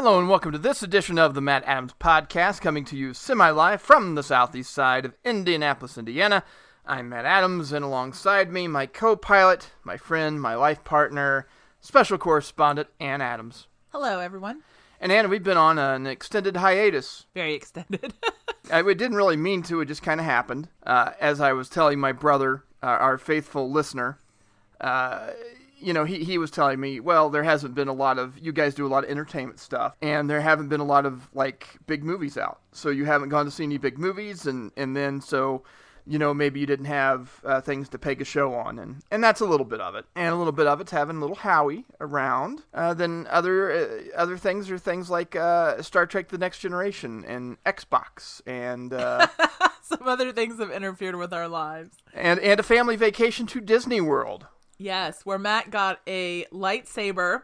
Hello and welcome to this edition of the Matt Adams Podcast, coming to you semi live from the southeast side of Indianapolis, Indiana. I'm Matt Adams, and alongside me, my co pilot, my friend, my life partner, special correspondent, Anne Adams. Hello, everyone. And Anne, we've been on an extended hiatus. Very extended. I we didn't really mean to, it just kind of happened. Uh, as I was telling my brother, uh, our faithful listener, uh, you know, he, he was telling me, well, there hasn't been a lot of, you guys do a lot of entertainment stuff, and there haven't been a lot of, like, big movies out. So you haven't gone to see any big movies, and, and then so, you know, maybe you didn't have uh, things to peg a show on, and, and that's a little bit of it. And a little bit of it's having little Howie around. Uh, then other uh, other things are things like uh, Star Trek The Next Generation and Xbox and. Uh, Some other things have interfered with our lives. and, and a family vacation to Disney World. Yes, where Matt got a lightsaber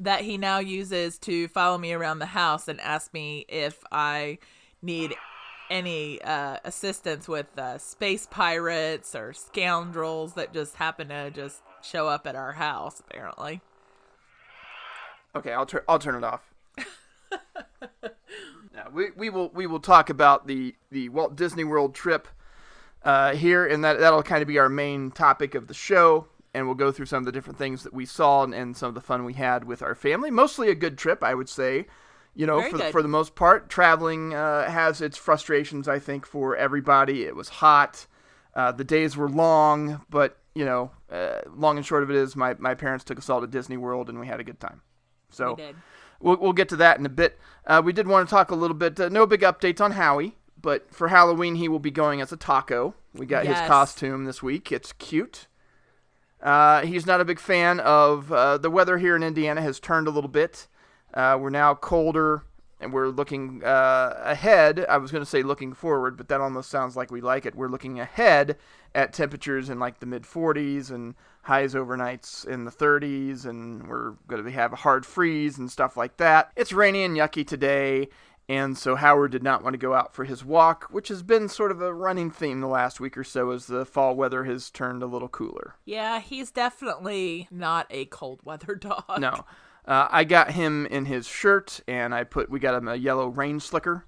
that he now uses to follow me around the house and ask me if I need any uh, assistance with uh, space pirates or scoundrels that just happen to just show up at our house, apparently. Okay, I'll turn I'll turn it off. Now, we, we will we will talk about the, the Walt Disney World trip uh, here, and that that'll kind of be our main topic of the show. And we'll go through some of the different things that we saw and, and some of the fun we had with our family. Mostly a good trip, I would say. You know, Very for the, for the most part, traveling uh, has its frustrations. I think for everybody, it was hot. Uh, the days were long, but you know, uh, long and short of it is, my my parents took us all to Disney World, and we had a good time. So We did. We'll, we'll get to that in a bit. Uh, we did want to talk a little bit. Uh, no big updates on Howie, but for Halloween he will be going as a taco. We got his costume this week. It's cute. Uh, he's not a big fan of uh, the weather here in Indiana has turned a little bit. Uh, we're now colder and we're looking uh, ahead. I was going to say looking forward, but that almost sounds like we like it. We're looking ahead at temperatures in like the mid 40s and highs overnights in the 30s, and we're going to have a hard freeze and stuff like that. It's rainy and yucky today. And so Howard did not want to go out for his walk, which has been sort of a running theme the last week or so as the fall weather has turned a little cooler. Yeah, he's definitely not a cold weather dog. No. Uh, I got him in his shirt, and I put we got him a yellow rain slicker,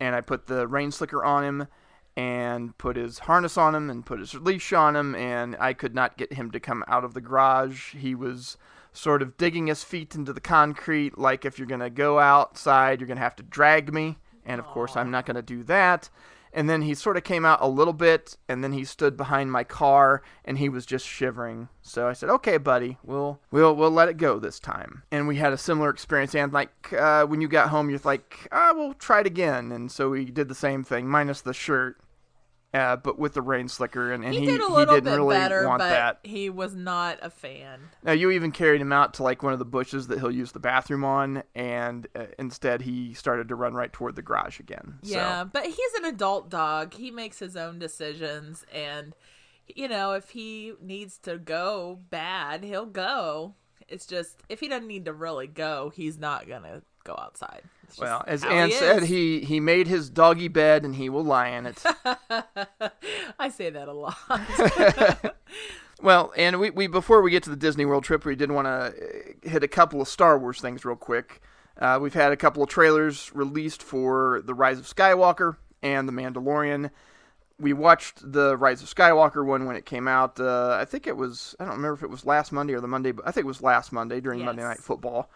and I put the rain slicker on him, and put his harness on him, and put his leash on him, and I could not get him to come out of the garage. He was sort of digging his feet into the concrete, like if you're gonna go outside, you're gonna have to drag me, and of course I'm not gonna do that. And then he sort of came out a little bit, and then he stood behind my car, and he was just shivering. So I said, "Okay, buddy, we'll we'll we'll let it go this time." And we had a similar experience. And like uh, when you got home, you're like, "Ah, we'll try it again." And so we did the same thing, minus the shirt, uh, but with the rain slicker, and, and He, he did little didn't really better, want but that. he was not a fan. Now you even carried him out to like one of the bushes that he'll use the bathroom on, and uh, instead he started to run right toward the garage again. Yeah, So. but he's an adult dog. He makes his own decisions and you know, if he needs to go bad, he'll go. It's just if he doesn't need to really go, he's not going to go outside. It's Well, as how Anne he said, he he made his doggy bed and he will lie in it. I say that a lot. well, and we, we before we get to the Disney World trip, we did want to hit a couple of Star Wars things real quick. Uh, we've had a couple of trailers released for the Rise of Skywalker and the Mandalorian. We watched the Rise of Skywalker one when it came out. Uh, I think it was I don't remember if it was last Monday or the Monday, but I think it was last Monday during Monday Night Football.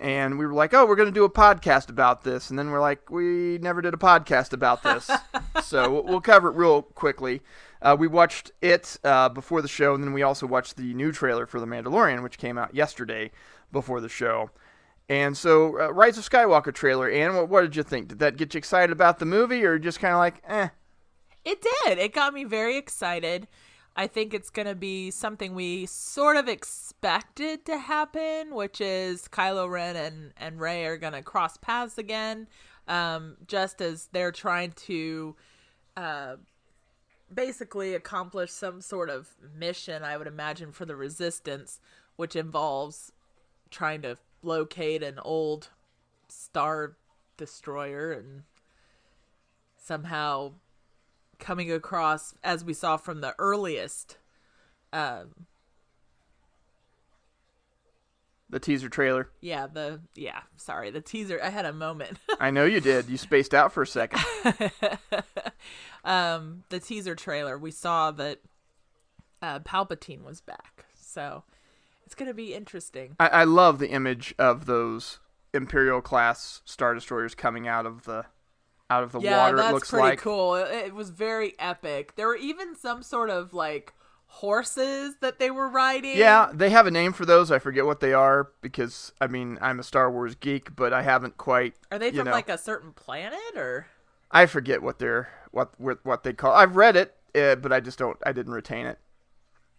And we were like, "Oh, we're going to do a podcast about this," and then we're like, "We never did a podcast about this." so we'll- cover it real quickly. Uh, we watched it uh, before the show, and then we also watched the new trailer for The Mandalorian, which came out yesterday before the show. And so, uh, Rise of Skywalker trailer, and what, what did you think? Did that get you excited about the movie, or just kind of like, eh? It did. It got me very excited. I think it's going to be something we sort of expected to happen, which is Kylo Ren and, and Rey are going to cross paths again, um, just as they're trying to uh, basically accomplish some sort of mission, I would imagine, for the Resistance, which involves trying to locate an old star destroyer and somehow coming across as we saw from the earliest um the teaser trailer. Yeah, the yeah. Sorry, the teaser. I had a moment. I know you did. You spaced out for a second. um, the teaser trailer. We saw that uh, Palpatine was back, so it's gonna be interesting. I, I love the image of those Imperial class star destroyers coming out of the out of the yeah, water. that's it looks pretty like cool. It, it was very epic. There were even some sort of like horses that they were riding. Yeah, they have a name for those. I forget what they are because I mean I'm a Star Wars geek, but I haven't quite. Are they from know, like a certain planet or? I forget what they're what what what they call. I've read it, uh, but I just don't. I didn't retain it.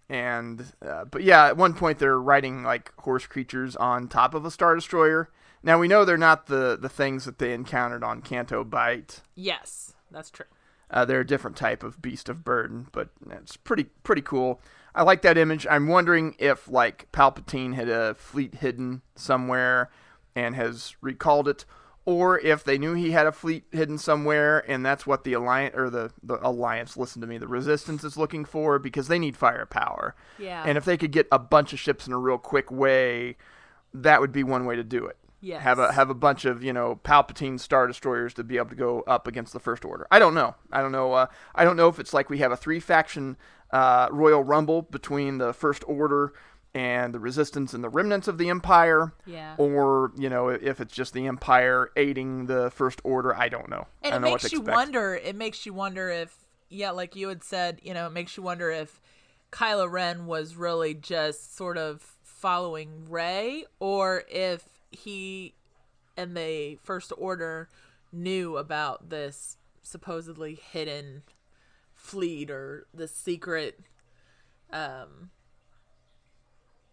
And uh, but yeah, at one point they're riding like horse creatures on top of a star destroyer. Now we know they're not the the things that they encountered on Canto Bight. Yes, that's true. Uh, they're a different type of beast of burden, but it's pretty pretty cool. I like that image. I'm wondering if like Palpatine had a fleet hidden somewhere and has recalled it, or if they knew he had a fleet hidden somewhere and that's what the alliance or the the alliance, listen to me, the resistance is looking for because they need firepower. Yeah. And if they could get a bunch of ships in a real quick way, that would be one way to do it. Yes. Have a have a bunch of you know Palpatine star destroyers to be able to go up against the First Order. I don't know. I don't know. Uh, I don't know if it's like we have a three faction uh, Royal Rumble between the First Order and the Resistance and the remnants of the Empire, Yeah. or you know if it's just the Empire aiding the First Order. I don't know. and it don't what makes you expect. wonder it makes you wonder if yeah like you had said you know it makes you wonder if kylo ren was really just sort of following rey or if he and the first order knew about this supposedly hidden fleet or the secret um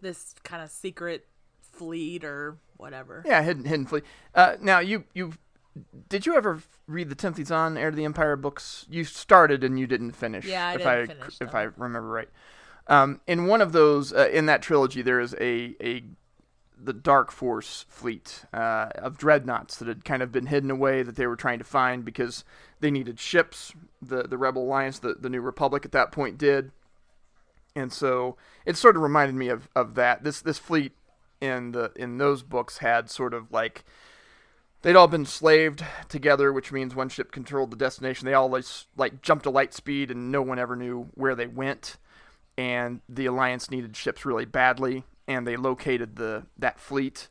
this kind of secret fleet or whatever Yeah, hidden hidden fleet. Uh, now you you did you ever read the Timothy Zahn Heir to the Empire books? You started and you didn't finish. Yeah, I if didn't I finish if them. I remember right. Um, in one of those, uh, in that trilogy, there is a a the Dark Force fleet uh, of dreadnoughts that had kind of been hidden away that they were trying to find because they needed ships. The the Rebel Alliance, the the New Republic at that point did, and so it sort of reminded me of, of that. This this fleet in the in those books had sort of like they'd all been slaved together, which means one ship controlled the destination. They all like, like jumped to light speed, and no one ever knew where they went. And the alliance needed ships really badly, and they located the that fleet.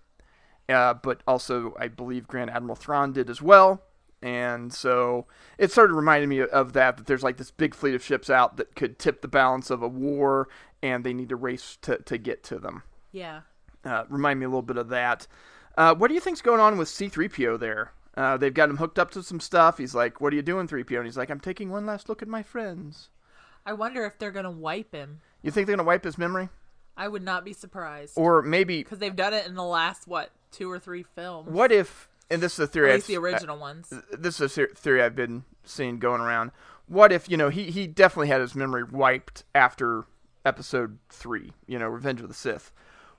Uh, but also, I believe Grand Admiral Thrawn did as well. And so it sort of reminded me of that. That there's like this big fleet of ships out that could tip the balance of a war, and they need to race to to get to them yeah uh, remind me a little bit of that. Uh, what do you think's going on with C3PO there? Uh, they've got him hooked up to some stuff. He's like, "What are you doing, 3PO?" And he's like, "I'm taking one last look at my friends." i wonder if they're gonna wipe him You think they're gonna wipe his memory, I would not be surprised or maybe because they've done it in the last what two or three films. what if? And this is a theory. At least the I've- original ones. uh, this is a theory I've been seeing going around. What if you know he he definitely had his memory wiped after Episode three? You know, Revenge of the Sith.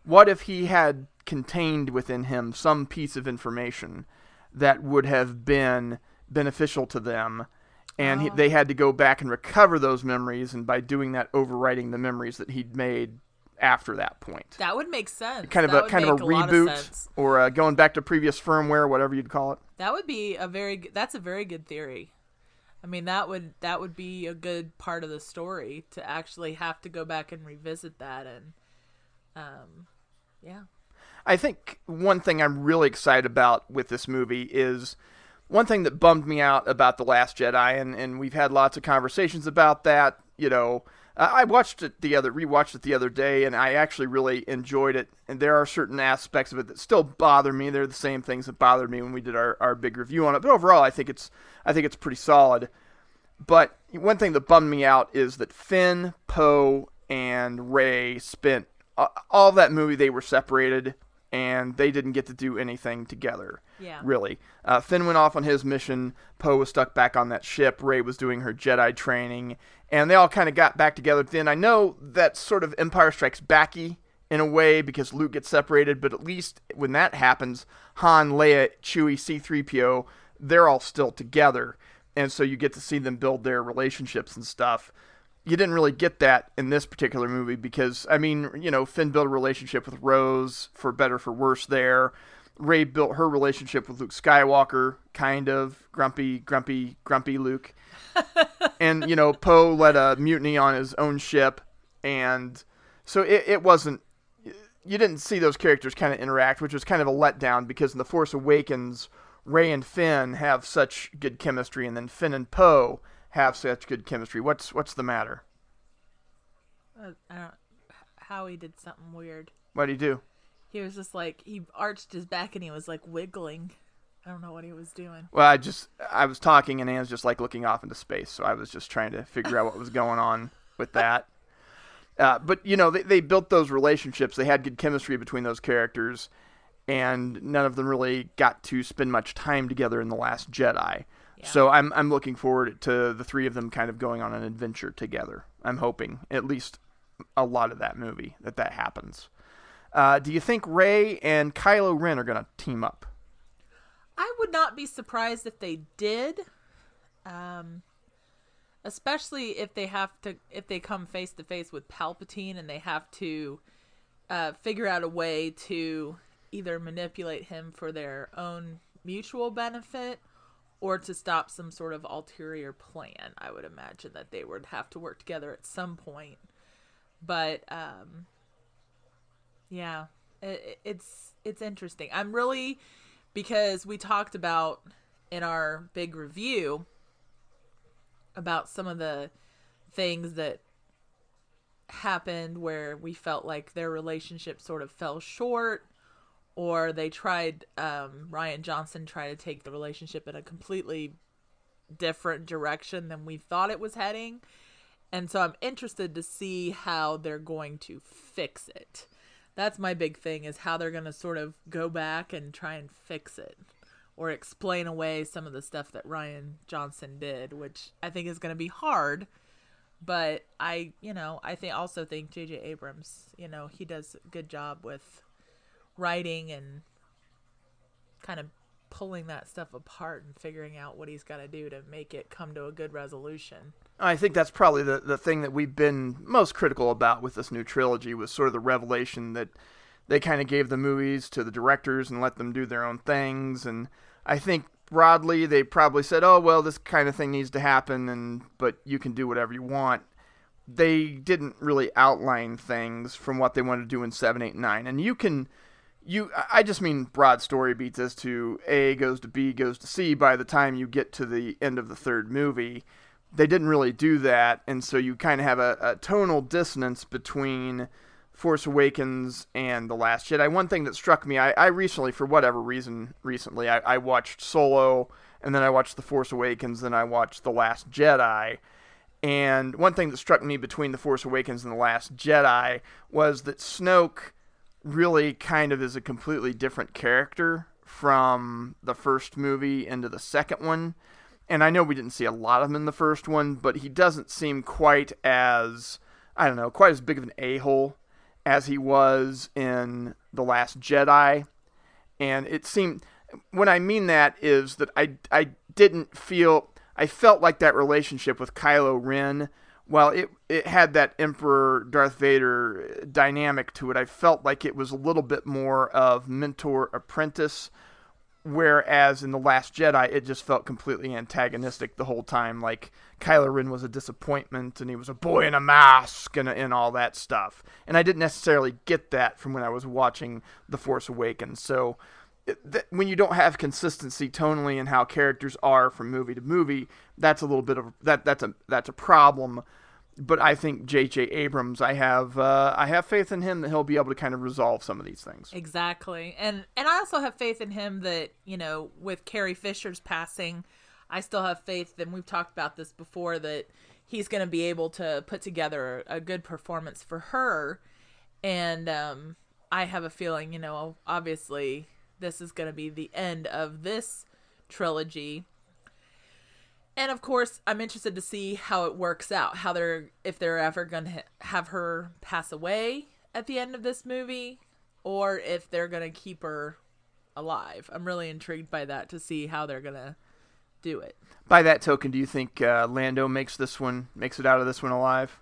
What if he had contained within him some piece of information that would have been beneficial to them, and he, Oh. they had to go back and recover those memories, and by doing that, overwriting the memories that he'd made after that point. That would make sense. kind of That a kind of a lot reboot, sense. or uh, going back to previous firmware, whatever you'd call it. That would be a very. g- That's a very good theory. I mean, that would that would be a good part of the story to actually have to go back and revisit that and, um, yeah. I think one thing I'm really excited about with this movie is one thing that bummed me out about The Last Jedi, and, and we've had lots of conversations about that. You know, I watched it the other, rewatched it the other day, and I actually really enjoyed it. And there are certain aspects of it that still bother me. They're the same things that bothered me when we did our, our big review on it. But overall, I think it's I think it's pretty solid. But one thing that bummed me out is that Finn, Poe, and Rey spent all that movie. They were separated, and they didn't get to do anything together. Yeah. Really, uh, Finn went off on his mission. Poe was stuck back on that ship. Rey was doing her Jedi training, and they all kind of got back together Then. I know that's sort of Empire Strikes Backy in a way because Luke gets separated, but at least when that happens, Han, Leia, Chewie, C-3PO, they're all still together, and so you get to see them build their relationships and stuff. You didn't really get that in this particular movie because I mean, you know, Finn built a relationship with Rose for better for worse there. Rey built her relationship with Luke Skywalker, kind of grumpy, grumpy, grumpy Luke. and you know, Poe led a mutiny on his own ship, and so it, it wasn't. You didn't see those characters kind of interact, which was kind of a letdown because in the Force Awakens, Rey and Finn have such good chemistry, and then Finn and Poe have such good chemistry. What's what's the matter? Uh, I don't. Howie did something weird. What do you do? He was just like he arched his back and he was like wiggling. I don't know what he was doing. Well, I just I was talking and Anne's just like looking off into space, so I was just trying to figure out what was going on with that. Uh, but you know, they they built those relationships. They had good chemistry between those characters, and none of them really got to spend much time together in the Last Jedi. Yeah. So I'm I'm looking forward to the three of them kind of going on an adventure together. I'm hoping at least a lot of that movie that that happens. Uh, do you think Rey and Kylo Ren are going to team up? I would not be surprised if they did. Um, especially if they have to if they come face to face with Palpatine and they have to uh, figure out a way to either manipulate him for their own mutual benefit or to stop some sort of ulterior plan. I would imagine that they would have to work together at some point. But um, yeah, it, it's it's interesting. I'm really because we talked about in our big review about some of the things that happened where we felt like their relationship sort of fell short or they tried um, Rian Johnson tried to take the relationship in a completely different direction than we thought it was heading. And so I'm interested to see how they're going to fix it. That's my big thing is how they're going to sort of go back and try and fix it or explain away some of the stuff that Rian Johnson did, which I think is going to be hard. But I, you know, I think also think J.J. Abrams, you know, he does a good job with writing and kind of pulling that stuff apart and figuring out what he's got to do to make it come to a good resolution. I think that's probably the, the thing that we've been most critical about with this new trilogy was sort of the revelation that they kind of gave the movies to the directors and let them do their own things. And I think broadly they probably said, "Oh well, this kind of thing needs to happen," and but you can do whatever you want. They didn't really outline things from what they wanted to do in seven, eight, nine, and you can. You, I just mean broad story beats as to A goes to B goes to C by the time you get to the end of the third movie they didn't really do that, and so you kind of have a, a, tonal dissonance between Force Awakens and The Last Jedi. One thing that struck me, I, I recently, for whatever reason, recently, I, I, watched Solo, and then I watched The Force Awakens, then I watched The Last Jedi. And one thing that struck me between The Force Awakens and The Last Jedi was that Snoke really kind of is a completely different character from the first movie into the second one and I know we didn't see a lot of him in the first one, but he doesn't seem quite as I don't know, quite as big of an a hole as he was in the Last Jedi. And it seemed when I mean that is that I I didn't feel I felt like that relationship with Kylo Ren. While it it had that Emperor Darth Vader dynamic to it, I felt like it was a little bit more of mentor apprentice Whereas in The Last Jedi, it just felt completely antagonistic the whole time. Like Kylo Ren was a disappointment and he was a boy in a mask and, and all that stuff. And I didn't necessarily get that from when I was watching The Force Awakens. So when you don't have consistency tonally in how characters are from movie to movie, that's a little bit of that that's a that's a problem but I think J.J. Abrams, I have uh, I have faith in him that he'll be able to kind of resolve some of these things. Exactly, and and I also have faith in him that you know with Carrie Fisher's passing, I still have faith, and we've talked about this before that he's going to be able to put together a good performance for her, and um, I have a feeling, you know, obviously this is going to be the end of this trilogy and of course i'm interested to see how it works out how they're if they're ever going to have her pass away at the end of this movie or if they're going to keep her alive i'm really intrigued by that to see how they're going to do it. By that token, do you think uh, Lando makes this one makes it out of this one alive?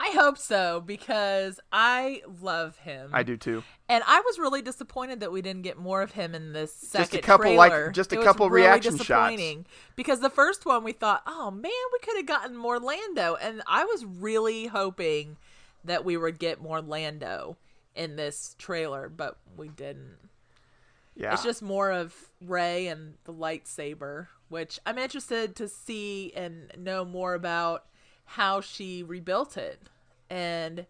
I hope so because I love him. I do too. And I was really disappointed that we didn't get more of him in this second a couple, trailer. like- just a It was couple really reaction shots. disappointing Because the first one we thought, oh man, we could have gotten more Lando, and I was really hoping that we would get more Lando in this trailer, but we didn't. Yeah. It's just more of Rey and the lightsaber, which I'm interested to see and know more about how she rebuilt it. And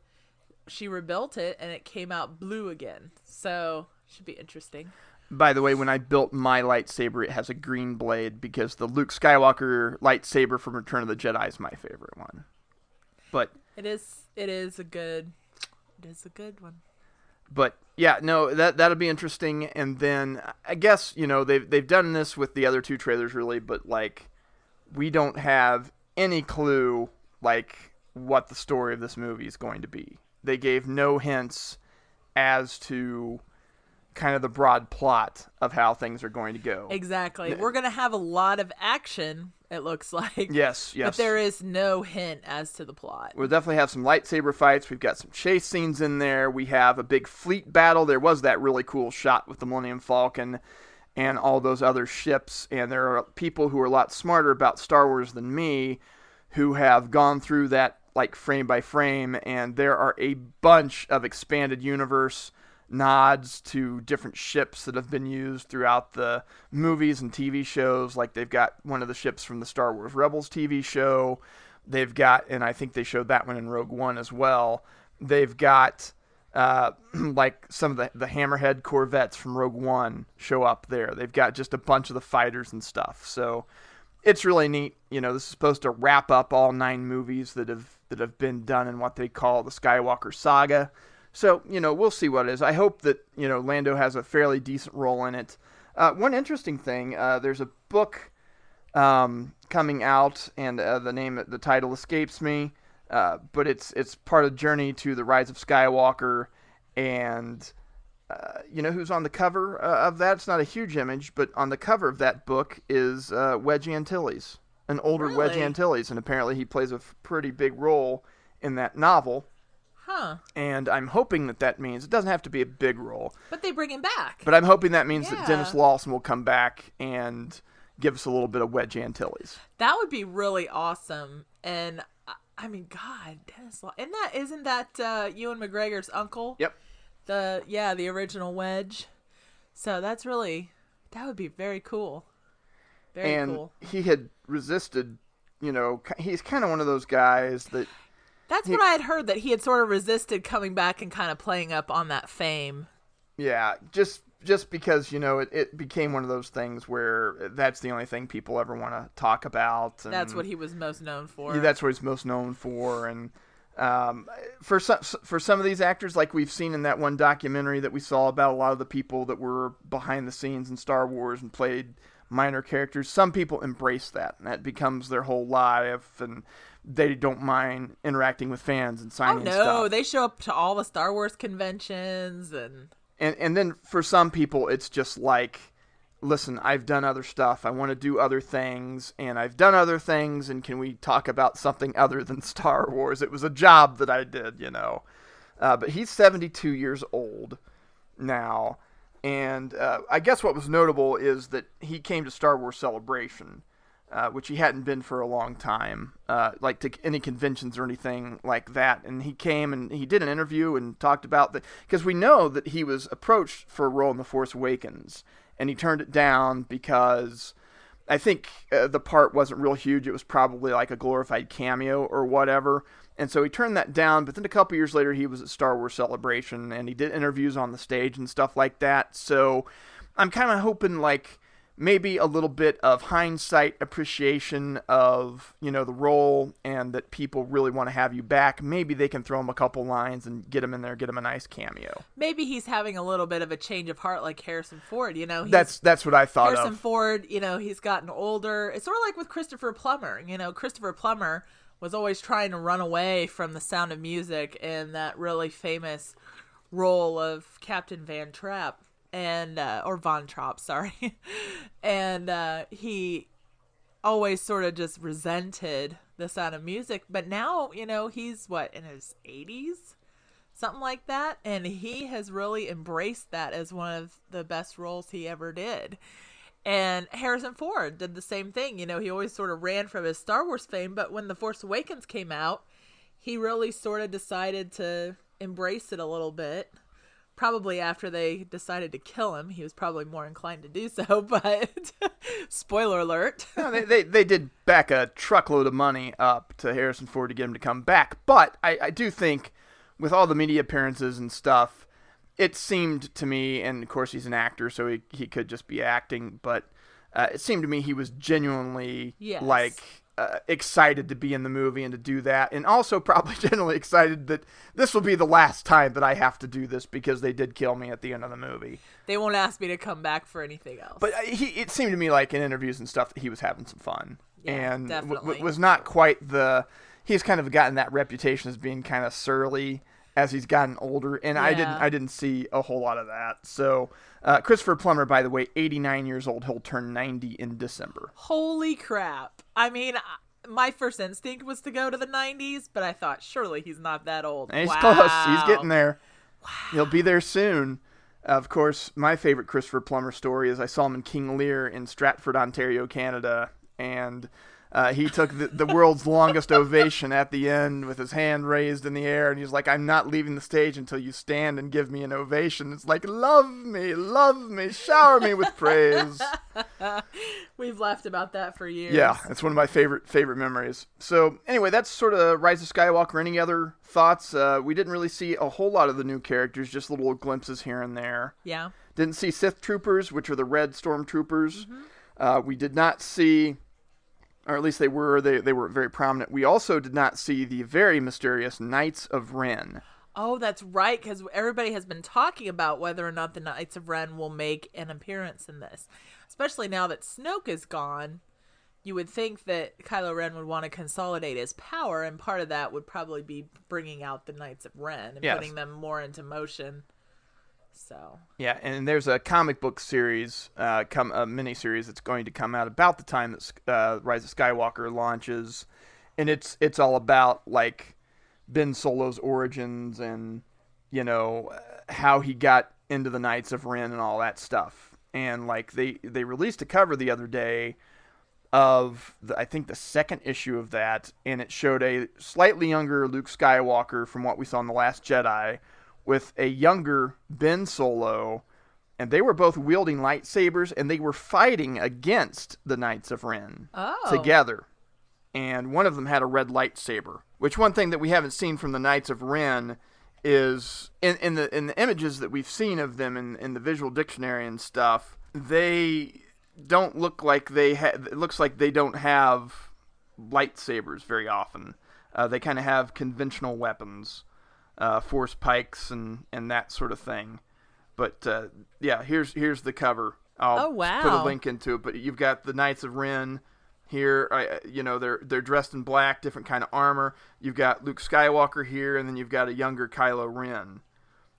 she rebuilt it and it came out blue again. So, should be interesting. By the way, when I built my lightsaber, it has a green blade because the Luke Skywalker lightsaber from Return of the Jedi is my favorite one. But It is it is a good it is a good one. but yeah, no, that that'll be interesting. And then I guess you know they've they've done this with the other two trailers really, but like we don't have any clue like what the story of this movie is going to be. They gave no hints as to kind of the broad plot of how things are going to go. Exactly. We're going to have a lot of action it looks like. Yes, yes. But there is no hint as to the plot. We'll definitely have some lightsaber fights. We've got some chase scenes in there. We have a big fleet battle. There was that really cool shot with the Millennium Falcon and all those other ships. And there are people who are a lot smarter about Star Wars than me who have gone through that like frame by frame. And there are a bunch of expanded universe nods to different ships that have been used throughout the movies and TV shows. Like they've got one of the ships from the Star Wars Rebels TV show. They've got, and I think they showed that one in Rogue One as well. They've got uh, like some of the, the Hammerhead Corvettes from Rogue One show up there. They've got just a bunch of the fighters and stuff. So it's really neat. You know, this is supposed to wrap up all nine movies that have that have been done in what they call the Skywalker saga. So you know, we'll see what it is. I hope that you know Lando has a fairly decent role in it. Uh, one interesting thing, uh, there's a book um, coming out, and uh, the name, the title escapes me, uh, but it's it's part of Journey to the Rise of Skywalker, and uh, you know who's on the cover uh, of that? It's not a huge image, but on the cover of that book is uh, Wedge Antilles, an older Wedge Antilles, and apparently he plays a f- pretty big role in that novel. Huh. And I'm hoping that that means it doesn't have to be a big role, But they bring him back. but I'm hoping that means that Denis Lawson will come back and give us a little bit of Wedge Antilles. That would be really awesome. And I- I mean, God, Denis Law. Isn't that isn't that uh, Ewan McGregor's uncle? Yep. The yeah, the original Wedge. So that's really that would be very cool. Very and cool. he had resisted. You know, he's kind of one of those guys that That's what I had heard that he had sort of resisted coming back and kind of playing up on that fame. Yeah, just just because you know it, it became one of those things where that's the only thing people ever want to talk about. And That's what he was most known for. yeah, that's what he's most known for. And um, for some for some of these actors, like we've seen in that one documentary that we saw about a lot of the people that were behind the scenes in Star Wars and played minor characters, some people embrace that, and that becomes their whole life, and they don't mind interacting with fans and oh signing no, stuff. they show up to all the Star Wars conventions and and and then for some people it's just like listen i've done other stuff. I want to do other things and i've done other things and can we talk about something other than star wars? It was a job that i did you know. Uh, but he's 72 years old now and uh, i guess what was notable is that he came to star wars celebration uh, which he hadn't been for a long time, uh, like to any conventions or anything like that. And he came and he did an interview and talked about that because we know that he was approached for a role in The Force Awakens, and he turned it down because I think uh, the part wasn't real huge. It was probably like a glorified cameo or whatever. And so he turned that down. But then a couple years later, he was at Star Wars Celebration and he did interviews on the stage and stuff like that. So I'm kind of hoping like maybe a little bit of hindsight appreciation of you know the role and that people really want to have you back maybe they can throw him a couple lines and get him in there get him a nice cameo maybe he's having a little bit of a change of heart like Harrison Ford, you know. He's, that's that's what i thought Harrison of Ford, you know, he's gotten older. It's sort of like with Christopher Plummer. You know, Christopher Plummer was always trying to run away from the sound of music in that really famous role of Captain Van Trapp and uh, or Von Trapp, sorry. and uh, he always sort of just resented the sound of music, but now, you know, he's what, in his 80s? Something like that. And he has really embraced that as one of the best roles he ever did. And Harrison Ford did the same thing. You know, he always sort of ran from his Star Wars fame, but when The Force Awakens came out, he really sort of decided to embrace it a little bit. Probably after they decided to kill him, he was probably more inclined to do so, but spoiler alert. No, they, they, they did back a truckload of money up to Harrison Ford to get him to come back. But I, I do think, with all the media appearances and stuff, it seemed to me, and of course he's an actor, so he, he could just be acting, but uh, it seemed to me he was genuinely Yes. like uh, excited to be in the movie and to do that, and also probably generally excited that this will be the last time that I have to do this because they did kill me at the end of the movie. they won't ask me to come back for anything else. But uh, he, it seemed to me like in interviews and stuff that he was having some fun, Yeah, and w- w- was not quite the. He's kind of gotten that reputation as being kind of surly as he's gotten older, and I didn't. I didn't see a whole lot of that. So, uh, Christopher Plummer, by the way, 89 years old. He'll turn 90 in December. Holy crap. I mean, my first instinct was to go to the 90s, but I thought surely he's not that old. And he's wow. close. He's getting there. Wow. He'll be there soon. Of course, my favorite Christopher Plummer story is I saw him in King Lear in Stratford, Ontario, Canada, and uh, he took the, the world's longest ovation at the end with his hand raised in the air, and he's like, "I'm not leaving the stage until you stand and give me an ovation." It's like, "Love me, love me, shower me with praise." We've laughed about that for years. Yeah, it's one of my favorite favorite memories. So anyway, that's sort of Rise of Skywalker. Any other thoughts? Uh, we didn't really see a whole lot of the new characters, just little glimpses here and there. Yeah. Didn't see Sith troopers, which are the red stormtroopers. Mm-hmm. Uh, we did not see, or at least they were they they were very prominent. We also did not see the very mysterious Knights of Ren. Oh, that's right, because everybody has been talking about whether or not the Knights of Ren will make an appearance in this. Especially now that Snoke is gone, you would think that Kylo Ren would want to consolidate his power, and part of that would probably be bringing out the Knights of Ren and Yes. putting them more into motion. So, Yeah, and there's a comic book series, uh, come a mini series that's going to come out about the time that uh, Rise of Skywalker launches, and it's it's all about like Ben Solo's origins and you know how he got into the Knights of Ren and all that stuff. And like they they released a cover the other day of the, I think the second issue of that, and it showed a slightly younger Luke Skywalker from what we saw in the Last Jedi, with a younger Ben Solo, and they were both wielding lightsabers, and they were fighting against the Knights of Ren oh, together. And one of them had a red lightsaber. Which one thing that we haven't seen from the Knights of Ren is in, in the in the images that we've seen of them in, in the visual dictionary and stuff, they don't look like they ha- it looks like they don't have lightsabers very often. Uh, they kind of have conventional weapons, uh, force pikes and, and that sort of thing. But uh, yeah, here's here's the cover. I'll Oh, wow. put a link into it. But you've got the Knights of Ren here. I, you know they're they're dressed in black, different kind of armor. You've got Luke Skywalker here, and then you've got a younger Kylo Ren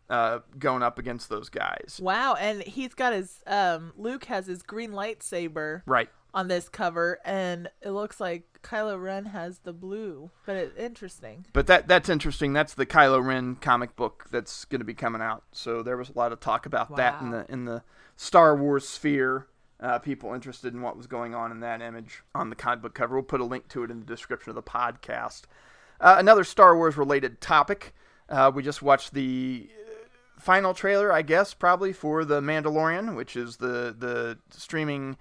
uh, going up against those guys. wow. And he's got his, um, Luke has his green lightsaber Right. On this cover, and it looks like Kylo Ren has the blue, but it's interesting. But that that's interesting. That's the Kylo Ren comic book that's going to be coming out. So there was a lot of talk about that in the in the Star Wars sphere. Uh, people interested in what was going on in that image on the comic book cover. We'll put a link to it in the description of the podcast. Uh, another Star Wars related topic. Uh, we just watched the uh, final trailer, I guess, probably for the Mandalorian, which is the the streaming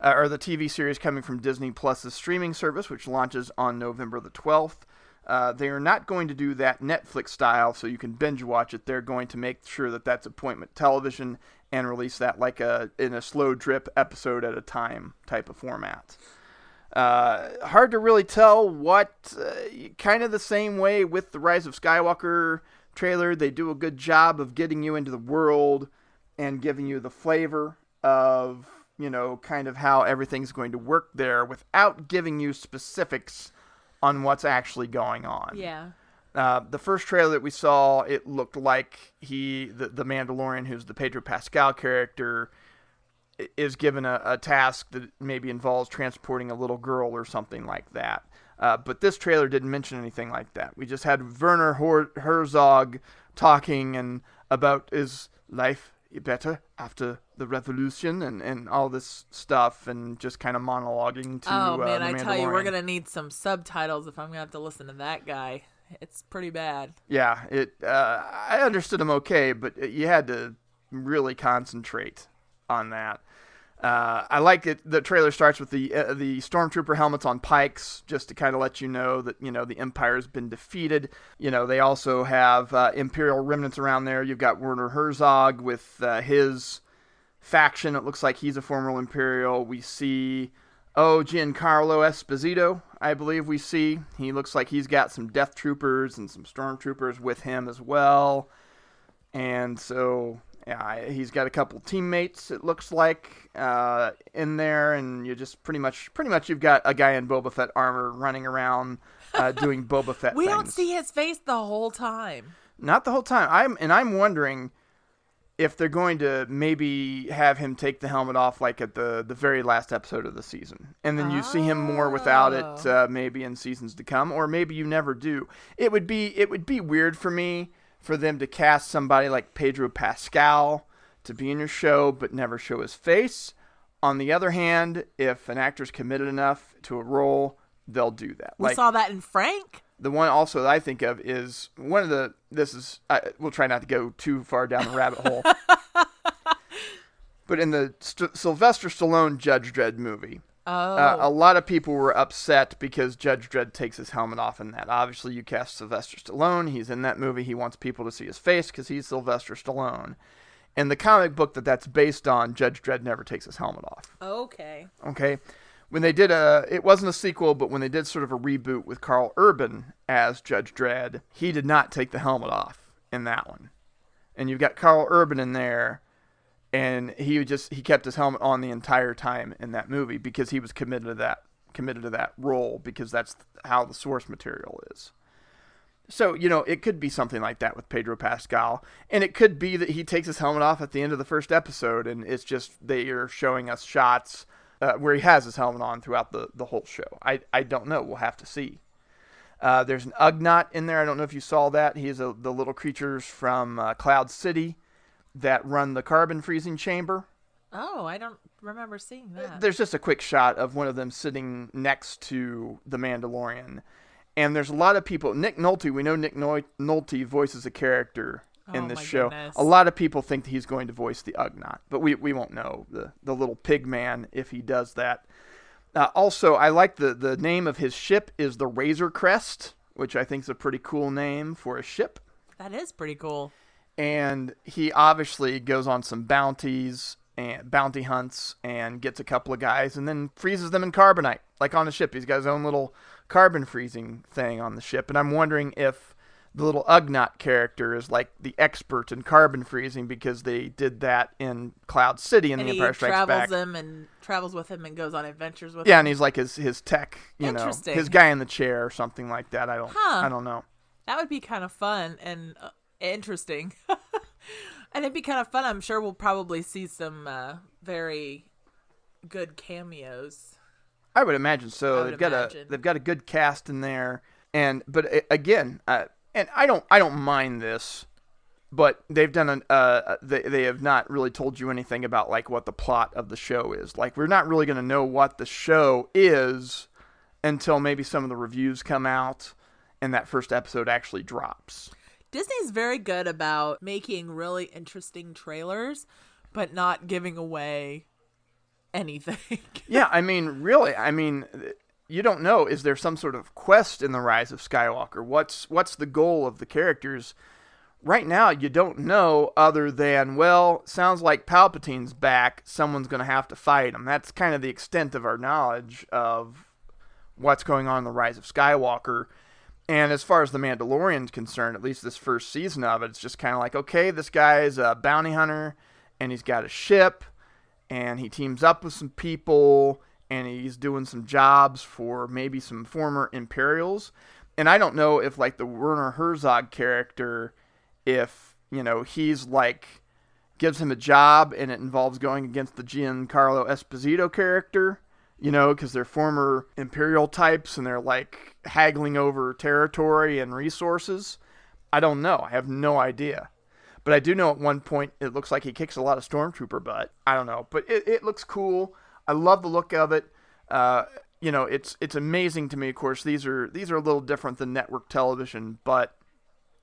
uh, or the TV series coming from Disney Plus's streaming service, which launches on November the 12th. Uh, they are not going to do that Netflix style, so you can binge watch it. They're going to make sure that that's appointment television and release that like a in a slow drip episode at a time type of format. Uh, hard to really tell what uh, kind of the same way with the Rise of Skywalker trailer. They do a good job of getting you into the world and giving you the flavor of you know kind of how everything's going to work there without giving you specifics on what's actually going on. Yeah. Uh, the first trailer that we saw, it looked like he, the, the Mandalorian, who's the Pedro Pascal character, is given a, a task that maybe involves transporting a little girl or something like that. Uh, but this trailer didn't mention anything like that. We just had Werner Hor- Herzog talking and about is life better after the revolution and, and all this stuff and just kind of monologuing to oh man, uh, I tell you, we're gonna need some subtitles if I'm gonna have to listen to that guy. It's pretty bad. Yeah, it. Uh, I understood him okay, but you had to really concentrate on that. Uh, I like it. The trailer starts with the uh, the stormtrooper helmets on pikes, just to kind of let you know that you know the Empire's been defeated. You know they also have uh, Imperial remnants around there. You've got Werner Herzog with uh, his faction. It looks like he's a former Imperial. We see oh Giancarlo Esposito, I believe we see. He looks like he's got some Death Troopers and some Stormtroopers with him as well. And so yeah, he's got a couple teammates. It looks like uh, in there, and you just pretty much, pretty much, you've got a guy in Boba Fett armor running around uh, doing Boba Fett. We don't see his face the whole time. not the whole time. I'm and I'm wondering if they're going to maybe have him take the helmet off, like at the the very last episode of the season, and then you see him more without it, Oh. uh, maybe in seasons to come, or maybe you never do. It would be it would be weird for me for them to cast somebody like Pedro Pascal to be in your show but never show his face. On the other hand, if an actor's committed enough to a role, they'll do that. We saw that in Frank. The one also that I think of is one of the. This is. I, we'll try not to go too far down the rabbit hole. But in the St- Sylvester Stallone Judge Dredd movie, Oh, uh, a lot of people were upset because Judge Dredd takes his helmet off in that. Obviously, you cast Sylvester Stallone. He's in that movie. He wants people to see his face because he's Sylvester Stallone. In the comic book that that's based on, Judge Dredd never takes his helmet off. okay. Okay. When they did a, it wasn't a sequel, but when they did sort of a reboot with Karl Urban as Judge Dredd, he did not take the helmet off in that one. And you've got Karl Urban in there, and he just he kept his helmet on the entire time in that movie because he was committed to that committed to that role because that's how the source material is. So, you know, it could be something like that with Pedro Pascal. And it could be that he takes his helmet off at the end of the first episode and it's just they are showing us shots uh, where he has his helmet on throughout the, the whole show. I, I don't know. We'll have to see. Uh, there's an Ugnaught in there. I don't know if you saw that. He's a, the little creatures from uh, Cloud City that run the carbon freezing chamber. Oh, I don't remember seeing that. There's just a quick shot of one of them sitting next to the Mandalorian. And there's a lot of people. Nick Nolte, we know Nick Nolte voices a character in Oh this show. goodness. A lot of people think that he's going to voice the Ugnaught, but we, we won't know the, the little pig man if he does that. Uh, also, I like the, the name of his ship is the Razor Crest, which I think is a pretty cool name for a ship that is pretty cool. And he obviously goes on some bounties and bounty hunts and gets a couple of guys and then freezes them in carbonite like on the ship. He's got his own little carbon freezing thing on the ship. And i'm wondering if the little ugnaught character is like the expert in carbon freezing because they did that in cloud city in And the he empire strikes travels back. him and travels with him and goes on adventures with him. yeah and he's like his his tech you know his guy in the chair or something like that. I don't Huh. i don't know. That would be kind of fun and uh, interesting. and it'd be kind of fun. I'm sure we'll probably see some uh, very good cameos. I would imagine so. Would they've got a they've got a good cast in there, and but uh, again, uh, and I don't I don't mind this, but they've done an uh they they have not really told you anything about like what the plot of the show is. Like we're not really going to know what the show is until maybe some of the reviews come out and that first episode actually drops. Disney's very good about making really interesting trailers, but not giving away anything. yeah, I mean, really, I mean, you don't know. Is there some sort of quest in the Rise of Skywalker? What's what's the goal of the characters? Right now, you don't know other than well, sounds like Palpatine's back. Someone's going to have to fight him. That's kind of the extent of our knowledge of what's going on in the Rise of Skywalker. And as far as the Mandalorian's concerned, at least this first season of it, it's just kind of like, okay, this guy's a bounty hunter, and he's got a ship, and he teams up with some people, and he's doing some jobs for maybe some former Imperials. And I don't know if like the Werner Herzog character, if you know he's like gives him a job, and it involves going against the Giancarlo Esposito character. You know, because they're former imperial types and they're like haggling over territory and resources. I don't know. I have no idea. But I do know at one point it looks like he kicks a lot of stormtrooper butt. I don't know, but it, it looks cool. I love the look of it. Uh, you know, it's it's amazing to me. Of course, these are these are a little different than network television, but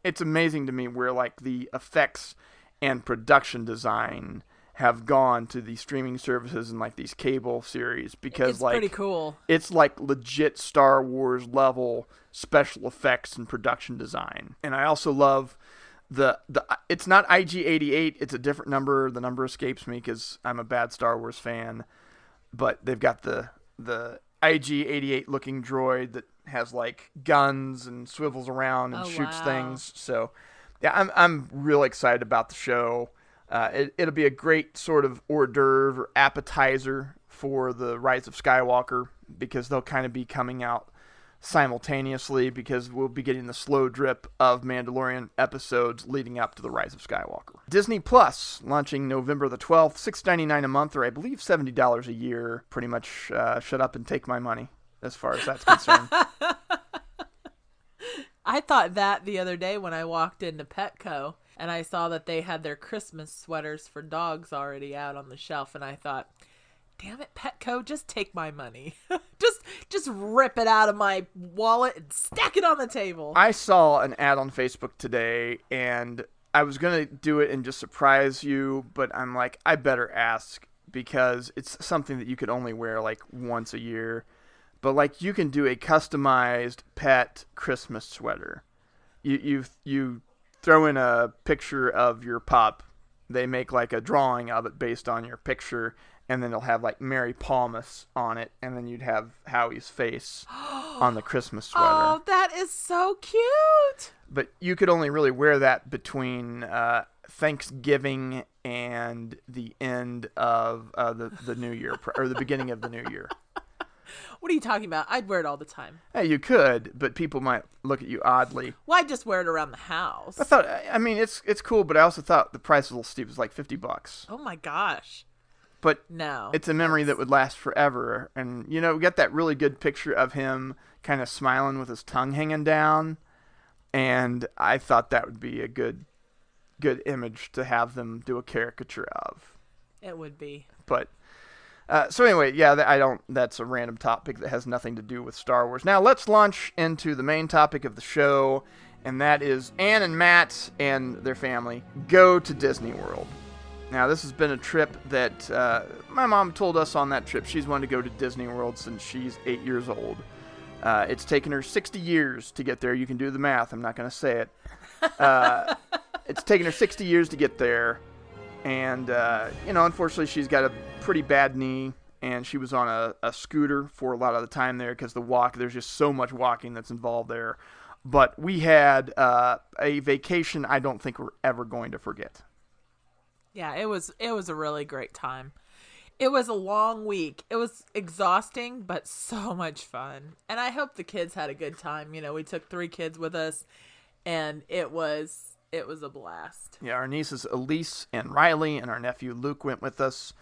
it's amazing to me where like the effects and production design have gone to these streaming services and like these cable series because It's like pretty cool. it's like legit Star Wars level special effects and production design. And I also love the the it's not IG88, it's a different number. The number escapes me cuz I'm a bad Star Wars fan, but they've got the the IG88 looking droid that has like guns and swivels around and Oh, shoots wow. things. So yeah, I'm I'm real excited about the show. Uh, it, it'll be a great sort of hors d'oeuvre appetizer for the Rise of Skywalker because they'll kind of be coming out simultaneously because we'll be getting the slow drip of Mandalorian episodes leading up to the Rise of Skywalker. Disney Plus launching November the 12th, $6.99 a month or I believe $70 a year. Pretty much uh, shut up and take my money as far as that's concerned. I thought that the other day when I walked into Petco and I saw that they had their Christmas sweaters for dogs already out on the shelf and I thought, "Damn it, Petco, just take my money. just just rip it out of my wallet and stack it on the table." I saw an ad on Facebook today and I was to do it and just surprise you, but I'm like, I better ask because it's something that you could only wear like once a year. But like you can do a customized pet Christmas sweater. You you you throw in a picture of your pup. They make like a drawing of it based on your picture and then they'll have like Mary Palmas on it and then you'd have Howie's face on the Christmas sweater oh, that is so cute. but you could only really wear that between uh, Thanksgiving and the end of uh, the the New Year or the beginning of the New Year. What are you talking about? I'd wear it all the time. Hey, you could, but people might look at you oddly. Well, I just wear it around the house. I thought, I mean, it's it's cool, but I also thought the price was a little steep. It was like fifty bucks, oh my gosh. but No. it's a memory that would last forever. And you know, we got that really good picture of him kind of smiling with his tongue hanging down, and I thought that would be a good good image to have them do a caricature of. it would be. But uh, so anyway, yeah, I don't. That's a random topic that has nothing to do with Star Wars. Now let's launch into the main topic of the show, and that is Anne and Matt and their family go to Disney World. Now this has been a trip that uh, my mom told us on that trip. She's wanted to go to Disney World since she's eight years old. Uh, it's taken her 60 years to get there. You can do the math. I'm not going to say it. Uh, it's taken her 60 years to get there and uh, you know unfortunately she's got a pretty bad knee and she was on a, a scooter for a lot of the time there because the walk there's just so much walking that's involved there but we had uh, a vacation i don't think we're ever going to forget Yeah, it was it was a really great time. It was a long week. It was exhausting, but so much fun. And I hope the kids had a good time. You know, we took three kids with us and it was it was a blast. yeah our nieces elise and riley and our nephew luke went with us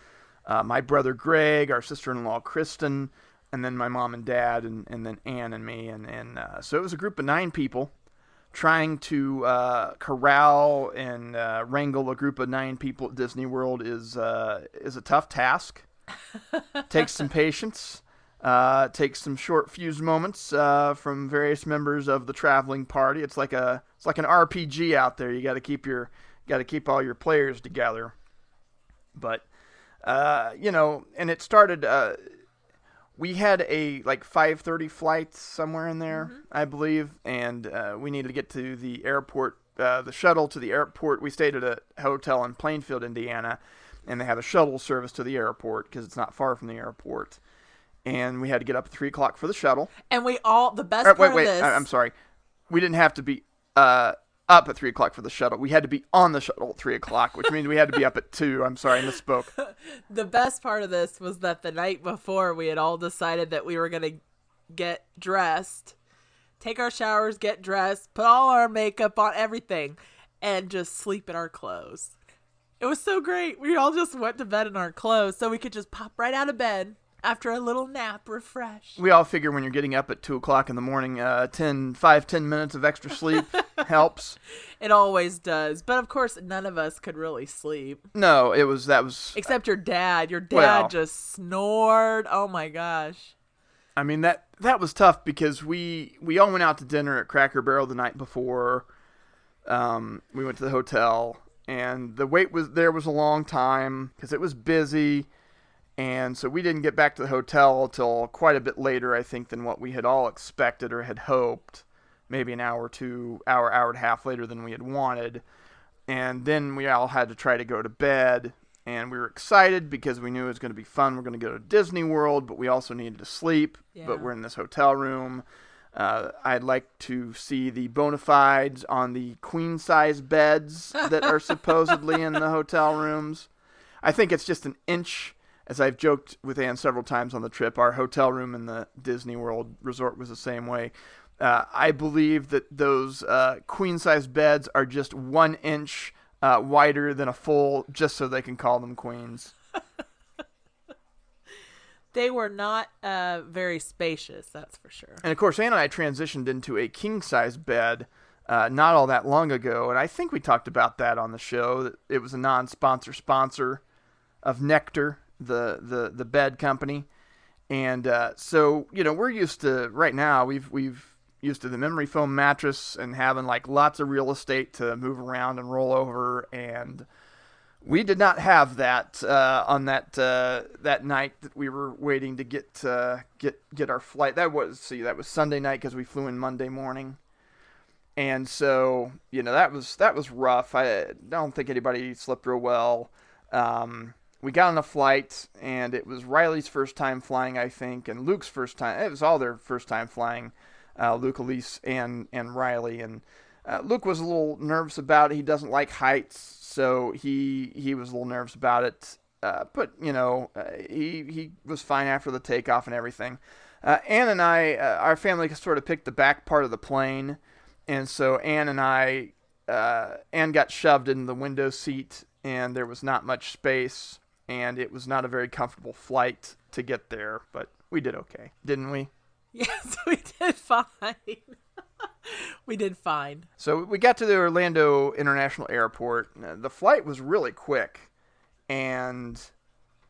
uh, my brother greg our sister-in-law kristen and then my mom and dad and, and then anne and me and, and uh, so it was a group of nine people trying to uh, corral and uh, wrangle a group of nine people at Disney World is uh, is a tough task. takes some patience. Uh, takes some short fuse moments uh, from various members of the traveling party. It's like a it's like an RPG out there. You got to keep your got to keep all your players together. But uh, you know, and it started. Uh, we had a like 5:30 flight somewhere in there, I believe, and uh, we needed to get to the airport. Uh, the shuttle to the airport. We stayed at a hotel in Plainfield, Indiana, and they have a shuttle service to the airport because it's not far from the airport. And we had to get up at three o'clock for the shuttle. And we all the best part wait, wait, of this I- I'm sorry. We didn't have to be uh, up at three o'clock for the shuttle. We had to be on the shuttle at three o'clock, which means we had to be up at two. I'm sorry, I misspoke. the best part of this was that the night before we had all decided that we were going to get dressed, take our showers, get dressed, put all our makeup on, everything, and just sleep in our clothes. It was so great. We all just went to bed in our clothes so we could just pop right out of bed after a little nap, refreshed. We all figure when you're getting up at 2 o'clock in the morning, uh, 10, 5, 10 minutes of extra sleep helps. It always does. But of course, none of us could really sleep. No, it was, that was, Except your dad. Your dad Well- just snored. Oh my gosh. I mean, that, that was tough because we, we all went out to dinner at Cracker Barrel the night before. Um, we went to the hotel and the wait was, there was a long time because it was busy. And so we didn't get back to the hotel until quite a bit later, I think, than what we had all expected or had hoped. Maybe an hour or two, hour, hour and a half later than we had wanted. And then we all had to try to go to bed. And we were excited because we knew it was going to be fun. We're going to go to Disney World, but we also needed to sleep. Yeah. But we're in this hotel room. Uh, I'd like to see the bona fides on the queen size beds that are supposedly in the hotel rooms. I think it's just an inch, as I've joked with Anne several times on the trip. Our hotel room in the Disney World resort was the same way. Uh, I believe that those uh, queen size beds are just one inch uh, wider than a full, just so they can call them queens. They were not uh, very spacious, that's for sure. And of course, Anne and I transitioned into a king size bed uh, not all that long ago, and I think we talked about that on the show. That it was a non-sponsor sponsor of Nectar, the the the bed company, and uh, so you know we're used to right now. We've we've used to the memory foam mattress and having like lots of real estate to move around and roll over and we did not have that uh, on that uh, that night that we were waiting to get uh, get get our flight. That was see that was Sunday night because we flew in Monday morning, and so you know that was that was rough. I don't think anybody slept real well. Um, we got on a flight, and it was Riley's first time flying, I think, and Luke's first time. It was all their first time flying. Uh, Luke, Elise, and and Riley, and uh, Luke was a little nervous about it. He doesn't like heights, so he he was a little nervous about it. Uh, but you know, uh, he he was fine after the takeoff and everything. Uh, Anne and I, uh, our family sort of picked the back part of the plane, and so Anne and I, Anne got shoved in the window seat, and there was not much space, and it was not a very comfortable flight to get there. But we did okay, didn't we? Yes, we did fine. we did fine. So we got to the Orlando International Airport. Uh, The flight was really quick, and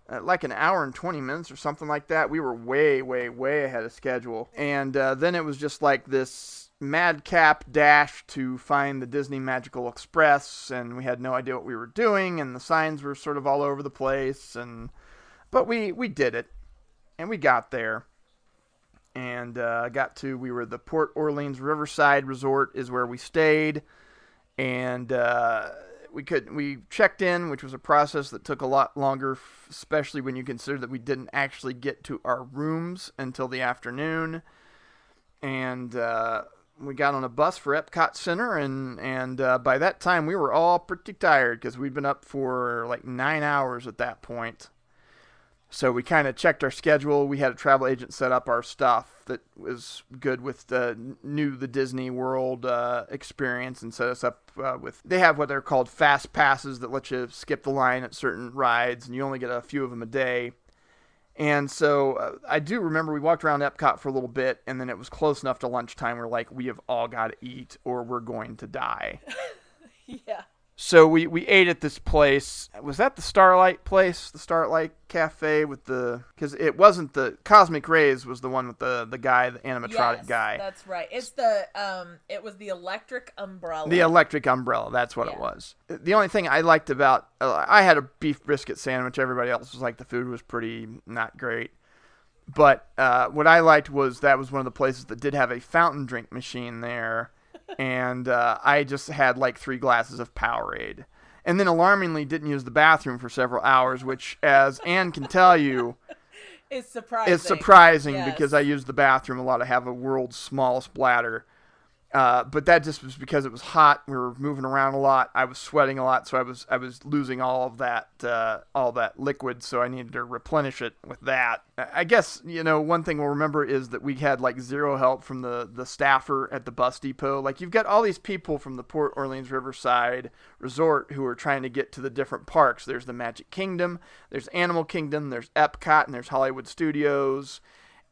uh, like an hour and 20 minutes or something like that. We were way, way, way ahead of schedule. And uh, then it was just like this madcap dash to find the Disney Magical Express, and we had no idea what we were doing, and the signs were sort of all over the place. And but we we did it, and we got there and uh, got to we were the Port Orleans Riverside Resort is where we stayed, and uh, we could we checked in, which was a process that took a lot longer, especially when you consider that we didn't actually get to our rooms until the afternoon, and uh, we got on a bus for Epcot Center, and and uh, by that time we were all pretty tired because we'd been up for like nine hours at that point. So we kind of checked our schedule. We had a travel agent set up our stuff that was good with the knew the Disney World uh, experience and set us up uh, with. They have what they're called fast passes that let you skip the line at certain rides, and you only get a few of them a day. And so uh, I do remember we walked around Epcot for a little bit, and then it was close enough to lunchtime. We're like, we have all got to eat, or we're going to die. Yeah. So we, we ate at this place. Was that the Starlight place? The Starlight Cafe with the because it wasn't the Cosmic Rays was the one with the the guy, the animatronic Yes, guy, That's right. It's the um. It was the electric umbrella. the electric umbrella. That's what it was. The only thing I liked about uh, I had a beef brisket sandwich. Everybody else was like the food was pretty not great. But uh, what I liked was that was one of the places that did have a fountain drink machine there, and uh, I just had like three glasses of Powerade, and then alarmingly didn't use the bathroom for several hours, which, as Anne can tell you, It's surprising. is surprising Yes. because I use the bathroom a lot. I have a world's smallest bladder, Uh, but that just was because it was hot. We were moving around a lot. I was sweating a lot, so I was I was losing all of that uh, all that liquid. So I needed to replenish it with that. I guess you know one thing we'll remember is that we had like zero help from the the staffer at the bus depot. Like you've got all these people from the Port Orleans Riverside Resort who are trying to get to the different parks. There's the Magic Kingdom, there's Animal Kingdom, there's Epcot, and there's Hollywood Studios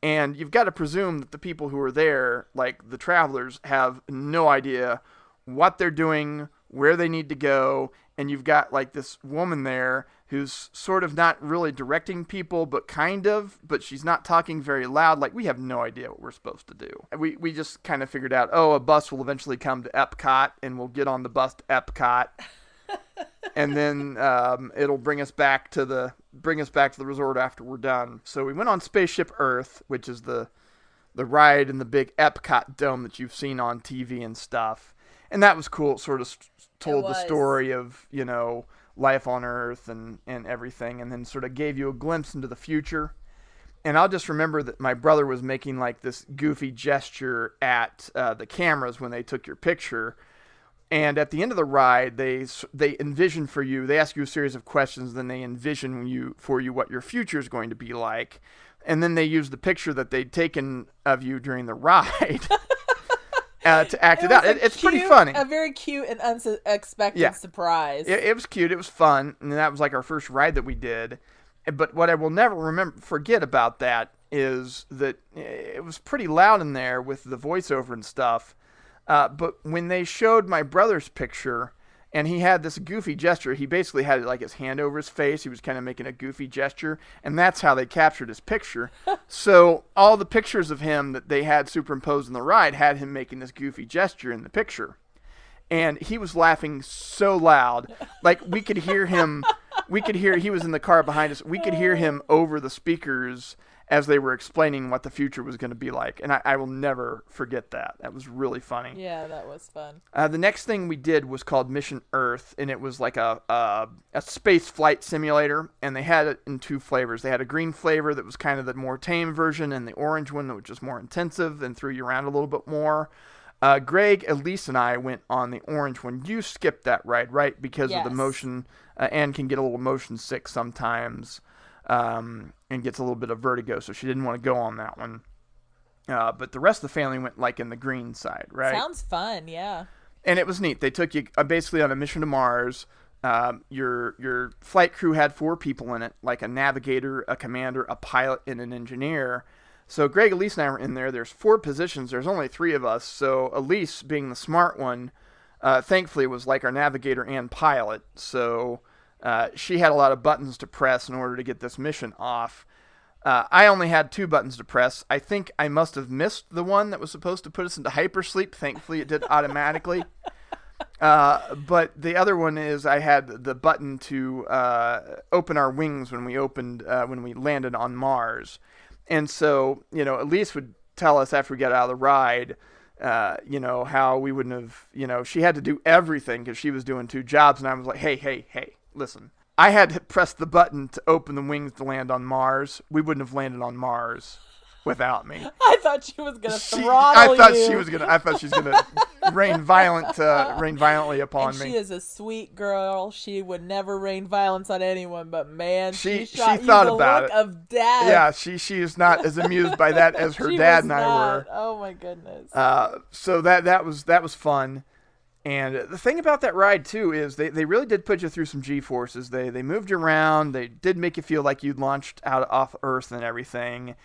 and you've got to presume that the people who are there, like the travelers, have no idea what they're doing, where they need to go. And you've got like this woman there who's sort of not really directing people, but kind of, but she's not talking very loud. Like we have no idea what we're supposed to do. We, we just kind of figured out, oh, a bus will eventually come to Epcot and we'll get on the bus to Epcot. and then um, it'll bring us back to the bring us back to the resort after we're done. So we went on Spaceship Earth, which is the the ride in the big Epcot dome that you've seen on TV and stuff, and that was cool. It sort of told the story of you know life on Earth and and everything, and then sort of gave you a glimpse into the future. And I'll just remember that my brother was making like this goofy gesture at uh, the cameras when they took your picture and at the end of the ride they they envision for you they ask you a series of questions then they envision you for you what your future is going to be like. And then they use the picture that they'd taken of you during the ride uh, to act it, it out. it, it's cute, pretty funny. a very cute and unexpected yeah. surprise. It, it was cute. It was fun. And that was like our first ride that we did. But what i will never remember forget about that is that it was pretty loud in there with the voiceover and stuff uh, but when they showed my brother's picture, and he had this goofy gesture, he basically had like his hand over his face. He was kind of making a goofy gesture, and that's how they captured his picture. so all the pictures of him that they had superimposed in the ride had him making this goofy gesture in the picture. And he was laughing so loud, like we could hear him. We could hear he was in the car behind us. We could hear him over the speakers as they were explaining what the future was going to be like. And I, I, will never forget that. That was really funny. Yeah, that was fun. Uh, the next thing we did was called Mission Earth, and it was like a, a, a space flight simulator. And they had it in two flavors. They had a green flavor that was kind of the more tame version, and the orange one that was just more intensive and threw you around a little bit more. Uh, Greg, Elise, and I went on the orange one. You skipped that ride, right? Because yes. of the motion, uh, and can get a little motion sick sometimes um, and gets a little bit of vertigo, so she didn't want to go on that one. Uh, but the rest of the family went like in the green side, right? Sounds fun, yeah. And it was neat. They took you uh, basically on a mission to Mars. Um, your your flight crew had four people in it, like a navigator, a commander, a pilot, and an engineer. So Greg, Elise, and I were in there. There's four positions. There's only three of us. So Elise, being the smart one, uh, thankfully was like our navigator and pilot. So uh, she had a lot of buttons to press in order to get this mission off. Uh, I only had two buttons to press. I think I must have missed the one that was supposed to put us into hypersleep. Thankfully, it did automatically. Uh, but the other one is I had the button to uh, open our wings when we opened uh, when we landed on Mars, and so you know Elise would tell us after we got out of the ride, uh, you know how we wouldn't have you know she had to do everything because she was doing two jobs, and I was like, hey, hey, hey, listen, I had to press the button to open the wings to land on Mars. We wouldn't have landed on Mars without me. I thought she was gonna she, throttle I thought you. she was gonna. I thought she was gonna rain violent, uh, rain violently upon and me. She is a sweet girl. She would never rain violence on anyone. But man, she she, she thought about it. Of death. Yeah, she she is not as amused by that as her dad and not. I were. Oh my goodness. Uh, so that that was that was fun. And the thing about that ride too is they, they really did put you through some G forces. They they moved you around. They did make you feel like you'd launched out off Earth and everything.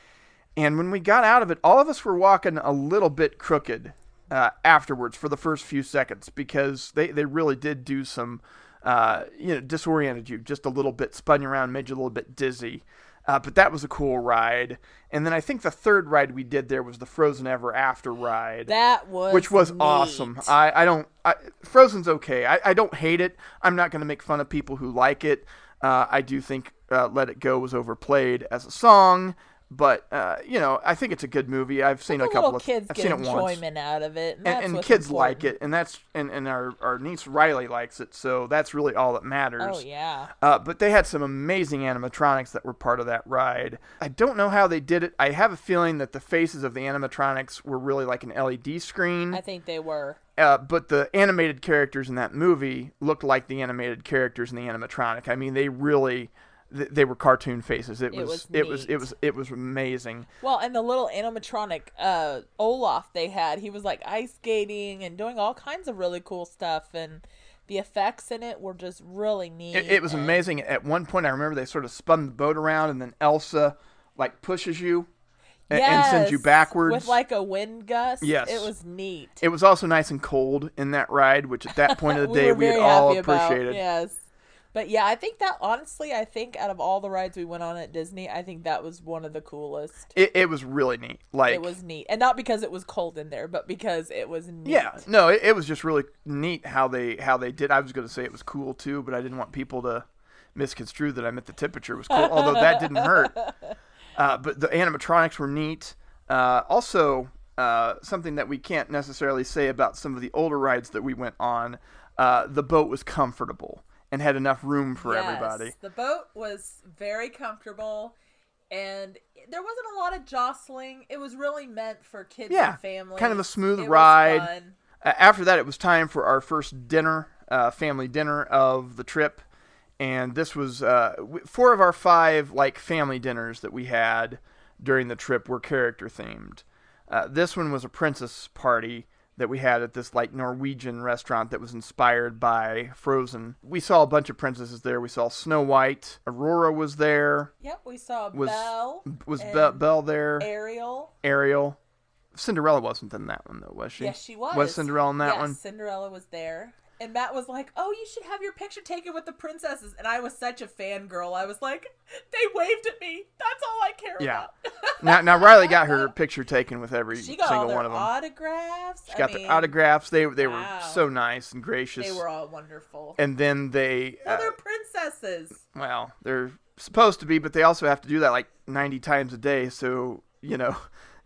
And when we got out of it, all of us were walking a little bit crooked uh, afterwards for the first few seconds because they, they really did do some uh, you know disoriented you just a little bit, spun you around, made you a little bit dizzy. Uh, but that was a cool ride. And then I think the third ride we did there was the Frozen Ever After ride. That was which was neat. awesome. I, I don't I, Frozen's okay. I, I don't hate it. I'm not going to make fun of people who like it. Uh, I do think uh, Let It Go was overplayed as a song. But uh, you know, I think it's a good movie. I've seen a couple of kids I've get seen it once enjoyment out of it, and, and, and kids like it, and that's and, and our our niece Riley likes it, so that's really all that matters. Oh yeah, Uh, but they had some amazing animatronics that were part of that ride. I don't know how they did it. I have a feeling that the faces of the animatronics were really like an LED screen, I think they were. uh, but the animated characters in that movie looked like the animated characters in the animatronic. I mean, they really. Th- They were cartoon faces. It, It was, was it was it was it was amazing. Well, and the little animatronic uh, Olaf they had, he was like ice skating and doing all kinds of really cool stuff, and the effects in it were just really neat. It, it was and- amazing. At one point, I remember they sort of spun the boat around, and then Elsa like pushes you and, and sends you Yes, backwards. with like a wind gust. Yes. it was neat. it was also nice and cold in that ride, which at that point of the we day we had all happy about. appreciated. Yes. But yeah, I think that honestly, I think out of all the rides we went on at Disney, I think that was one of the coolest. It, it was really neat. Like it was neat, and not because it was cold in there, but because it was neat. Yeah, no, it, it was just really neat how they how they did. I was going to say it was cool too, but I didn't want people to misconstrue that I meant the temperature was cool. although that didn't hurt. Uh, but the animatronics were neat. Uh, also, uh, something that we can't necessarily say about some of the older rides that we went on. Uh, the boat was comfortable and had enough room for Yes, everybody. The boat was very comfortable, and there wasn't a lot of jostling. It was really meant for kids Yeah, and families. kind of a smooth It ride. Uh, after that, it was time for our first dinner, uh, family dinner of the trip, and this was uh, four of our five like family dinners that we had during the trip were character themed. Uh, this one was a princess party that we had at this like Norwegian restaurant that was inspired by Frozen. We saw a bunch of princesses there. We saw Snow White, Aurora was there, Yep, we saw Was- Belle, was Be- Belle there, Ariel. Ariel. Cinderella wasn't in that one though, was she? Yes, she was. Was Cinderella in that yes, one? Cinderella was there. And Matt was like, "Oh, you should have your picture taken with the princesses." And I was such a fangirl. I was like, "They waved at me. That's all I care Yeah. about." now, now Riley got her picture taken with every single one of them. autographs. She got I mean, their autographs. They they wow. were so nice and gracious. They were all wonderful. and then they, Well, uh, they're princesses. well, they're supposed to be, but they also have to do that like 90 times a day. So you know,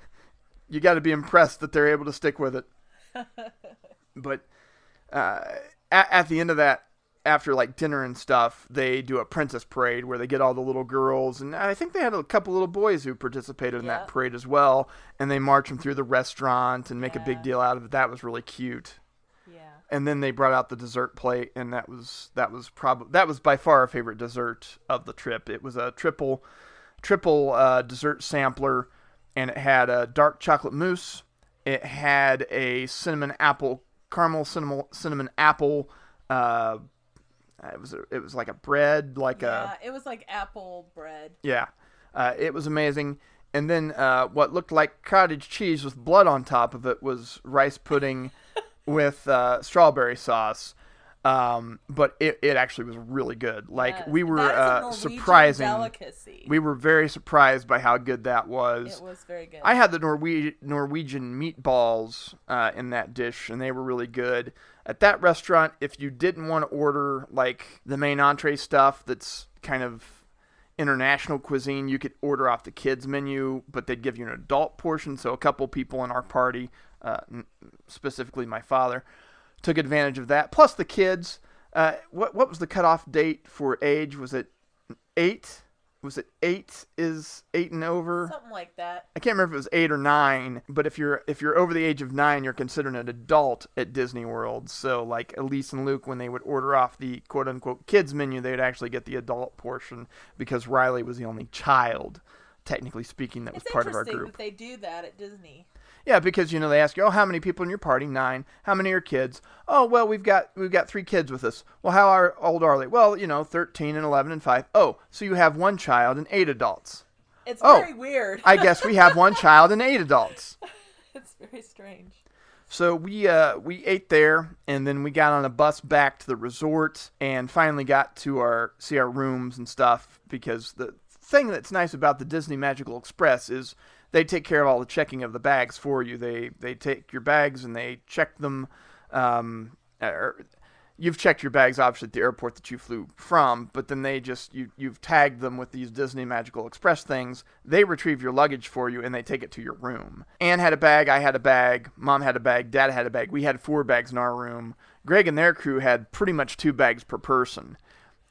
you got to be impressed that they're able to stick with it. but uh, at, at the end of that, after like dinner and stuff, they do a princess parade where they get all the little girls, and I think they had a couple little boys who participated in Yeah. that parade as well, and they march them through the restaurant and make a big deal out of it. That was really cute. Yeah. And then they brought out the dessert plate, and that was that was probably that was by far our favorite dessert of the trip. It was a triple triple uh, dessert sampler, and it had a dark chocolate mousse. It had a cinnamon apple caramel cinnamon cinnamon apple. Uh, it was a, it was like a bread, like Yeah, a it was like apple bread. yeah. Uh, it was amazing. And then uh, what looked like cottage cheese with blood on top of it was rice pudding with uh, strawberry sauce. Um, but it, it actually was really good. Like we were That is a uh, surprising. delicacy. We were very surprised by how good that was. it was very good. I had the Norwe- Norwegian meatballs uh, in that dish, and they were really good. At that restaurant, if you didn't want to order like the main entree stuff that's kind of international cuisine, you could order off the kids menu, but they'd give you an adult portion. So a couple people in our party, uh, specifically my father, took advantage of that. Plus the kids. Uh, what what was the cutoff date for age? Was it eight? Was it eight? Is eight and over? Something like that. I can't remember if it was eight or nine, but if you're if you're over the age of nine, you're considered an adult at Disney World. So like Elise and Luke, when they would order off the quote unquote kids menu, they'd actually get the adult portion because Riley was the only child, technically speaking, that was It's part of our interesting group. that they do that at Disney. Yeah, because you know they ask you, oh, how many people in your party? Nine. How many are kids? Oh, well, we've got we've got three kids with us. Well, how are, old are they? Well, you know, thirteen and eleven and five. Oh, so you have one child and eight adults. It's Oh, very weird. I guess we have one child and eight adults. it's very strange. So we uh, we ate there, and then we got on a bus back to the resort, and finally got to our see our rooms and stuff. Because the thing that's nice about the Disney Magical Express is they take care of all the checking of the bags for you. They they take your bags and they check them. Um, or you've checked your bags obviously at the airport that you flew from, but then they just you you've tagged them with these Disney Magical Express things. They retrieve your luggage for you and they take it to your room. Anne had a bag, I had a bag, mom had a bag, dad had a bag. We had four bags in our room. Greg and their crew had pretty much two bags per person.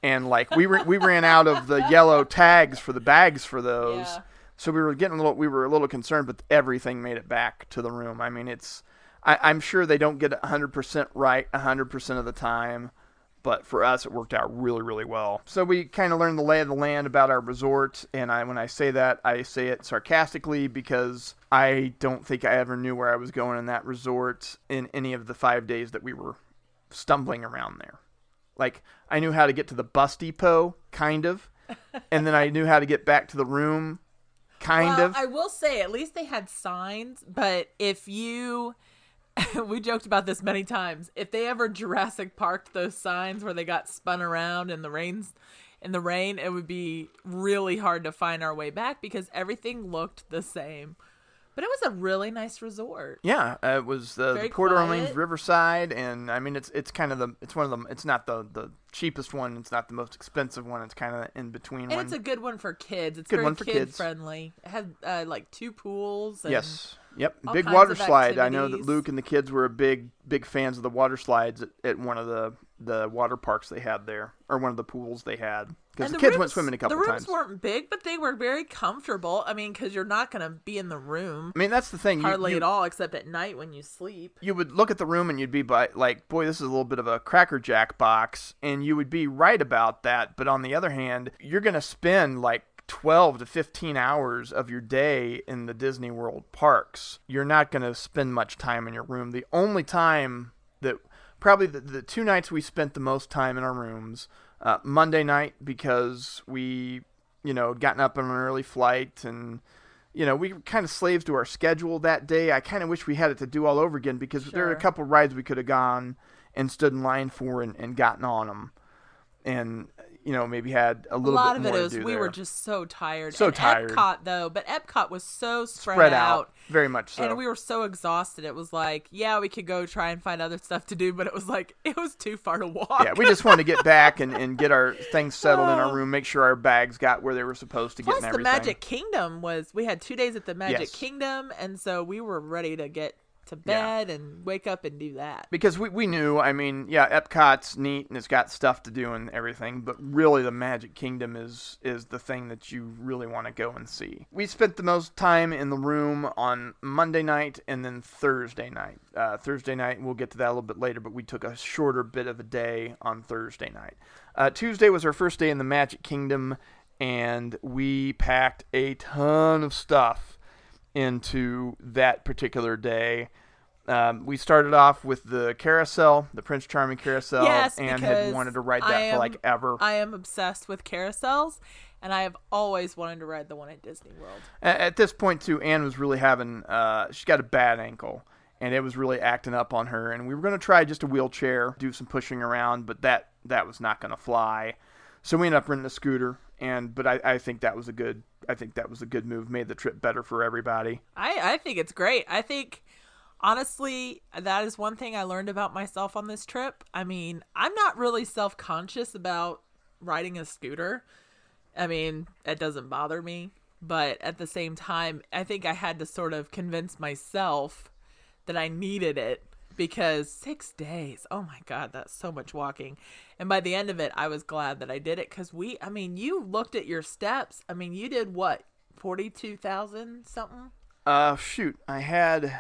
And like we were, we ran out of the yellow tags for the bags for those. Yeah. So we were getting a little we were a little concerned, but everything made it back to the room. I mean, it's I, I'm sure they don't get it 100% right 100% of the time, but for us, it worked out really, really well. So we kind of learned the lay of the land about our resort, and I, when I say that, I say it sarcastically because I don't think I ever knew where I was going in that resort in any of the five days that we were stumbling around there. Like I knew how to get to the bus depot, kind of, and then I knew how to get back to the room, kind well, of. I will say, at least they had signs. But if you, we joked about this many times. If they ever Jurassic Parked those signs where they got spun around in the rains, in the rain, it would be really hard to find our way back because everything looked the same. But it was a really nice resort. Yeah, uh, it was uh, the Port Orleans. Riverside, and I mean it's it's kind of the it's one of the it's not the the cheapest one, it's not the most expensive one, it's kind of in between And one. it's a good one for kids. It's Good very one for kid kids. friendly. It had uh, like two pools. And yes, yep, big water slide. I know that. Luke and the kids were a big big fans of the water slides at, at one of the the water parks they had there, or one of the pools they had, because And the kids rooms, went swimming a couple times. The rooms times. weren't big, but they were very comfortable. I mean, because you're not going to be in the room I mean that's the thing. you- hardly you, at all, except at night when you sleep. you would look at the room and you'd be by, like, boy, this is a little bit of a Cracker Jack box, and you would be right about that. But on the other hand, you're going to spend like 12 to 15 hours of your day in the Disney World parks. You're not going to spend much time in your room. The only time that probably the, the two nights we spent the most time in our rooms, uh, Monday night because we, you know, gotten up on an early flight and you know, we were kind of slaves to our schedule that day. I kind of wish we had it to do all over again because there are a couple rides we could have gone and stood in line for and, and gotten on them, and you know maybe had a A little lot bit of more it is to do we there. were just so tired. So and tired. Epcot though, but Epcot was so spread, spread out, very much so. And we were so exhausted. It was like, yeah, we could go try and find other stuff to do, but it was like it was too far to walk. yeah, we just wanted to get back and, and get our things settled in our room, make sure our bags got where they were supposed to get Plus, the. Magic Kingdom was we had two days at the Magic Yes. Kingdom, and so we were ready to get to Yeah. bed and wake up and do that. because we, we knew i mean yeah epcot's neat and it's got stuff to do and everything but really the magic kingdom is is the thing that you really want to go and see we spent the most time in the room on monday night and then thursday night uh, thursday night we'll get to that a little bit later but we took a shorter bit of a day on thursday night uh, tuesday was our first day in the magic kingdom and we packed a ton of stuff into that particular day. Um, we started off with the carousel, the Prince Charming carousel, Yes, and had wanted to ride that am- for like ever. I am obsessed with carousels, and I have always wanted to ride the one at Disney World. A- At this point, too, Anne was really having, uh, she got a bad ankle, and it was really acting up on her. And we were going to try just a wheelchair, do some pushing around, but that that was not going to fly. So we ended up renting a scooter, and but I, I think that was a good, I think that was a good move, made the trip better for everybody. I, I think it's great. I think, honestly, that is one thing I learned about myself on this trip. I mean, I'm not really self conscious about riding a scooter. I mean, it doesn't bother me. But at the same time, I think I had to sort of convince myself that I needed it because six days, oh my God, that's so much walking. And by the end of it, I was glad that I did it because we, I mean, you looked at your steps. I mean, you did what, 42,000 something? Uh, shoot, I had,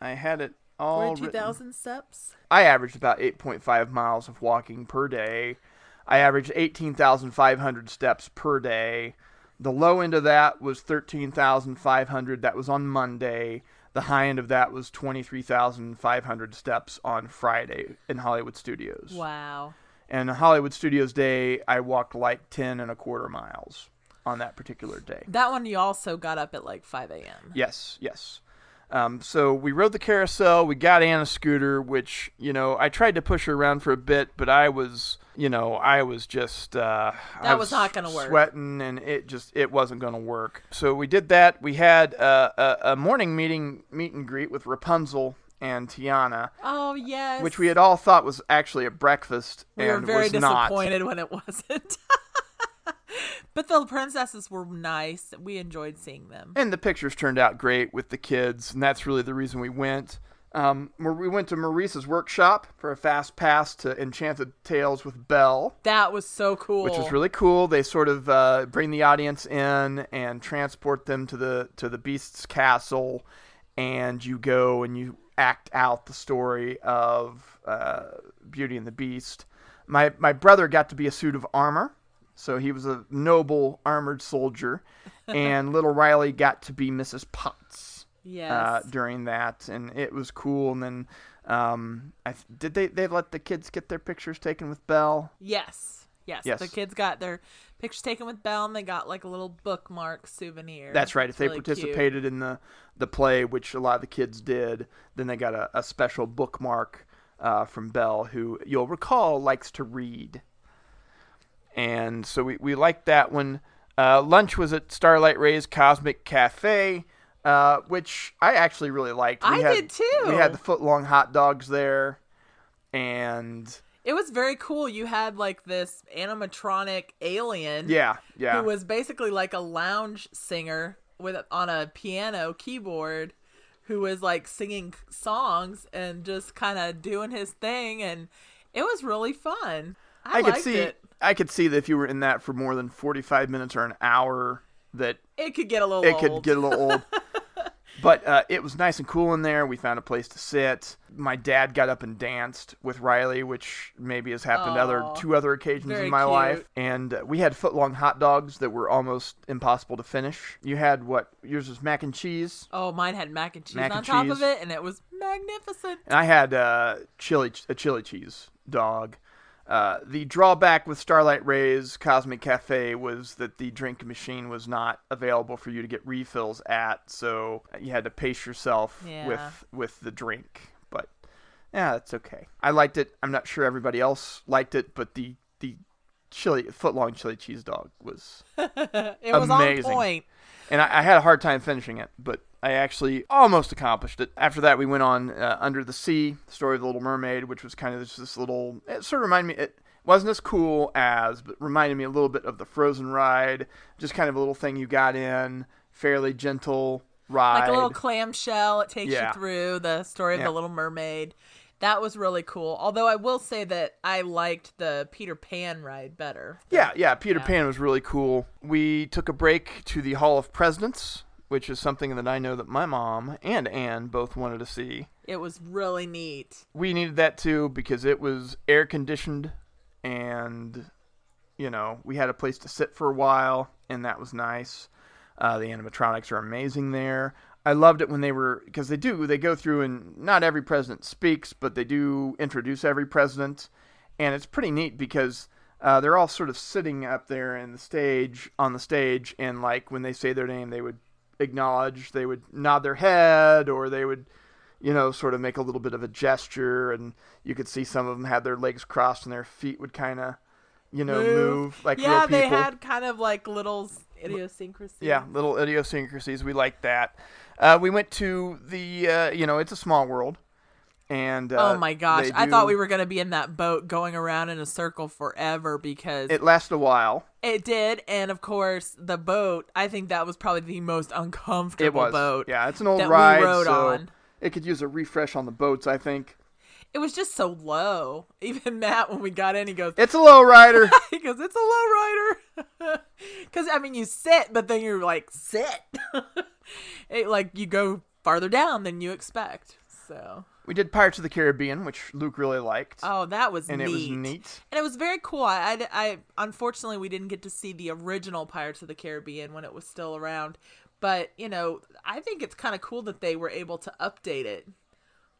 I had it all. written. 42,000 steps? I averaged about 8.5 miles of walking per day. I averaged 18,500 steps per day. The low end of that was 13,500. That was on Monday. The high end of that was 23,500 steps on Friday in Hollywood Studios. Wow. And Hollywood Studios Day, I walked like 10 and a quarter miles on that particular day. That one you also got up at like 5 a.m. Yes, yes. Um, so we rode the carousel. We got Anna scooter, which you know I tried to push her around for a bit, but I was, you know, I was just uh, That was not gonna work. Sweating, and it just it wasn't going to work. So we did that. We had uh, a, a morning meeting, meet and greet with Rapunzel and Tiana, Oh yes. which we had all thought was actually a breakfast we were and very was not. disappointed when it wasn't. but the princesses were nice. We enjoyed seeing them. And the pictures turned out great with the kids, and that's really the reason we went. Um, we went to Maurice's workshop for a fast pass to Enchanted Tales with Belle. That was so cool. which was really cool. They sort of uh, bring the audience in and transport them to the to the Beast's castle, and you go and you act out the story of uh, Beauty and the Beast. My my brother got to be a suit of armor, so he was a noble armored soldier, and little Riley got to be Mrs. Potts yes. uh, during that, and it was cool. And then, um, I th- did they they let the kids get their pictures taken with Belle? yes. Yes. Yes. The kids got their pictures taken with Belle and they got like a little bookmark souvenir. That's right. If It's they really cute. participated in the the play, which a lot of the kids did, then they got a, a special bookmark uh, from Belle, who you'll recall likes to read. And so we, we liked that one. Uh, lunch was at Starlight Ray's Cosmic Cafe, uh, which I actually really liked. We I had, did too. We had the foot long hot dogs there, and It was very cool. You had like this animatronic alien yeah, yeah. who was basically like a lounge singer with on a piano keyboard who was like singing songs and just kind of doing his thing and it was really fun. I, I could liked see it. I could see that if you were in that for more than 45 minutes or an hour that It could get a little it old. could get a little old. But uh, it was nice and cool in there. We found a place to sit. My dad got up and danced with Riley, which maybe has happened other two other occasions very in my cute. life. And uh, we had foot long hot dogs that were almost impossible to finish. You had what? Yours was mac and cheese, Oh, mine had mac and cheese Mac on and top cheese. of it and it was magnificent. and I had uh, chili a chili cheese dog. Uh, the drawback with Starlight Ray's Cosmic Cafe was that the drink machine was not available for you to get refills at, so you had to pace yourself Yeah. with with the drink. But yeah, that's okay. I liked it. I'm not sure everybody else liked it, but the the chili footlong chili cheese dog was, It was Amazing. on point. and I, I had a hard time finishing it, but I actually almost accomplished it. After that, we went on uh, Under the Sea, the story of the Little Mermaid, which was kind of just this little. It sort of reminded me. It wasn't as cool as, but reminded me a little bit of the Frozen ride. Just kind of a little thing you got in, fairly gentle ride. Like a little clamshell it takes Yeah. you through the story of Yeah. the little mermaid. That was really cool. Although I will say that I liked the Peter Pan ride better. Yeah, yeah. Peter Yeah. Pan was really cool. We took a break to the Hall of Presidents, which is something that I know that my mom and Anne both wanted to see. It was really neat. We needed that too because it was air conditioned and you know, we had a place to sit for a while and that was nice. Uh, the animatronics are amazing there. I loved it when they were because they do they go through and not every president speaks, but they do introduce every president, and it's pretty neat because uh, they're all sort of sitting up there in the stage on the stage, and like when they say their name, they would acknowledge, they would nod their head, or they would, you know, sort of make a little bit of a gesture, and you could see some of them had their legs crossed and their feet would kind of, you know, move, like yeah, real people. they had kind of like little idiosyncrasies. Yeah, little idiosyncrasies. We like that. Uh, we went to the, uh, you know, it's a small world, and uh, oh my gosh, they I thought we were gonna be in that boat going around in a circle forever because It lasted a while. It did, and of course the boat. I think that was probably the most uncomfortable It was. boat. Yeah, it's an old ride, rode so on. it could use a refresh on the boats. I think It was just so low. Even Matt, when we got in, he goes, it's a low rider. he goes, it's a low rider. Because I mean, you sit, but then you're like sit. it like you go farther down than you expect. So we did Pirates of the Caribbean, which Luke really liked, oh, that was and neat. it was neat. And it was very cool. I, I, I- unfortunately we didn't get to see the original Pirates of the Caribbean when it was still around. But you know, I think it's kind of cool that they were able to update it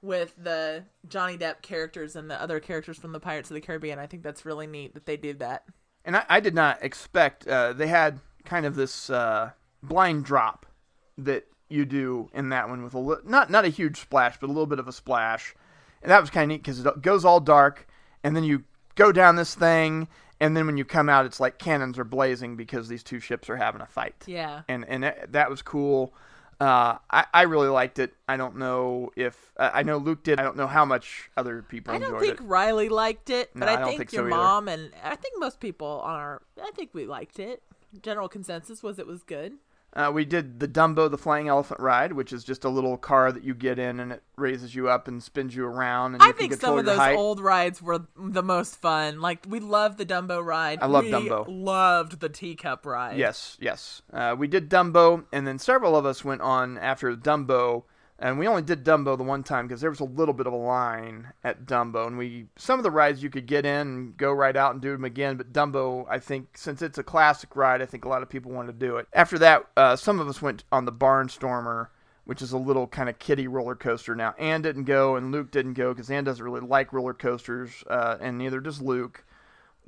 with the Johnny Depp characters and the other characters from the Pirates of the Caribbean. I think that's really neat that they did that. And I, I did not expect uh, they had kind of this uh, blind drop that you do in that one with a li- not not a huge splash, but a little bit of a splash, and that was kind of neat because it goes all dark, and then you go down this thing, and then when you come out, it's like cannons are blazing because these two ships are having a fight. Yeah. and and that, that was cool. Uh, I, I really liked it. I don't know if uh, I know Luke did. I don't know how much other people I don't think it. Riley liked it, but No, I I think, think your so mom and I think most people on our I think we liked it. General consensus was it was good. Uh, we did the Dumbo, the flying elephant ride, which is just a little car that you get in and it raises you up and spins you around. And I think some of those height. old rides were the most fun. Like we loved the Dumbo ride. I love we Dumbo. Loved the teacup ride. Yes, yes. Uh, we did Dumbo, and then several of us went on after Dumbo, and we only did Dumbo the one time because there was a little bit of a line at Dumbo, and we some of the rides you could get in and go right out and do them again, but Dumbo, I think since it's a classic ride, I think a lot of people want to do it. After that, uh, some of us went on the Barnstormer. Which is a little kind of kiddie roller coaster. Now, Anne didn't go and Luke didn't go because Anne doesn't really like roller coasters, uh, and neither does Luke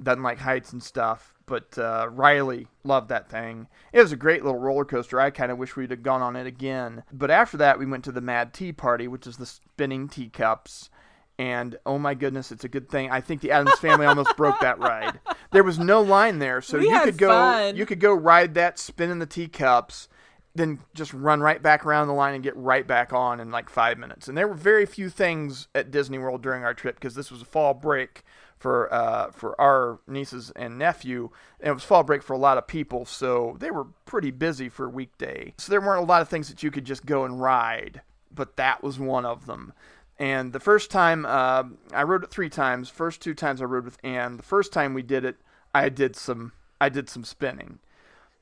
doesn't like heights and stuff. But uh, Riley loved that thing. It was a great little roller coaster. I kind of wish we'd have gone on it again. But after that, we went to the Mad Tea Party, which is the spinning teacups. And oh my goodness, it's a good thing. I think the Adams family almost broke that ride. There was no line there, so We you could go fun. you could go ride that, spin in the teacups, then just run right back around the line and get right back on in like five minutes. And there were very few things at Disney World during our trip because this was a fall break for uh, for our nieces and nephew, and it was fall break for a lot of people, so they were pretty busy for a weekday. So there weren't a lot of things that you could just go and ride, but that was one of them. And the first time uh, I rode it three times. First two times I rode with Anne. The first time we did it, I did some I did some spinning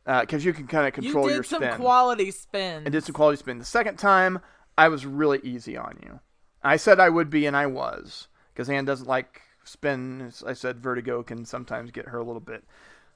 because you can kind of You control did your some spin. quality spin. I did some quality spin. The second time, I was really easy on you. I said I would be, and I was, because Anne doesn't like spin. As I said vertigo can sometimes get her a little bit.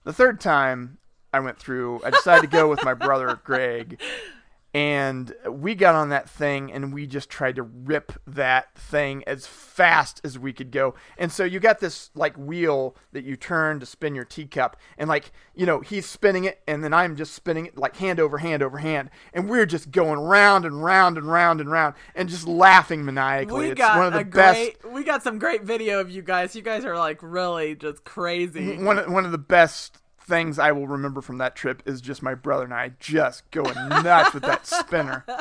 The third time I went through, I decided to go with my brother Greg, and we got on that thing and we just tried to rip that thing as fast as we could go. And so you got this like wheel that you turn to spin your teacup and like, you know, he's spinning it and then I'm just spinning it like hand over hand over hand and we're just going round and round and round and round and just laughing maniacally. we it's got one of the best great. We got some great video of you guys. You guys are like really just crazy. one one of the best things I will remember from that trip is just my brother and I just going nuts with that spinner.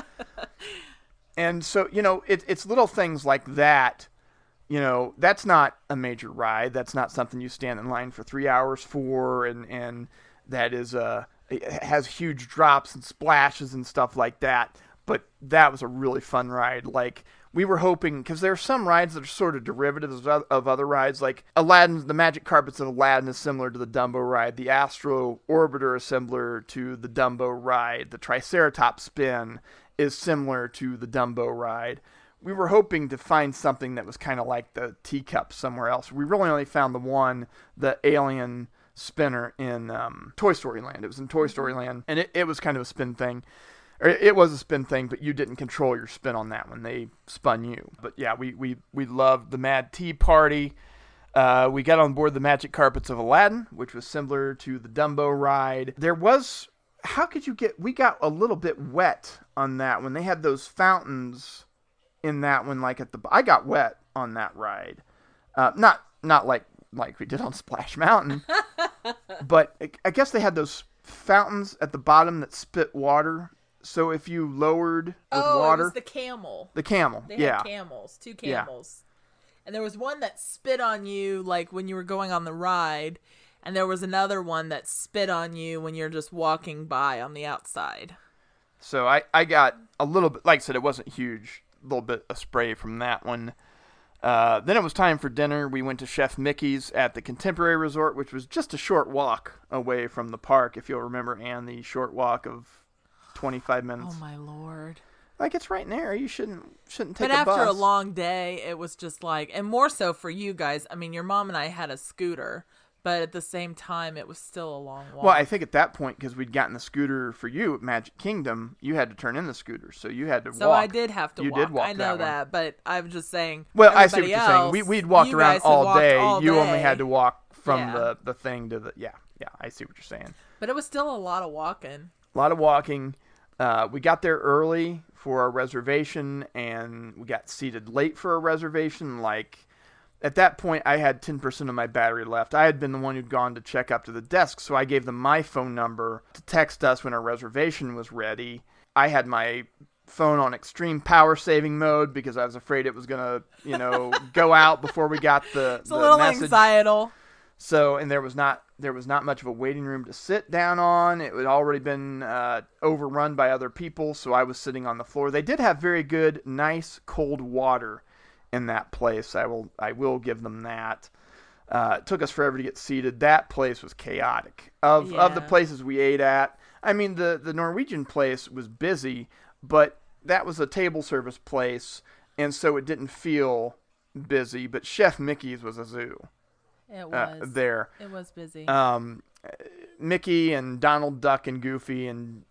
And so, you know, it, it's little things like that. You know, that's not a major ride. That's not something you stand in line for three hours for, and and that is uh it has huge drops and splashes and stuff like that. But that was a really fun ride. Like we were hoping because there are some rides that are sort of derivatives of other rides. Like Aladdin, the Magic Carpets of Aladdin is similar to the Dumbo ride. The Astro Orbiter is similar to the Dumbo ride. The Triceratops spin is similar to the Dumbo ride. We were hoping to find something that was kind of like the teacup somewhere else. We really only found the one, the alien spinner in um, Toy Story Land. It was in Toy Story Land, and it, it was kind of a spin thing. It was a spin thing, but you didn't control your spin on that one. They spun you. But yeah, we, we, we loved the Mad Tea Party. Uh, we got on board the Magic Carpets of Aladdin, which was similar to the Dumbo ride. There was, how could you get, we got a little bit wet on that one. They had those fountains in that one, like at the, I got wet on that ride. Uh, not, not like, like we did on Splash Mountain, but I- I guess they had those fountains at the bottom that spit water. So if you lowered with oh, water, it was the camel. the camel, They yeah, had camels, two Yeah. camels. And there was one that spit on you like when you were going on the ride, and there was another one that spit on you when you're just walking by on the outside. So I, I got a little bit, like I said, it wasn't huge, a little bit of spray from that one. Uh, then it was time for dinner. We went to Chef Mickey's at the Contemporary Resort, which was just a short walk away from the park, if you'll remember, and the short walk of 25 minutes. Oh my lord. like it's right there. You shouldn't shouldn't take But a after bus. a long day, it was just like, and more so for you guys. I mean, your mom and I had a scooter, but at the same time, it was still a long walk. Well, I think at that point, because we'd gotten the scooter for you at Magic Kingdom, you had to turn in the scooter, so you had to so walk. I did have to You walk. did walk I know that that, but I'm just saying. Well, I see what you're saying. We we'd walked around all walked day. all You only had to walk from Yeah. the the thing to the yeah yeah. I see what you're saying. But it was still a lot of walking. A lot of walking. Uh, we got there early for our reservation, and we got seated late for a reservation. Like at that point, I had 10% of my battery left. I had been the one who'd gone to check up to the desk, so I gave them my phone number to text us when our reservation was ready. I had my phone on extreme power saving mode because I was afraid it was gonna, you know, go out before we got the, It's the a little message. anxietal. So, and there was not there was not much of a waiting room to sit down on. It had already been uh, overrun by other people, so I was sitting on the floor. They did have very good, nice cold water in that place. I will I will give them that. Uh, it took us forever to get seated. That place was chaotic. Of of the places we ate at, I mean the the Norwegian place was busy, but that was a table service place, and so it didn't feel busy. But Chef Mickey's was a zoo It uh, was. there. It was busy. Um, Mickey and Donald Duck and Goofy and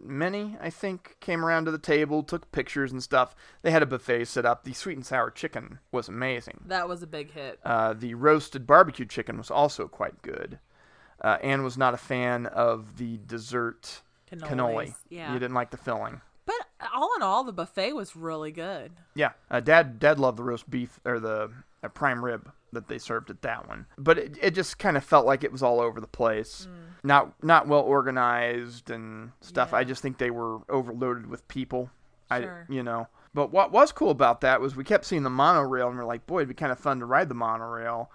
Minnie, I think, came around to the table, took pictures and stuff. They had a buffet set up. The sweet and sour chicken was amazing. that was a big hit. Uh, the roasted barbecue chicken was also quite good. Uh, Anne was not a fan of the dessert cannoli. Yeah. You didn't like the filling. But all in all, the buffet was really good. Yeah, uh, Dad, Dad loved the roast beef or the uh, prime rib that they served at that one. But it, it just kind of felt like it was all over the place, not not well organized and stuff. I just think they were overloaded with people. Sure. I, you know. But what was cool about that was we kept seeing the monorail, and we're like, boy, it'd be kind of fun to ride the monorail.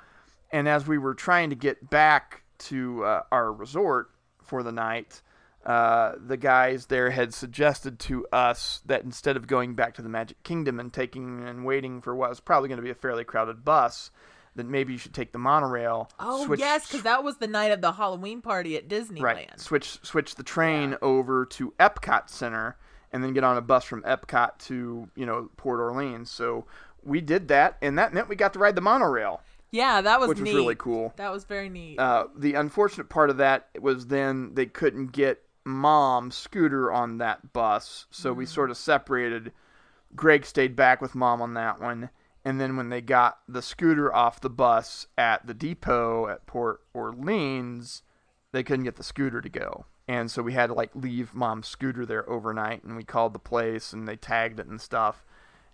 And as we were trying to get back to uh, our resort for the night, uh, the guys there had suggested to us that instead of going back to the Magic Kingdom and taking and waiting for what was probably going to be a fairly crowded bus, that maybe you should take the monorail. Oh switch, yes, because that was the night of the Halloween party at Disneyland. right, switch switch the train over to Epcot Center, and then get on a bus from Epcot to you know Port Orleans. So we did that, and that meant we got to ride the monorail. Yeah, that was Which was really cool. That was very neat. Uh, the unfortunate part of that was then they couldn't get mom scooter on that bus so we sort of separated greg stayed back with mom on that one and then when they got the scooter off the bus at the depot at port orleans they couldn't get the scooter to go and so we had to like leave mom's scooter there overnight and we called the place and they tagged it and stuff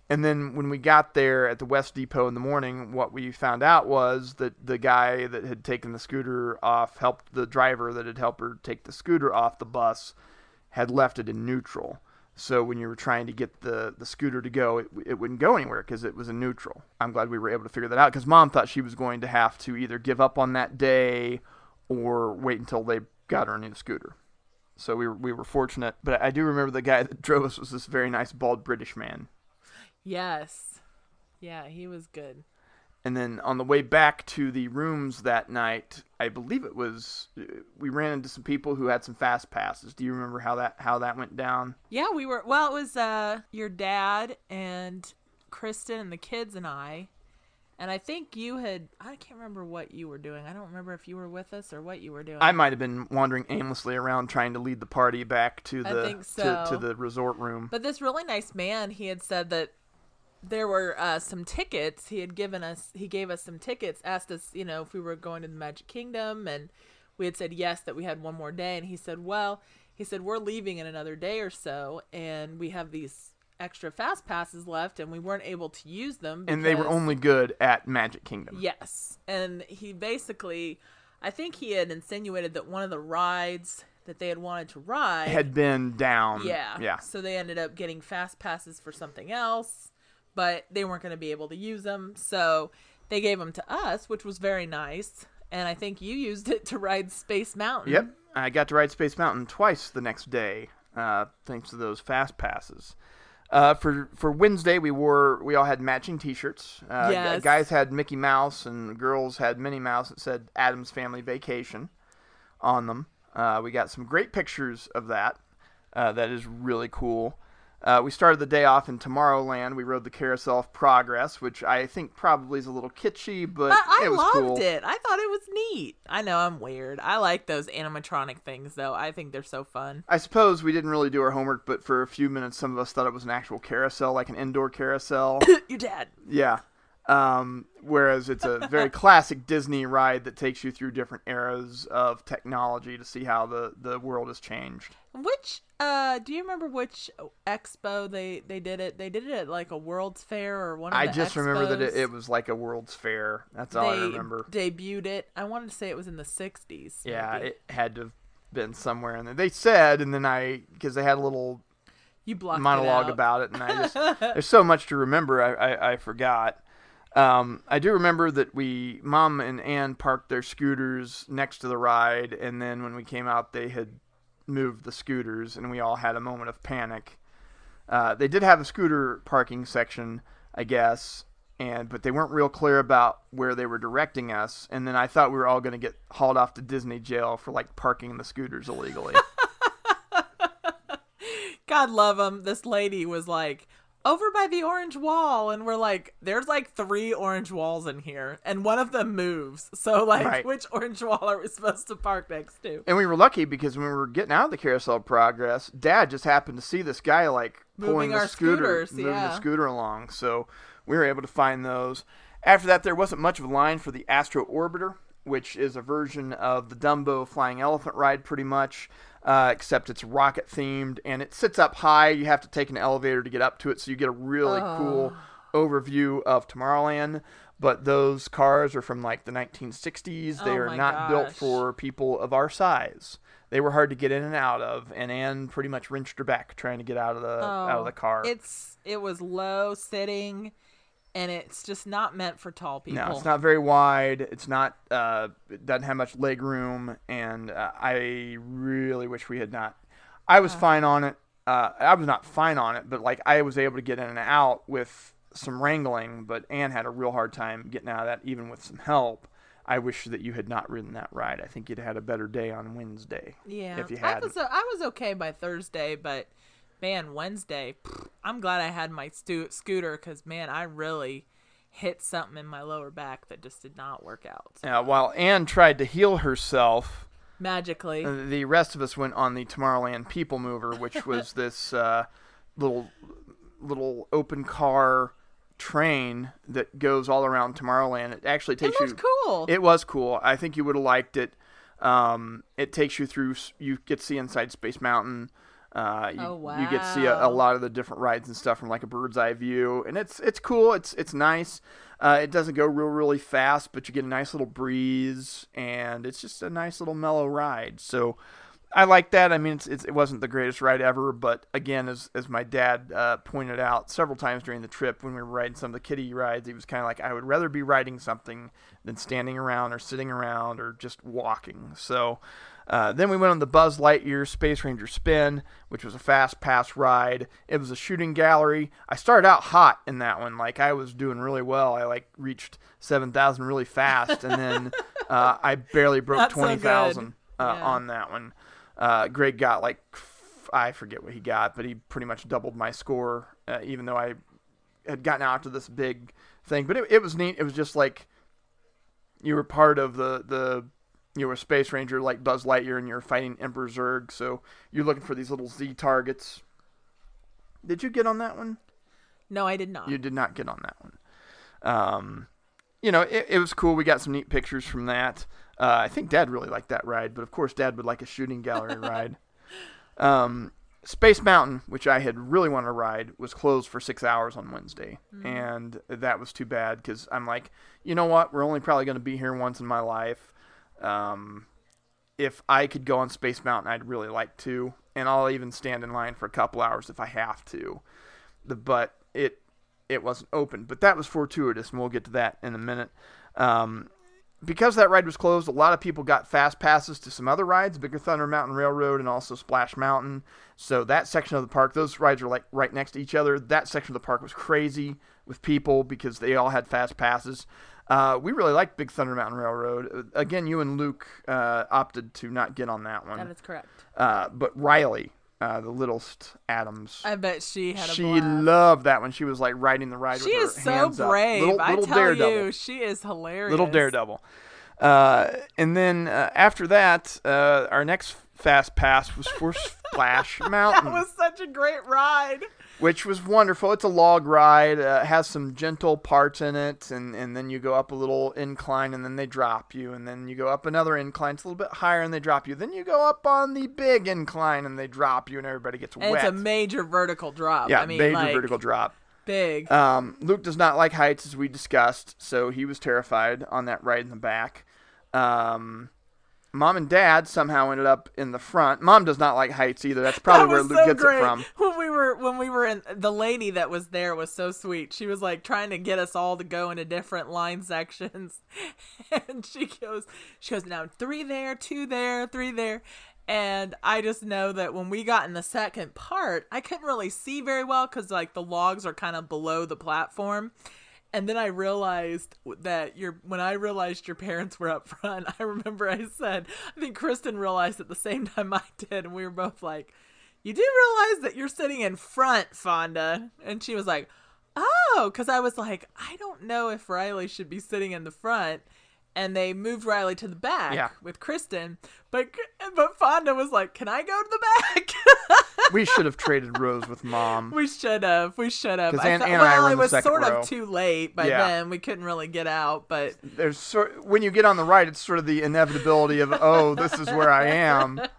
and then when we got there at the West Depot in the morning, what we found out was that the guy that had taken the scooter off helped the driver that had helped her take the scooter off the bus had left it in neutral. So when you were trying to get the, the scooter to go, it, it wouldn't go anywhere because it was in neutral. I'm glad we were able to figure that out because mom thought she was going to have to either give up on that day or wait until they got her a new scooter. So we were, we were fortunate. But I do remember the guy that drove us was this very nice bald British man. yes. Yeah, he was good. And then on the way back to the rooms that night, I believe it was we ran into some people who had some fast passes. Do you remember how that how that went down? Yeah, we were. Well, it was uh your dad and Kristen and the kids and I, and I think you had. I can't remember what you were doing. I don't remember if you were with us or what you were doing. I might have been wandering aimlessly around trying to lead the party back to the think to, to the resort room. But this really nice man, he had said that there were uh, some tickets. He had given us, he gave us some tickets, asked us, you know, if we were going to the Magic Kingdom, and we had said yes, that we had one more day. And he said, well, he said, we're leaving in another day or so, and we have these extra fast passes left, and we weren't able to use them. and they were only good at Magic Kingdom. Yes. And he basically, I think he had insinuated that one of the rides that they had wanted to ride Had been down. yeah. Yeah. So they ended up getting fast passes for something else, but they weren't going to be able to use them. So they gave them to us, which was very nice. And I think you used it to ride Space Mountain. Yep. I got to ride Space Mountain twice the next day, uh, thanks to those fast passes. Uh, for for Wednesday, we wore we all had matching T-shirts. Uh, Yes. Guys had Mickey Mouse, and girls had Minnie Mouse that said Adam's Family Vacation on them. Uh, we got some great pictures of that. Uh, that is really cool. Uh, we started the day off in Tomorrowland. We rode the Carousel of Progress, which I think probably is a little kitschy, but But I it was loved cool. it. I thought it was neat. I know I'm weird. I like those animatronic things, though. I think they're so fun. I suppose we didn't really do our homework, but for a few minutes, some of us thought it was an actual carousel, like an indoor carousel. Your dad. yeah. Um, whereas it's a very classic Disney ride that takes you through different eras of technology to see how the, the world has changed. Which uh do you remember which expo they they did it? They did it at like a World's Fair or one of I just remember that it, it was like a World's Fair. That's all they I remember. debuted it. I wanted to say it was in the 60s. Yeah, maybe. it had to have been somewhere in there. They said, and then I, because they had a little You blocked it monologue out. about it, and I just there's so much to remember. I I, I forgot. Um, I do remember that we, mom and Anne, parked their scooters next to the ride, and then when we came out, they had moved the scooters, and we all had a moment of panic. Uh, they did have a scooter parking section, I guess, and but they weren't real clear about where they were directing us. And then I thought we were all going to get hauled off to Disney jail for like parking the scooters illegally. God love him. This lady was like over by the orange wall, and we're like, there's like three orange walls in here, and one of them moves. So like, Right. which orange wall are we supposed to park next to? And we were lucky because when we were getting out of the carousel of progress, Dad just happened to see this guy like pulling Moving the our scooter, scooters, moving the scooter along. So we were able to find those. After that, there wasn't much of a line for the Astro Orbiter, which is a version of the Dumbo Flying Elephant ride, pretty much, uh, except it's rocket themed and it sits up high. You have to take an elevator to get up to it, so you get a really cool overview of Tomorrowland. But those cars are from like the 1960s. They Oh are not built for people of our size. They were hard to get in and out of, and Anne pretty much wrenched her back trying to get out of the out of the car. Oh, It's it was low sitting, and it's just not meant for tall people. No, it's not very wide. It's not. Uh, it doesn't have much leg room, and uh, I really wish we had not. I was fine on it. Uh, I was not fine on it, but like I was able to get in and out with some wrangling. But Anne had a real hard time getting out of that, even with some help. I wish that you had not ridden that ride. I think you'd had a better day on Wednesday. Yeah, if you I had. was I was okay by Thursday, but man, Wednesday, I'm glad I had my stu- scooter because man, I really hit something in my lower back that just did not work out Uh, while Anne tried to heal herself, magically. Uh, the rest of us went on the Tomorrowland People Mover, which was this uh, little little open car train that goes all around Tomorrowland. It actually it takes you. cool. It was cool. I think you would have liked it. Um, it takes you through. You get to see inside Space Mountain. Uh, you, Oh, you get to see a, a lot of the different rides and stuff from like a bird's eye view, and it's it's cool. It's it's nice. Uh, it doesn't go real really fast, but you get a nice little breeze, and it's just a nice little mellow ride. So I like that. I mean, it's, it's, it wasn't the greatest ride ever, but again, as as my dad uh, pointed out several times during the trip when we were riding some of the kiddie rides, he was kind of like, I would rather be riding something than standing around or sitting around or just walking. So. Uh, then we went on the Buzz Lightyear Space Ranger Spin, which was a fast pass ride. It was a shooting gallery. I started out hot in that one, like I was doing really well. I like reached seven thousand really fast, and then uh, I barely broke Not twenty thousand good. uh, Yeah. on that one. Uh, Greg got like f- I forget what he got, but he pretty much doubled my score, uh, even though I had gotten out to this big thing. But it, it was neat. It was just like you were part of the the you were a space ranger like Buzz Lightyear, and you're fighting Emperor Zurg. So you're looking for these little Z targets. Did you get on that one? no, I did not. You did not get on that one. Um, you know, it, it was cool. We got some neat pictures from that. Uh, I think Dad really liked that ride, but of course, Dad would like a shooting gallery ride. Um, Space Mountain, which I had really wanted to ride, was closed for six hours on Wednesday, and that was too bad because I'm like, you know what? We're only probably going to be here once in my life. Um, if I could go on Space Mountain, I'd really like to, and I'll even stand in line for a couple hours if I have to. The but it it wasn't open, but that was fortuitous, and we'll get to that in a minute. Um, because that ride was closed, a lot of people got fast passes to some other rides, Big Thunder Mountain Railroad and also Splash Mountain. So that section of the park, those rides are like right next to each other. That section of the park was crazy with people because they all had fast passes. Uh, we really liked Big Thunder Mountain Railroad. Uh, Again, you and Luke uh, opted to not get on that one. that is correct. Uh, but Riley, uh, the littlest Adams, I bet she had a she blast. loved that one. She was like riding the ride She with is her so brave. Little, I little tell daredevil. you, she is hilarious. Little daredevil. Uh, and then uh, after that, uh, our next fast pass was for Splash Mountain, That was such a great ride. Which was wonderful. It's a log ride. Uh, it has some gentle parts in it, and, and then you go up a little incline, and then they drop you, and then you go up another incline. It's a little bit higher, and they drop you. Then you go up on the big incline, and they drop you, and everybody gets And wet. it's a major vertical drop. yeah, I mean, major like, vertical drop. big. Um, Luke does not like heights, as we discussed, so he was terrified on that ride in the back. Um, Mom and Dad somehow ended up in the front. Mom does not like heights either. That's probably that where Luke so gets great. it from. When we were when we were in the lady that was there was so sweet. She was like trying to get us all to go into different line sections. And she goes she goes, Now three there, two there, three there. And I just know that when we got in the second part, I couldn't really see very well because like the logs are kind of below the platform. And then I realized that your when I realized your parents were up front, I remember I said, I think Kristen realized at the same time I did, and we were both like, You do realize that you're sitting in front, Fonda. And she was like, Oh, because I was like, I don't know if Riley should be sitting in the front. And they moved Riley to the back Yeah. with Kristen. But but Fonda was like, Can I go to the back? We should have traded rows with Mom. We should have. We should have. I Anne- thought- Anne I well, in it was sort row. of too late by Yeah. then. We couldn't really get out, but There's sort when you get on the right, it's sort of the inevitability of oh, this is where I am.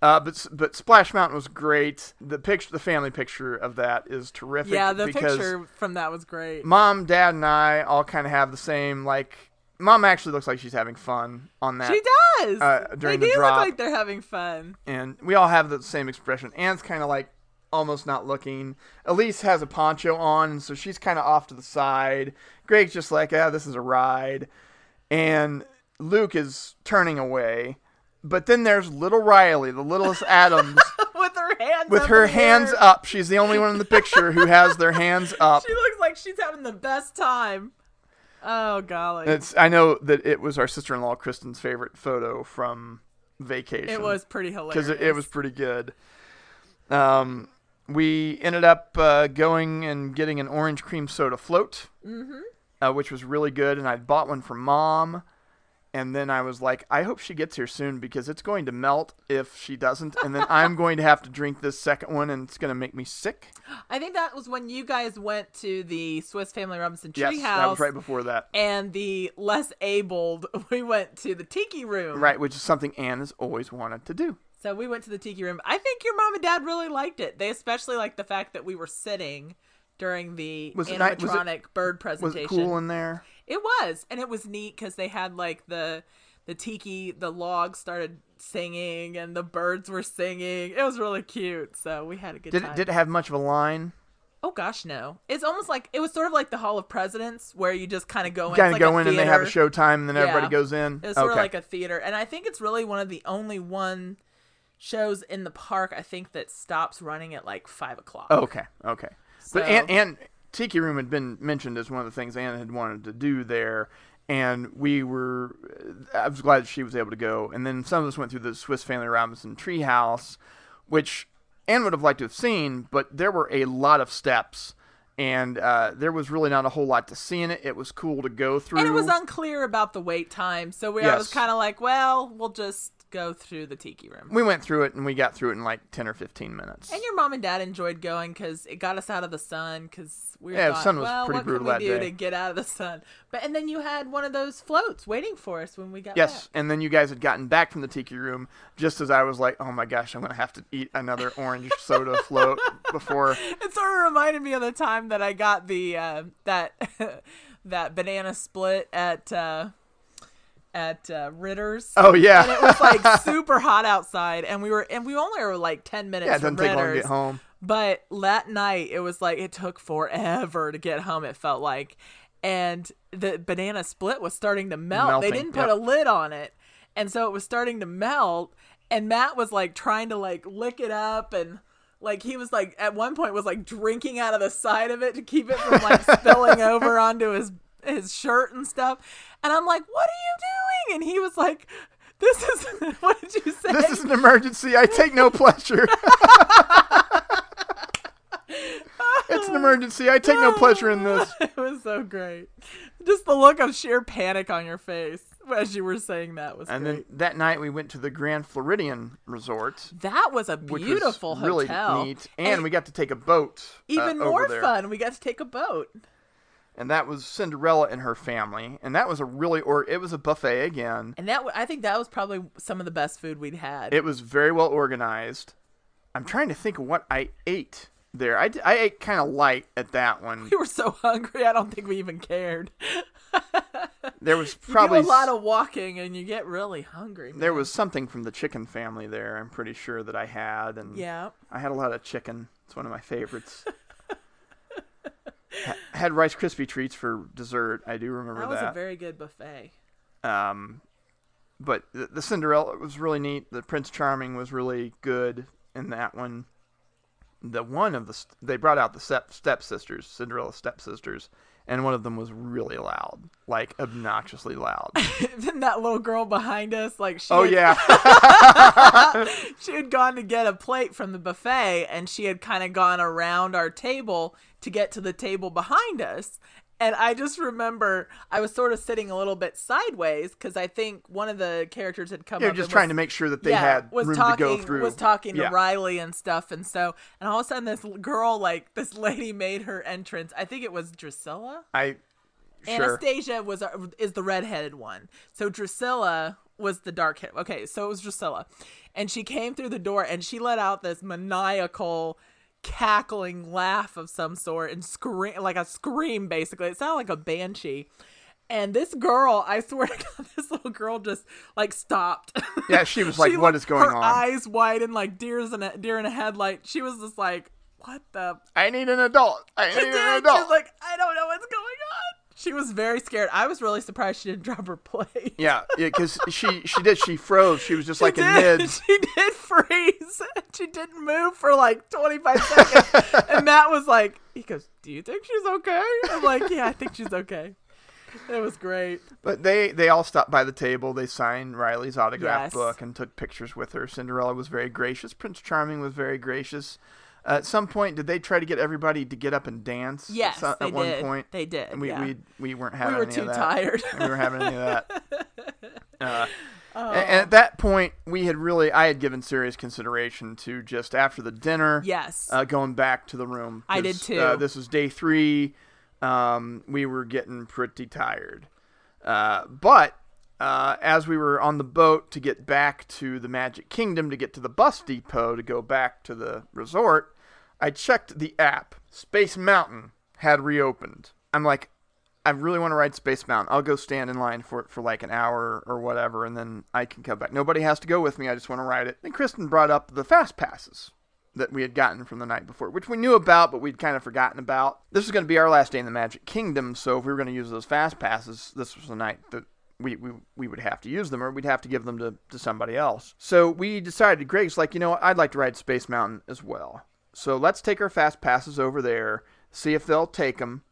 Uh, but but Splash Mountain was great. The picture, the family picture of that is terrific. yeah, the picture from that was great. Mom, Dad, and I all kind of have the same like. Mom actually looks like she's having fun on that. She does. uh, during they the do drop. look like they're having fun. and we all have the same expression. Anne's kind of like almost not looking. Elise has a poncho on, so she's kind of off to the side. Greg's just like, ah, this is a ride. And Luke is turning away. But then there's little Riley, the littlest Adams, with her hands with up her hands air. up. She's the only one in the picture who has their hands up. She looks like she's having the best time. Oh golly, It's I know that it was our sister-in-law Kristen's favorite photo from vacation. it was pretty hilarious. because it, it was pretty good. Um, we ended up uh, going and getting an orange cream soda float, mm-hmm. uh, which was really good. And I bought one for mom. And then I was like, I hope she gets here soon because it's going to melt if she doesn't. And then I'm going to have to drink this second one and it's going to make me sick. I think that was when you guys went to the Swiss Family Robinson Treehouse. Yes, Treehouse. that was right before that. and the less abled, we went to the tiki room. Right, which is something Anne has always wanted to do. So we went to the tiki room. I think your mom and dad really liked it. They especially liked the fact that we were sitting during the Was it was it- animatronic bird Was presentation. it cool in there? It was, and it was neat because they had like the the tiki, the logs started singing, and the birds were singing. It was really cute. So we had a good Did time. it, did it have much of a line? oh gosh, no! It's almost like it was sort of like the Hall of Presidents, where you just kind of go in. Kind of like go a in and they have a theater. show time and then everybody goes in? It's sort okay. of like a theater, and I think it's really one of the only one shows in the park. I think that stops running at like five o'clock. Okay, okay. But and, and Tiki Room had been mentioned as one of the things Anna had wanted to do there, and we were. I was glad she was able to go. And then some of us went through the Swiss Family Robinson Treehouse, which Anne would have liked to have seen, but there were a lot of steps. And uh, there was really not a whole lot to see in it. It was cool to go through. and it was unclear about the wait time, so we I was kind of like, well, we'll just go through the tiki room. we went through it and we got through it in like 10 or 15 minutes. And your mom and dad enjoyed going because it got us out of the sun. Because we were Yeah, the thought, sun was well, pretty what brutal can we do day. to get out of the sun? But and then you had one of those floats waiting for us when we got Yes, back. and then you guys had gotten back from the tiki room just as I was like, "Oh my gosh, I'm gonna have to eat another orange soda float before." It sort of reminded me of the time that I got the uh, that that banana split at uh, at uh, Ritter's. Oh yeah, And it was like super hot outside, and we were and we only were like ten minutes yeah, it from doesn't take long to get home. But that night, it was like it took forever to get home. It felt like, and the banana split was starting to melt. Melting, they didn't put yep. a lid on it, and so it was starting to melt. And Matt was like trying to like lick it up, and like he was like at one point was like drinking out of the side of it to keep it from like spilling over onto his his shirt and stuff. And I'm like, "What are you doing?" And he was like. This is what did you say? This is an emergency. I take no pleasure. it's an emergency. I take no pleasure in this. it was so great. Just the look of sheer panic on your face as you were saying that was And great. then that night we went to the Grand Floridian Resort, that was a beautiful was really hotel. neat, and, we got to take a boat. uh, even over more fun. We got to take a boat. And that was Cinderella and her family, and that was a really or it was a buffet again. And that I think that was probably some of the best food we'd had. It was very well organized. I'm trying to think of what I ate there. I, I ate kind of light at that one. we were so hungry. I don't think we even cared. there was You probably do a lot of walking and you get really hungry. there was something from the chicken family there. I'm pretty sure that I had, and yeah. I had a lot of chicken. It's one of my favorites. Ha- had Rice Krispie treats for dessert. I do remember That was that. a very good buffet. um, but the, the Cinderella was really neat. The Prince Charming was really good in that one. The one of the they brought out the step stepsisters, Cinderella stepsisters, and one of them was really loud, like obnoxiously loud. then that little girl behind us, like she oh had, yeah, she had gone to get a plate from the buffet and she had kind of gone around our table to get to the table behind us. And I just remember I was sort of sitting a little bit sideways because I think one of the characters had come you're up. just trying was- to make sure that they yeah, had was room talking, to go through. Was talking Yeah. to Riley and stuff, and so and all of a sudden this girl, like this lady, made her entrance. I think it was Drusilla. I sure. Anastasia was is the redheaded one. So Drusilla was the dark hair. Okay, so it was Drusilla, and she came through the door and she let out this maniacal cackling laugh of some sort and scream like a scream basically it sounded like a banshee and this girl i swear to god this little girl just like stopped Yeah, she was like, She "What looked- is going her on?" eyes wide and like deers in a deer in a headlight she was just like what the I need an adult. I need an adult. She's like, I don't know what's going on. She was very scared. I was really surprised she didn't drop her plate. yeah, yeah, because she she did. She froze. She was just like she in did. mid. She did freeze. She didn't move for like 25 seconds. and Matt was like, he goes, Do you think she's okay? I'm like, Yeah, I think she's okay. It was great. But they they all stopped by the table. They signed Riley's autograph Yes. book and took pictures with her. Cinderella was very gracious. Prince Charming was very gracious. Uh, at some point, did they try to get everybody to get up and dance? at Yes, some- they at one did. point. They did. And we, yeah. we we weren't having. we were any too of that. tired. we weren't having any of that. Uh, Oh. and, and at that point, we had really I had given serious consideration to just after the dinner. yes. uh, going back to the room. I did too. Uh, this was day three. Um, we were getting pretty tired. Uh, but uh, as we were on the boat to get back to the Magic Kingdom to get to the bus depot to go back to the resort, I checked the app. Space Mountain had reopened. I'm like, I really want to ride Space Mountain. I'll go stand in line for it for like an hour or whatever, and then I can come back. Nobody has to go with me. I just want to ride it. And Kristen brought up the fast passes that we had gotten from the night before, which we knew about, but we'd kind of forgotten about. This was going to be our last day in the Magic Kingdom, so if we were going to use those fast passes, this was the night that we, we, we would have to use them, or we'd have to give them to, to somebody else. So we decided, Greg's like, you know I'd like to ride Space Mountain as well. So let's take our fast passes over there, see if they'll take them,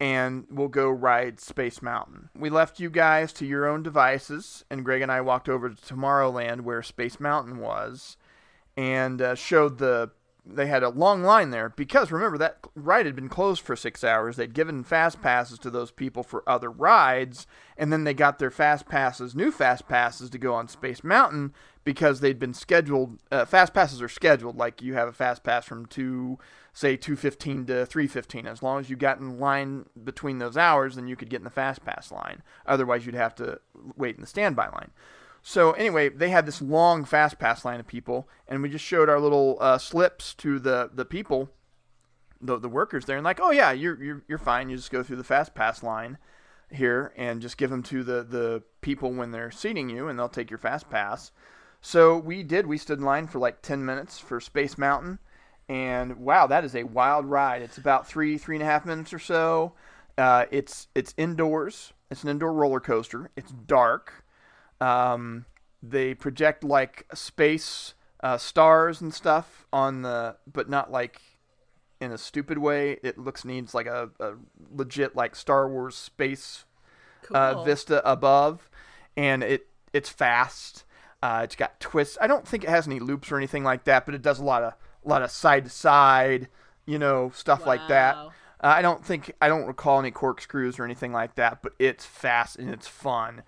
and we'll go ride Space Mountain. We left you guys to your own devices, and Greg and I walked over to Tomorrowland where Space Mountain was and uh, showed the they had a long line there because remember that ride had been closed for six hours. They'd given fast passes to those people for other rides, and then they got their fast passes, new fast passes, to go on Space Mountain because they'd been scheduled. Uh, fast passes are scheduled, like you have a fast pass from two, say two fifteen to three fifteen. As long as you got in line between those hours, then you could get in the fast pass line. Otherwise, you'd have to wait in the standby line. So anyway, they had this long fast pass line of people, and we just showed our little uh, slips to the the people, the the workers there, and like, oh yeah, you're you're you're fine. You just go through the fast pass line here and just give them to the the people when they're seating you, and they'll take your fast pass. So we did. We stood in line for like ten minutes for Space Mountain, and wow, that is a wild ride. It's about three three and a half minutes or so. Uh, it's it's indoors. It's an indoor roller coaster. It's dark. Um, they project like space uh, stars and stuff on the, but not like in a stupid way. It looks needs like a, a legit like Star Wars space uh, vista above, and it it's fast. Uh, it's got twists. I don't think it has any loops or anything like that, but it does a lot of a lot of side to side, you know, stuff like that. Uh, I don't think I don't recall any corkscrews or anything like that, but it's fast and it's fun.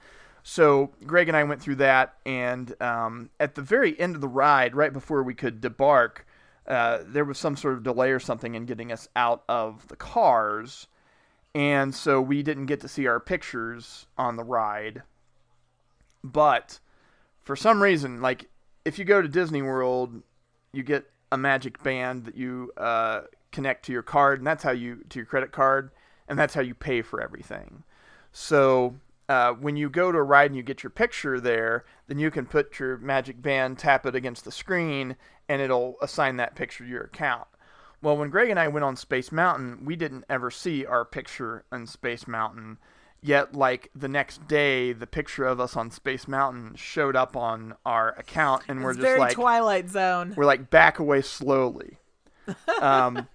So Greg and I went through that, and um, at the very end of the ride, right before we could debark, uh, there was some sort of delay or something in getting us out of the cars, and so we didn't get to see our pictures on the ride. But for some reason, like if you go to Disney World, you get a magic band that you uh, connect to your card, and that's how you to your credit card, and that's how you pay for everything. So uh, when you go to a ride and you get your picture there, then you can put your magic band, tap it against the screen, and it'll assign that picture to your account. Well, when Greg and I went on Space Mountain, we didn't ever see our picture on Space Mountain. Yet, like the next day, the picture of us on Space Mountain showed up on our account, and we're just like, Twilight Zone. we're like back away slowly. Um,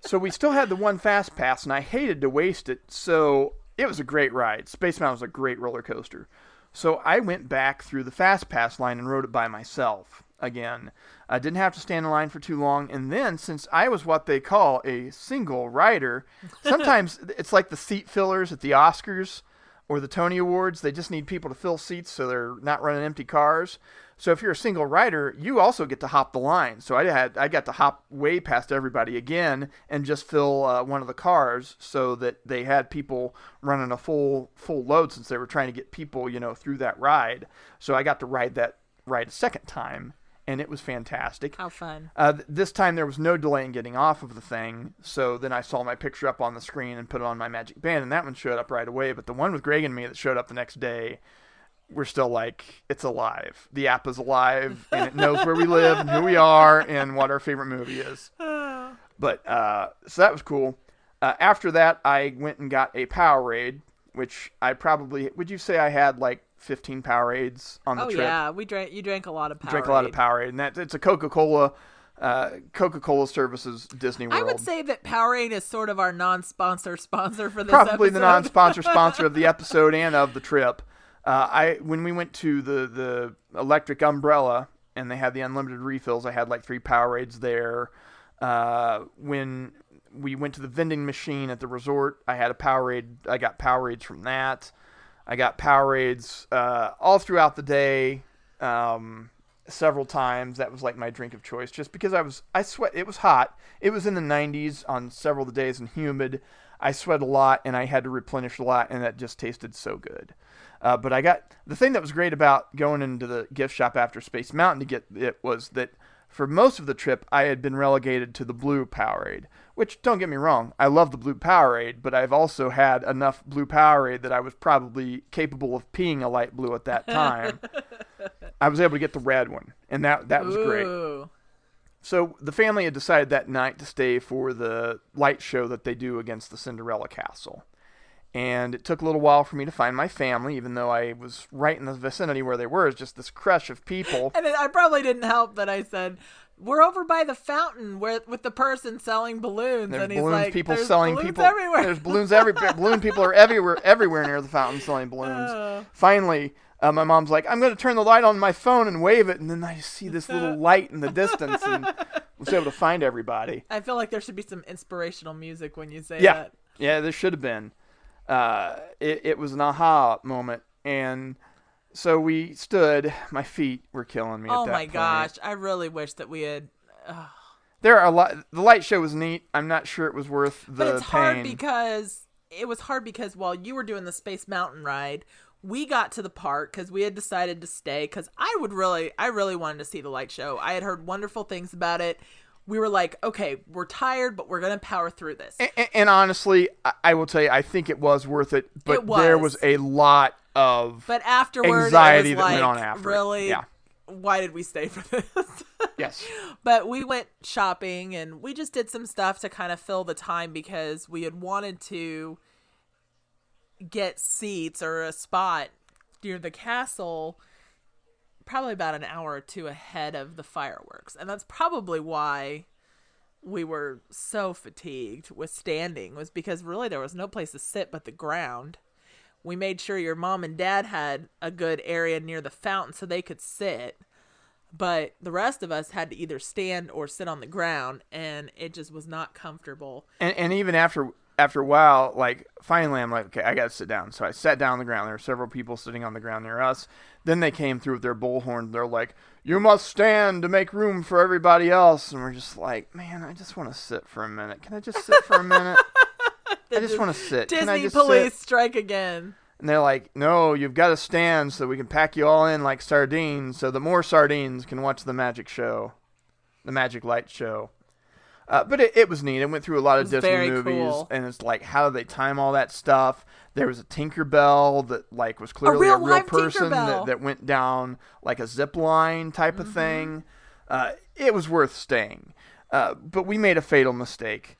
so we still had the one fast pass, and I hated to waste it. So it was a great ride. Space Mountain was a great roller coaster. So I went back through the fast pass line and rode it by myself again. I didn't have to stand in line for too long. And then, since I was what they call a single rider, sometimes it's like the seat fillers at the Oscars or the Tony Awards. They just need people to fill seats so they're not running empty cars. So if you're a single rider, you also get to hop the line. So I had I got to hop way past everybody again and just fill uh, one of the cars so that they had people running a full full load since they were trying to get people you know through that ride. So I got to ride that ride a second time and it was fantastic. How fun. Uh, th- this time there was no delay in getting off of the thing, so then I saw my picture up on the screen and put it on my magic band, and that one showed up right away. But the one with Greg and me that showed up the next day, we're still like, it's alive. The app is alive, and it knows where we live and who we are and what our favorite movie is. But uh, so that was cool. Uh, after that, I went and got a Powerade, which I probably would you say I had like 15 Powerades on the Oh trip yeah, we drank. You drank a lot of Powerade. drink a lot of Powerade, and that it's a Coca Cola, uh, Coca Cola services Disney World. I would say that Powerade is sort of our non-sponsor sponsor for this probably the non-sponsor sponsor of the episode and of the trip. Uh, I when we went to the the electric umbrella and they had the unlimited refills, I had like three Powerades there. Uh, when we went to the vending machine at the resort, I had a Powerade. I got Powerades from that. I got Powerades uh, all throughout the day, um, several times. That was like my drink of choice, just because I was I sweat. It was hot. It was in the 90s on several of the days and humid. I sweat a lot and I had to replenish a lot, and that just tasted so good. Uh, but I got the thing that was great about going into the gift shop after Space Mountain to get it was that for most of the trip I had been relegated to the blue Powerade. Which don't get me wrong, I love the blue Powerade, but I've also had enough blue Powerade that I was probably capable of peeing a light blue at that time. I was able to get the red one, and that that was great. So the family had decided that night to stay for the light show that they do against the Cinderella Castle. And it took a little while for me to find my family, even though I was right in the vicinity where they were. It's just this crush of people. And it, I probably didn't help that I said we're over by the fountain where with the person selling balloons, There's and he's balloons like, people "There's selling balloons people. everywhere. There's balloons everywhere. balloon people are everywhere everywhere near the fountain selling balloons. Oh. Finally, uh, my mom's like, I'm going to turn the light on my phone and wave it, and then I see this little light in the distance, and was able to find everybody. I feel like there should be some inspirational music when you say Yeah, that. yeah, there should have been. Uh, it, it was an aha moment, and so we stood. My feet were killing me. Oh at that my point. gosh, I really wish that we had. There are a lot. The light show was neat. I'm not sure it was worth the But it's pain. hard because it was hard because while you were doing the Space Mountain ride, we got to the park because we had decided to stay because I would really, I really wanted to see the light show. I had heard wonderful things about it. We were like, okay, we're tired, but we're gonna power through this. and, and honestly, I, I will tell you, I think it was worth it. But It there was. was a lot of But afterward, anxiety it was that like, went on after it. really, Yeah. why did we stay for this? yes. but we went shopping and we just did some stuff to kind of fill the time because we had wanted to get seats or a spot near the castle probably about an hour or two ahead of the fireworks and that's probably why we were so fatigued with standing was because really there was no place to sit but the ground we made sure your mom and dad had a good area near the fountain so they could sit but the rest of us had to either stand or sit on the ground and it just was not comfortable And, and even after after a while, like finally, I'm like, okay, I gotta sit down. So I sat down on the ground. There were several people sitting on the ground near us. Then they came through with their bullhorn. They're like, "You must stand to make room for everybody else." And we're just like, "Man, I just want to sit for a minute. Can I just sit for a minute? I just want to sit. Disney police sit?" strike again And they're like, "No, you've got to stand so we can pack you all in like sardines, so the more sardines can watch the magic show, the magic light show." Uh, but it, it was neat. It went through a lot of Disney movies, cool. and it's like how do they time all that stuff? There was a Tinkerbell that like was clearly real a real person that, that went down like a zip line type Mm-hmm. of thing. Uh, it was worth staying, uh, but we made a fatal mistake.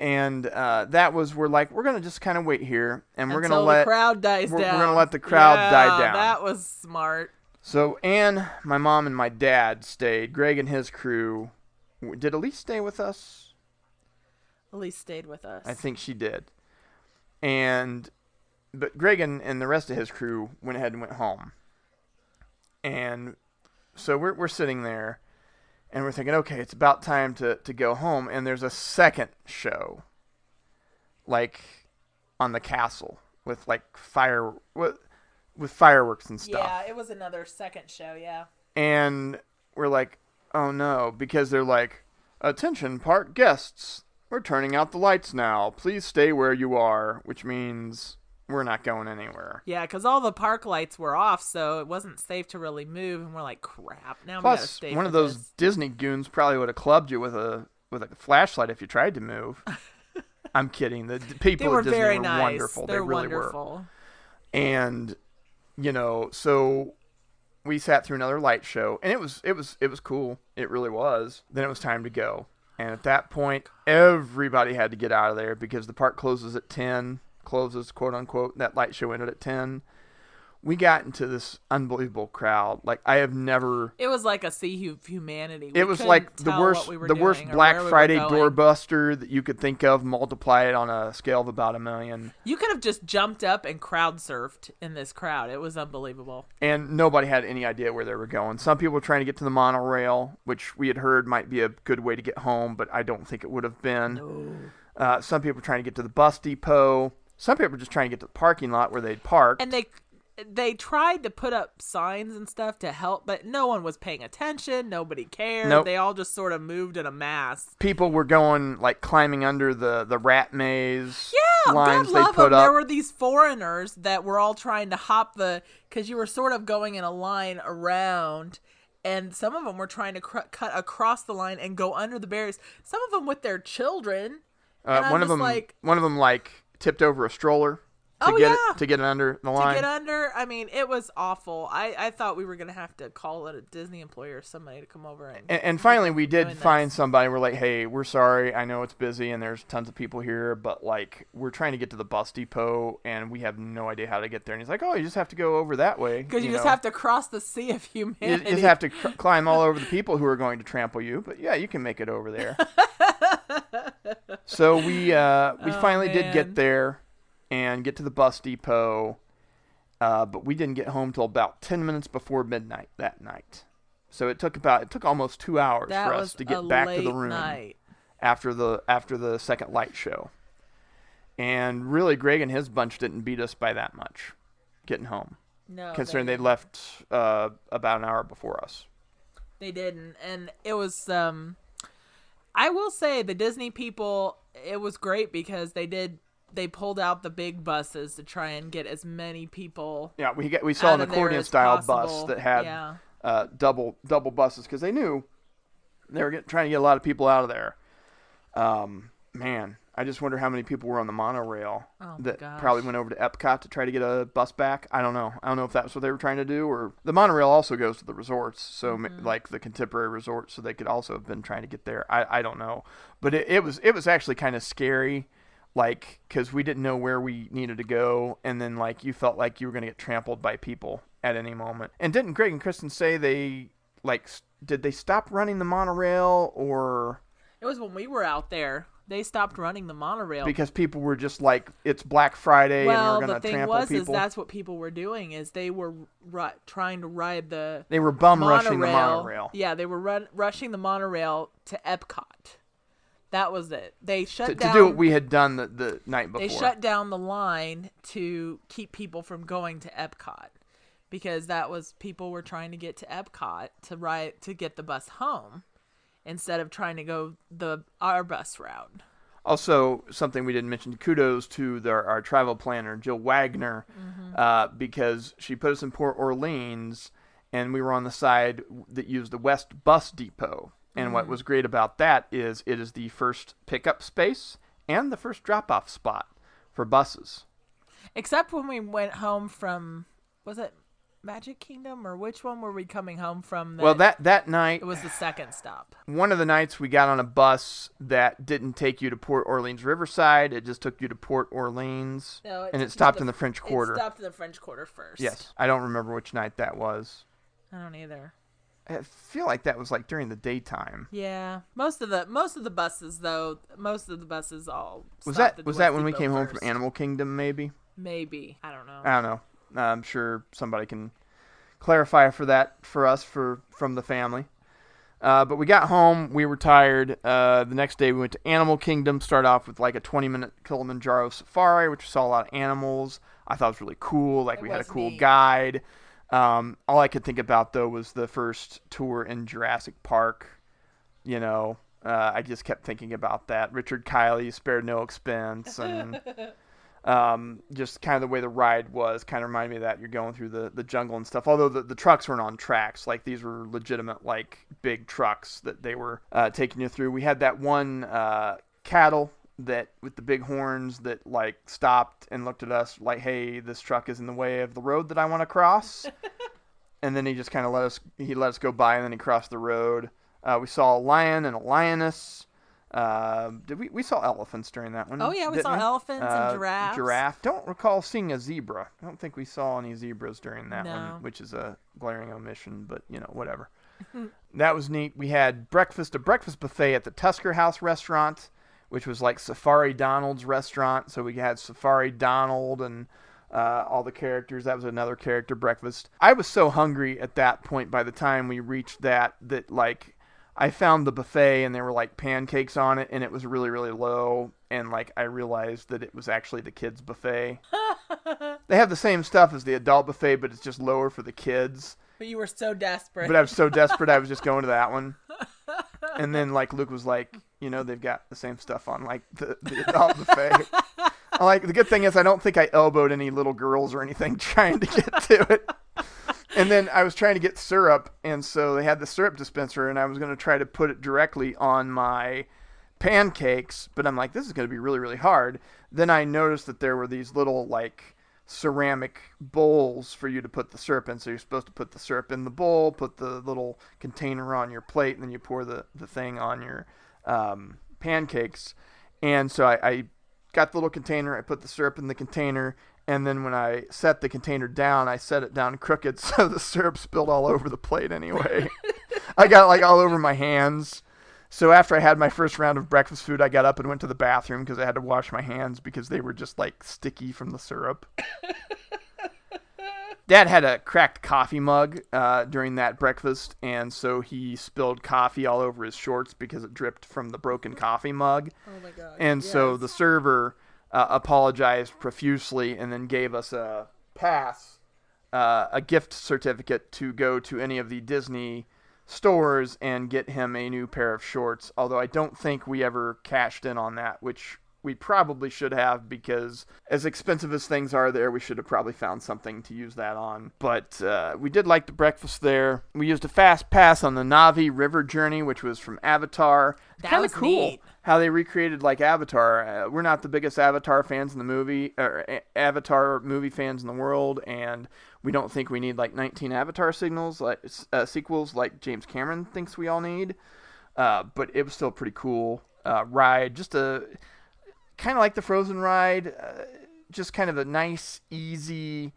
And uh, that was we're like we're gonna just kind of wait here, and we're Until gonna let the crowd dies we're- we're gonna let the crowd die down. That was smart. So Anne, my mom, and my dad stayed. Greg and his crew. Did Elise stay with us? Elise stayed with us. I think she did. And but Greg and, and the rest of his crew went ahead and went home. And so we're we're sitting there and we're thinking, okay, it's about time to, to go home and there's a second show. Like on the castle with like fire with with fireworks and stuff. Yeah, it was another second show. Yeah. and we're like, oh no, because they're like, attention, park guests, we're turning out the lights now. Please stay where you are, which means we're not going anywhere. Yeah, because all the park lights were off, so it wasn't safe to really move. And we're like, crap. Now stay. one of those this. Disney goons probably would have clubbed you with a with a flashlight if you tried to move. I'm kidding. The people were at Disney were nice. wonderful. They're they really were. wonderful. and you know so we sat through another light show and it was it was it was cool. It really was. Then it was time to go. And at that point everybody had to get out of there because the park closes at 10 closes quote unquote that light show ended at 10 we got into this unbelievable crowd like i have never It was like a sea of humanity. We it was like the worst we the worst black we friday doorbuster that you could think of multiply it on a scale of about a million You could have just jumped up and crowd surfed in this crowd. It was unbelievable. and nobody had any idea where they were going. Some people were trying to get to the monorail, which we had heard might be a good way to get home, but I don't think it would have been. Uh, some people were trying to get to the bus depot. Some people were just trying to get to the parking lot where they'd park. And they they tried to put up signs and stuff to help, but no one was paying attention. Nobody cared. Nope. They all just sort of moved in a mass. people were going like climbing under the the rat maze Yeah, lines God they love put them. There were these foreigners that were all trying to hop the because you were sort of going in a line around, and some of them were trying to cr- cut across the line and go under the barriers. Some of them with their children. uh, one of them, like, one of them like tipped over a stroller to Oh, get yeah. to get it under the line. to get under. I mean, it was awful. I I thought we were gonna have to call it a Disney employee or somebody to come over and. And, and finally, we did find this. somebody. We're like, "Hey, we're sorry. I know it's busy and there's tons of people here, but like, we're trying to get to the bus depot and we have no idea how to get there." And he's like, "Oh, you just have to go over that way. because you, just know. have to cross the sea of You, humanity. you just have to cr- climb all over the people who are going to trample you. But yeah, you can make it over there." so we uh, we Oh, finally did get there and get to the bus depot, uh, but we didn't get home till about ten minutes before midnight that night. So it took about it took almost two hours that for us to get back to the room night. after the after the second light show. And really, Greg and his bunch didn't beat us by that much getting home, No, considering they they left uh, about an hour before us. They didn't, and it was. um I will say the Disney people. It was great because they did. They pulled out the big buses to try and get as many people. Yeah, we get, we saw an out of there accordion style bus that had Yeah. uh, double double buses because they knew they were get, trying to get a lot of people out of there. Um, man, I just wonder how many people were on the monorail Oh that gosh. probably went over to Epcot to try to get a bus back. I don't know. I don't know if that's what they were trying to do or the monorail also goes to the resorts, so Mm-hmm. like the contemporary resorts, so they could also have been trying to get there. I, I don't know, but it, it was it was actually kind of scary. Like, because we didn't know where we needed to go, and then like you felt like you were gonna get trampled by people at any moment. And didn't Greg and Kristen say they like did they stop running the monorail or It was when we were out there. They stopped running the monorail. because people were just like it's Black Friday well, and we're gonna thing trample was, is people? that's what people were doing. Is they were ru- trying to ride the they were bum rushing the monorail. monorail Yeah, they were run- rushing the monorail to Epcot. That was it. They shut to, to do what we had done the, the night before. they shut down the line to keep people from going to Epcot because that was people were trying to get to Epcot to ride to get the bus home instead of trying to go the our bus route. Also, something we didn't mention: kudos to the, our travel planner, Jill Wagner, Mm-hmm. uh, because she put us in Port Orleans, and we were on the side that used the West Bus Depot, And what mm. was great about that is it is the first pickup space and the first drop off spot for buses. Except when we went home from was it Magic Kingdom or which one were we coming home from? Well, that that night it was the second stop. one of the nights we got on a bus that didn't take you to Port Orleans Riverside. It just took you to Port Orleans, No, it and it stopped to in the French Quarter. It stopped in the French Quarter first. Yes, I don't remember which night that was. I don't either. I feel like that was like during the daytime. Yeah, most of the most of the buses though, most of the buses all Was that was that when we came home from Animal Kingdom? Maybe Maybe I don't know. I don't know. I'm sure somebody can clarify for that for us for from the family. Uh, but we got home. We were tired. Uh, the next day we went to Animal Kingdom. Start off with like a 20 minute Kilimanjaro safari, which we saw a lot of animals. I thought it was really cool. Like It we had a cool neat. guide. Um, all I could think about though was the first tour in Jurassic Park. You know, uh, I just kept thinking about that. Richard Kiley spared no expense, and um, just kind of the way the ride was kind of reminded me of that. You're going through the, the jungle and stuff. Although the, the trucks weren't on tracks, like these were legitimate, like big trucks that they were uh, taking you through. We had that one uh, cattle that with the big horns that like stopped and looked at us like, "Hey, this truck is in the way of the road that I want to cross." and then he just kind of let us he let us go by, and then he crossed the road. Uh, we saw a lion and a lioness. Uh, did we we saw elephants during that one? Oh, yeah, we saw elephants and Uh, giraffes. Giraffe. Don't recall seeing a zebra. I don't think we saw any zebras during that No. one, which is a glaring omission. But you know, whatever. that was neat. We had breakfast, a breakfast buffet at the Tusker House restaurant, which was like Safari Donald's restaurant. So we had Safari Donald and uh, all the characters. That was another character breakfast. I was so hungry at that point by the time we reached that that like I found the buffet and there were like pancakes on it and it was really really low and like I realized that it was actually the kids buffet. they have the same stuff as the adult buffet but it's just lower for the kids. But you were so desperate. But I was so desperate I was just going to that one. And then like Luke was like, you know, they've got the same stuff on like the, the adult buffet. Like the good thing is I don't think I elbowed any little girls or anything trying to get to it. And then I was trying to get syrup, and so they had the syrup dispenser, and I was going to try to put it directly on my pancakes, but I'm like, this is going to be really, really hard. Then I noticed that there were these little, like, ceramic bowls for you to put the syrup in. So you're supposed to put the syrup in the bowl, put the little container on your plate, and then you pour the, the thing on your um, pancakes. And so I, I got the little container, I put the syrup in the container, and then when I set the container down, I set it down crooked, so the syrup spilled all over the plate anyway. I got like all over my hands. So after I had my first round of breakfast food, I got up and went to the bathroom because I had to wash my hands because they were just like sticky from the syrup. Dad had a cracked coffee mug uh, during that breakfast, and so he spilled coffee all over his shorts because it dripped from the broken coffee mug. oh my god. And so the server uh, apologized profusely and then gave us a pass, uh, a gift certificate to go to any of the Disney stores and get him a new pair of shorts. Although I don't think we ever cashed in on that, which we probably should have because as expensive as things are there, we should have probably found something to use that on. But uh, we did like the breakfast there. We used a fast pass on the Na'vi River journey, which was from Avatar. That Kind was of cool neat. how they recreated like Avatar. Uh, we're not the biggest Avatar fans in the movie, or A- Avatar movie fans in the world, and we don't think we need like 19 Avatar signals, like uh, sequels, like James Cameron thinks we all need. Uh, but it was still a pretty cool uh, ride, just a kind of like the Frozen ride, uh, just kind of a nice, easy,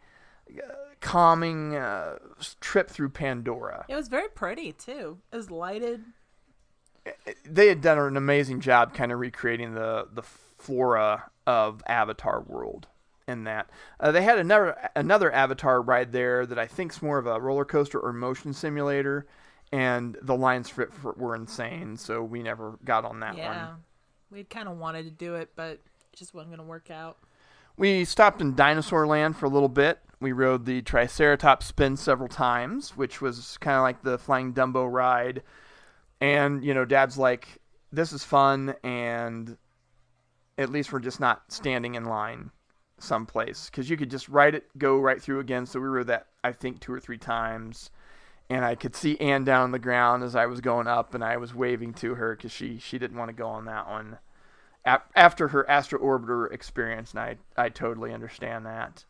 uh, calming uh, trip through Pandora. it was very pretty too. It was lighted. they had done an amazing job kind of recreating the the flora of Avatar world in that. Uh, they had another another Avatar ride there that I think's more of a roller coaster or motion simulator, and the lines for it for, were insane, so we never got on that yeah. one. We kind of wanted to do it, but it just wasn't going to work out. We stopped in Dinosaur Land for a little bit. We rode the Triceratops spin several times, which was kind of like the Flying Dumbo ride. And, you know, Dad's like, this is fun, and at least we're just not standing in line someplace. Because you could just ride it, go right through again. So we rode that, I think, two or three times. And I could see Anne down on the ground as I was going up, and I was waving to her because she she didn't want to go on that one. After her Astro Orbiter experience, and I I totally understand that.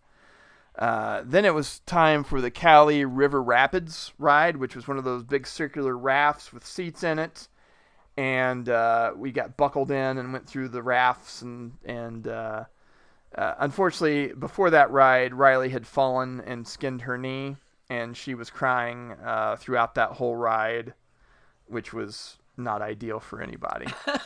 Uh, then it was time for the Kali River Rapids ride, which was one of those big circular rafts with seats in it. And uh, we got buckled in and went through the rafts. And, and uh, uh unfortunately, before that ride, Riley had fallen and skinned her knee. And she was crying uh, throughout that whole ride, which was not ideal for anybody.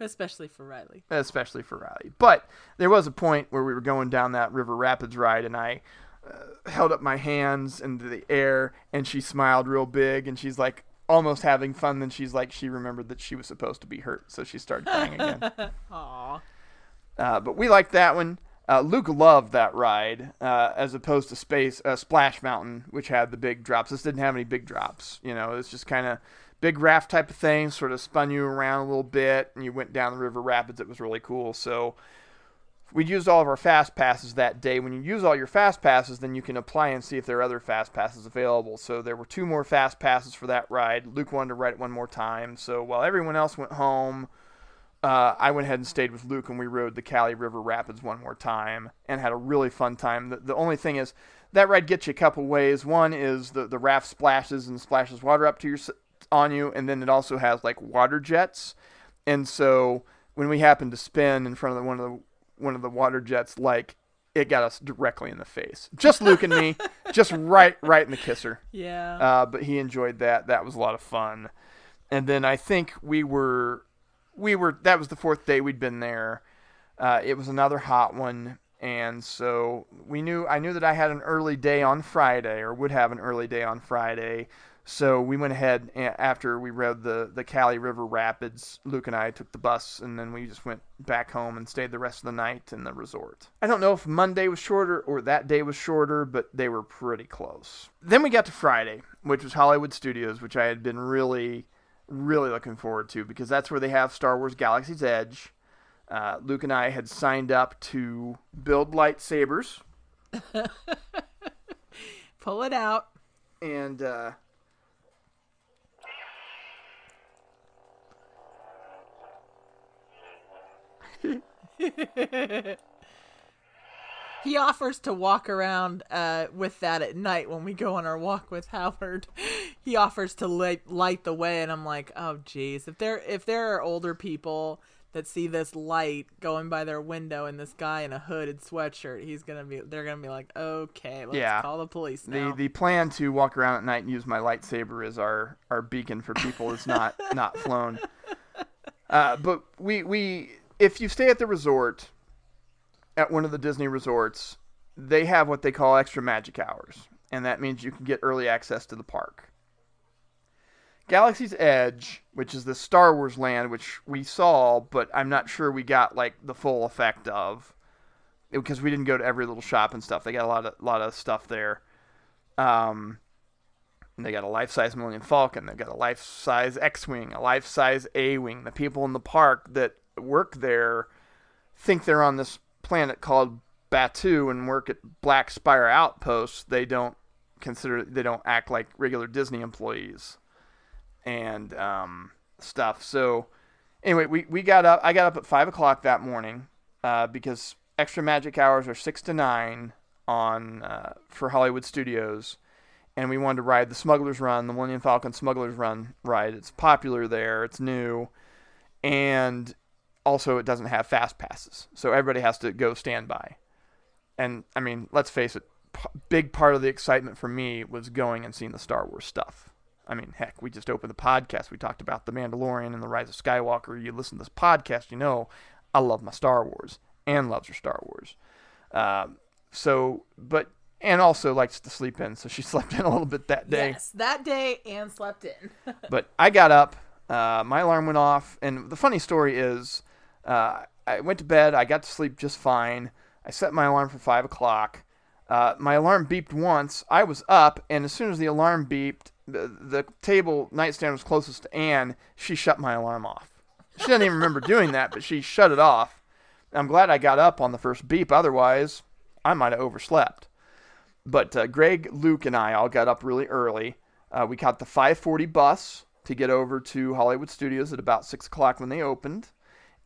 Especially for Riley. Especially for Riley. But there was a point where we were going down that River Rapids ride, and I uh, held up my hands into the air, and she smiled real big, and she's like almost having fun. Then she's like, she remembered that she was supposed to be hurt, so she started crying again. Aww. Uh, but we liked that one. Uh, Luke loved that ride uh, as opposed to Space uh, Splash Mountain, which had the big drops. This didn't have any big drops. You know, it's just kind of big raft type of thing, sort of spun you around a little bit, and you went down the river rapids. It was really cool. So we used all of our fast passes that day. When you use all your fast passes, then you can apply and see if there are other fast passes available. So there were two more fast passes for that ride. Luke wanted to ride it one more time. So while everyone else went home, uh, I went ahead and stayed with Luke, and we rode the Kali River Rapids one more time and had a really fun time. The, the only thing is, that ride gets you a couple ways. One is the, the raft splashes and splashes water up to your on you, and then it also has like water jets. And so when we happened to spin in front of the, one of the one of the water jets, like it got us directly in the face. Just Luke and me, just right right in the kisser. Yeah. Uh, but he enjoyed that. That was a lot of fun. And then I think we were we were that was the fourth day we'd been there. Uh, it was another hot one, and so we knew I knew that I had an early day on Friday or would have an early day on Friday. So we went ahead after we rode the the Kali River Rapids. Luke and I took the bus, and then we just went back home and stayed the rest of the night in the resort. I don't know if Monday was shorter or that day was shorter, but they were pretty close. Then we got to Friday, which was Hollywood Studios, which I had been really, really looking forward to because that's where they have Star Wars Galaxy's Edge. Uh, Luke and I had signed up to build lightsabers. Pull it out. And uh, he offers to walk around uh, with that at night when we go on our walk with Howard. He offers to light light the way, and I'm like, oh geez, if there if there are older people that see this light going by their window and this guy in a hooded sweatshirt, he's gonna be they're gonna be like, okay, let's yeah. call the police now. The the plan to walk around at night and use my lightsaber as our our beacon for people is not not flown. Uh, but we we if you stay at the resort, at one of the Disney resorts, they have what they call extra magic hours, and that means you can get early access to the park. Galaxy's Edge, which is the Star Wars land, which we saw, but I'm not sure we got like the full effect of, because we didn't go to every little shop and stuff. They got a lot of lot of stuff there. Um, they got a life-size Millennium Falcon. They've got a life-size X-wing, a life-size A-wing. The people in the park that work there think they're on this planet called Batuu and work at Black Spire Outpost. They don't consider they don't act like regular Disney employees and um, stuff. So anyway, we, we got up. I got up at five o'clock that morning uh, because extra magic hours are six to nine on uh, for Hollywood Studios, and we wanted to ride the Smuggler's Run, the Millennium Falcon Smuggler's Run ride. It's popular there. It's new, and also it doesn't have fast passes, so everybody has to go standby. And I mean, let's face it, p- big part of the excitement for me was going and seeing the Star Wars stuff. I mean, heck, we just opened the podcast. We talked about The Mandalorian and The Rise of Skywalker. You listen to this podcast, you know I love my Star Wars. and loves her Star Wars. Um, so, but, and also likes to sleep in. So she slept in a little bit that day. Yes, that day and slept in. but I got up. Uh, my alarm went off. And the funny story is, uh, I went to bed. I got to sleep just fine. I set my alarm for 5 o'clock. Uh, my alarm beeped once. I was up, and as soon as the alarm beeped, the, the table nightstand was closest to Anne. She shut my alarm off. She doesn't even remember doing that, but she shut it off. I'm glad I got up on the first beep. Otherwise, I might have overslept. but uh, Greg, Luke, and I all got up really early. Uh, we caught the 5:40 bus to get over to Hollywood Studios at about six o'clock when they opened,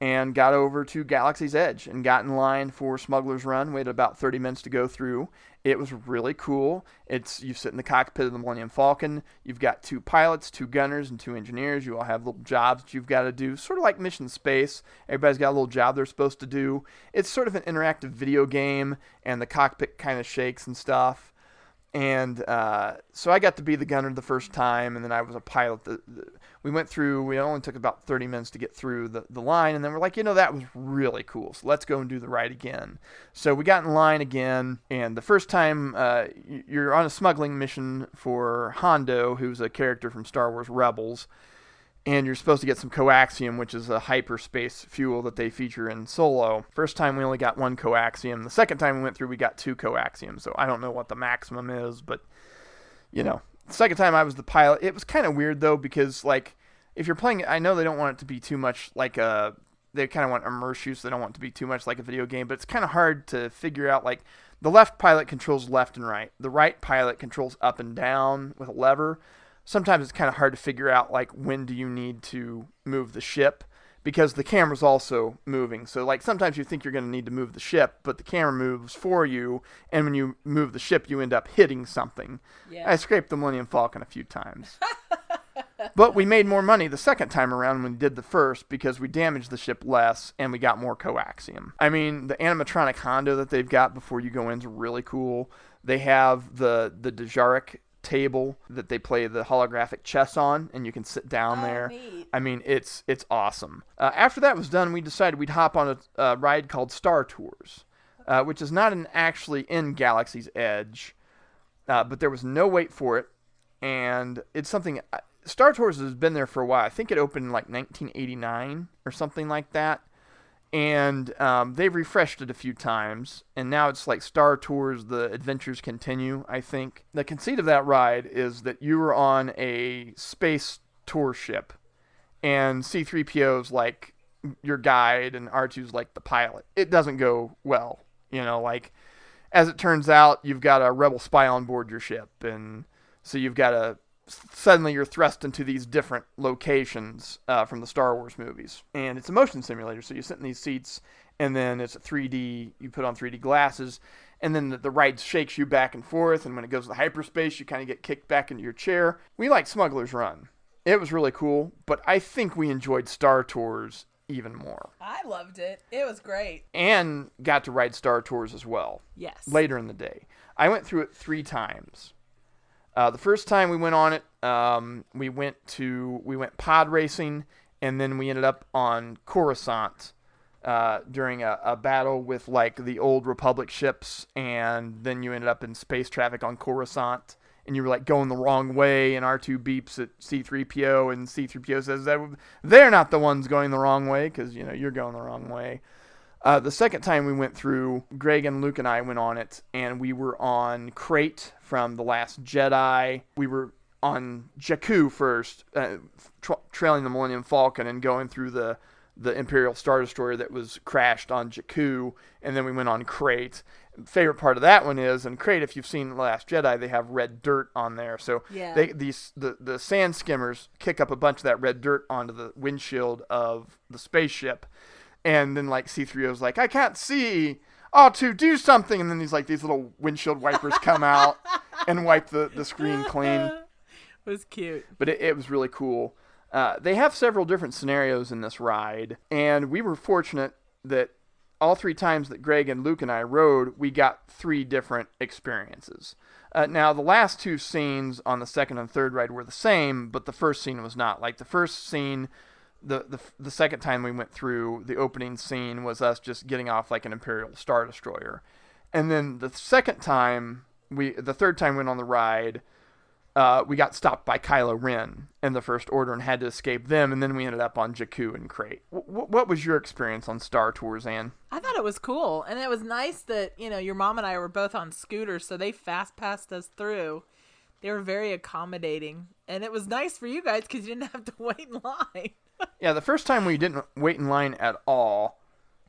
and got over to Galaxy's Edge and got in line for Smuggler's Run. Waited about 30 minutes to go through. It was really cool. It's you sit in the cockpit of the Millennium Falcon. You've got two pilots, two gunners, and two engineers. You all have little jobs that you've got to do, sort of like Mission Space. Everybody's got a little job they're supposed to do. It's sort of an interactive video game, and the cockpit kind of shakes and stuff and uh, so I got to be the gunner the first time, and then I was a pilot. The, the, we went through. We only took about 30 minutes to get through the, the line, and then we're like, you know, that was really cool. So let's go and do the ride again. So we got in line again, and the first time uh, you're on a smuggling mission for Hondo, who's a character from Star Wars Rebels and you're supposed to get some coaxium, which is a hyperspace fuel that they feature in Solo. First time we only got one coaxium. The second time we went through, we got two coaxium. So I don't know what the maximum is, but you know, the second time I was the pilot. It was kind of weird though because like if you're playing, I know they don't want it to be too much like a. They kind of want immerse you, so they don't want it to be too much like a video game. But it's kind of hard to figure out like the left pilot controls left and right. The right pilot controls up and down with a lever sometimes it's kind of hard to figure out like when do you need to move the ship because the camera's also moving. So like sometimes you think you're going to need to move the ship, but the camera moves for you, and when you move the ship, you end up hitting something. Yeah. I scraped the Millennium Falcon a few times. but we made more money the second time around when we did the first because we damaged the ship less and we got more coaxium. I mean, the animatronic Hondo that they've got before you go in is really cool. They have the the Dejarik table that they play the holographic chess on, and you can sit down Oh, there. neat. I mean, it's it's awesome. Uh, after that was done, we decided we'd hop on a uh, ride called Star Tours, uh, which is not an actually in Galaxy's Edge, uh, but there was no wait for it, and it's something. uh, Star Tours has been there for a while. I think it opened in like 1989 or something like that and um, they've refreshed it a few times, and now it's like Star Tours: The Adventures Continue. I think the conceit of that ride is that you were on a space tour ship, and C-3PO's like your guide, and R2's like the pilot. It doesn't go well, you know. Like as it turns out, you've got a rebel spy on board your ship, and so you've got to suddenly you're thrust into these different locations uh, from the Star Wars movies, and it's a motion simulator. So you sit in these seats, and then it's a 3D. You put on 3D glasses, and then the, the ride shakes you back and forth. And when it goes to hyperspace, you kind of get kicked back into your chair. We like Smuggler's Run. It was really cool, but I think we enjoyed Star Tours even more, I loved it. It was great. and got to ride Star Tours as well Yes. later in the day. I went through it three times. Uh, the first time we went on it, um, we went to we went pod racing, and then we ended up on Coruscant uh, during a, a battle with like the old Republic ships, and then you ended up in space traffic on Coruscant, and you were like going the wrong way, and R two beeps at C three PO, and C three PO says that they're not the ones going the wrong way because you know you're going the wrong way. Uh, the second time we went through, Greg and Luke and I went on it, and we were on Crait from The Last Jedi. We were on Jakku first, uh, tra- trailing the Millennium Falcon and going through the the Imperial Star Destroyer that was crashed on Jakku, and then we went on Crait. Favorite part of that one is in Crait, if you've seen The Last Jedi, they have red dirt on there, so Yeah. they these the the sand skimmers kick up a bunch of that red dirt onto the windshield of the spaceship and then like C3O's like, I can't see. Oh, to do something, and then these like these little windshield wipers come out and wipe the, the screen clean. it was cute. But it, it was really cool. Uh, they have several different scenarios in this ride, and we were fortunate that all three times that Greg and Luke and I rode, we got three different experiences. Uh, now, the last two scenes on the second and third ride were the same, but the first scene was not. Like the first scene, the, the the second time we went through, the opening scene was us just getting off like an Imperial Star Destroyer, and then the second time we, the third time we went on the ride, uh, we got stopped by Kylo Ren and the First Order and had to escape them, and then we ended up on Jakku and Crait. W- what was your experience on Star Tours, Anne? I thought it was cool, and it was nice that you know your mom and I were both on scooters, so they fast passed us through. They were very accommodating, and it was nice for you guys because you didn't have to wait in line. Yeah, the first time we didn't wait in line at all.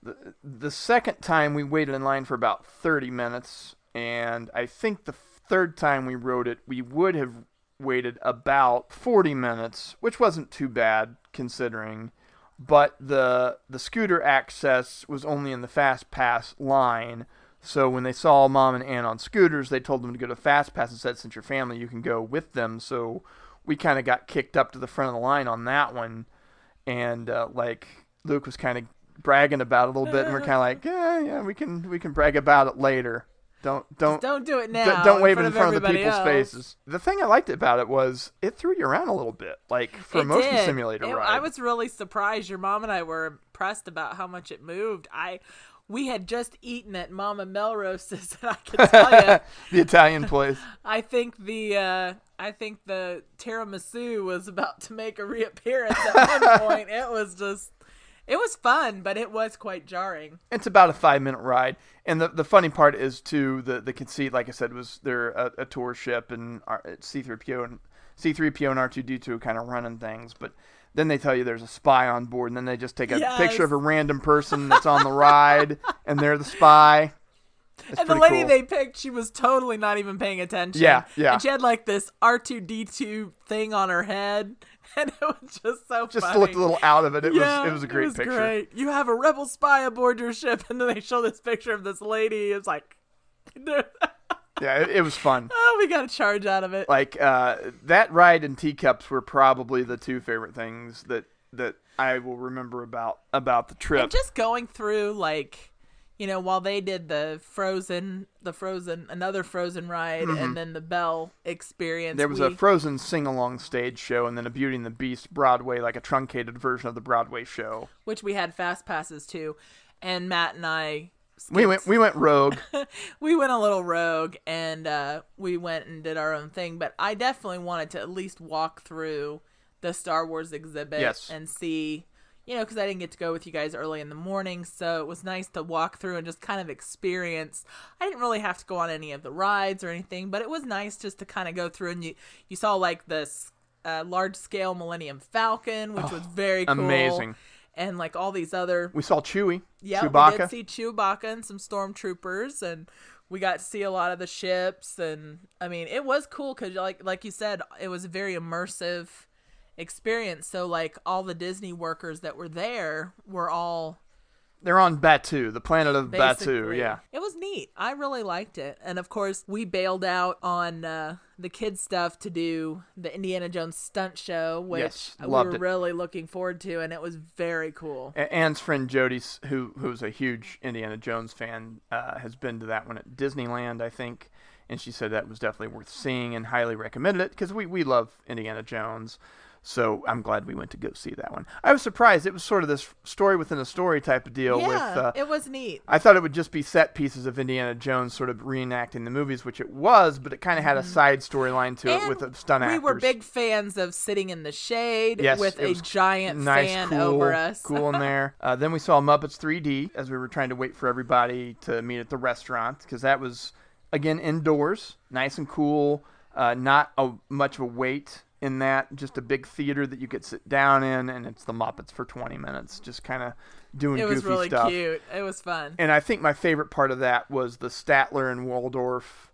The, the second time we waited in line for about 30 minutes, and I think the third time we rode it, we would have waited about 40 minutes, which wasn't too bad considering. But the the scooter access was only in the fast pass line. So when they saw mom and Anne on scooters, they told them to go to fast pass and said, since your family, you can go with them. So we kind of got kicked up to the front of the line on that one, and uh, like Luke was kind of bragging about it a little bit, and we're kind of like, yeah, yeah, we can we can brag about it later. Don't don't don't do it now. don't, don't wave it in front of the people's else. faces. The thing I liked about it was it threw you around a little bit, like for a It motion did. simulator It- ride. I was really surprised. Your mom and I were impressed about how much it moved. I we had just eaten at Mama Melrose's, and I can tell you, the Italian place. I think the uh, I think the tiramisu was about to make a reappearance at one point. It was just. It was fun, but it was quite jarring. It's about a five minute ride, and the the funny part is too the the conceit. Like I said, was they're a, a tour ship and C three PO and C three PO and R two D two kind of running things, but. Then they tell you there's a spy on board, and then they just take a Yes. picture of a random person that's on the ride, and they're the spy. It's and the lady cool. they picked, she was totally not even paying attention. Yeah, yeah. And she had like this R two D two thing on her head, and it was just so just funny. looked a little out of it. It yeah, was it was a great was picture. Great. You have a rebel spy aboard your ship, and then they show this picture of this lady. It's like, Yeah, it, it was fun. oh, we got a charge out of it. like uh, that ride and teacups were probably the two favorite things that that I will remember about about the trip. And just going through like, you know, while they did the Frozen, the Frozen, another Frozen ride, and then the Belle experience. Mm-hmm. there was we, a Frozen sing along stage show, and then a Beauty and the Beast Broadway, like a truncated version of the Broadway show. which we had fast passes to, and Matt and I. We went we went rogue. we went a little rogue and uh, we went and did our own thing. But I definitely wanted to at least walk through the Star Wars exhibit Yes. and see, you know, because I didn't get to go with you guys early in the morning. So it was nice to walk through and just kind of experience. I didn't really have to go on any of the rides or anything, but it was nice just to kind of go through and you, you saw like this uh, large scale Millennium Falcon, which was very cool. Oh, amazing. And like all these other We saw Chewie, yeah, we did see Chewbacca and some stormtroopers, and we got to see a lot of the ships. And I mean, it was cool because, like, like you said, it was very immersive experience. So, like, all the Disney workers that were there were all They're on Batuu, the planet of Batuu. Yeah, it was neat. I really liked it. And of course, we bailed out on uh, the kids stuff to do the Indiana Jones stunt show, which Yes, we were it. really looking forward to, and it was very cool. A- Anne's friend Jody, who who's a huge Indiana Jones fan, uh, has been to that one at Disneyland, I think, and she said that was definitely worth seeing and highly recommended it because we we love Indiana Jones. So I'm glad we went to go see that one. I was surprised; it was sort of this story within a story type of deal. Yeah, with uh, it was neat. I thought it would just be set pieces of Indiana Jones sort of reenacting the movies, which it was, but it kind of had a side storyline to it with a stunt we actors. were big fans of sitting in the shade Yes, with a giant nice, fan cool, over us. cool in there. Uh, then we saw Muppets 3D as we were trying to wait for everybody to meet at the restaurant because that was again indoors, nice and cool. Uh, not a, much of a wait in that, just a big theater that you could sit down in, and it's the Muppets for 20 minutes, just kind of doing it goofy really stuff. cute. It was fun. And I think my favorite part of that was the Statler and Waldorf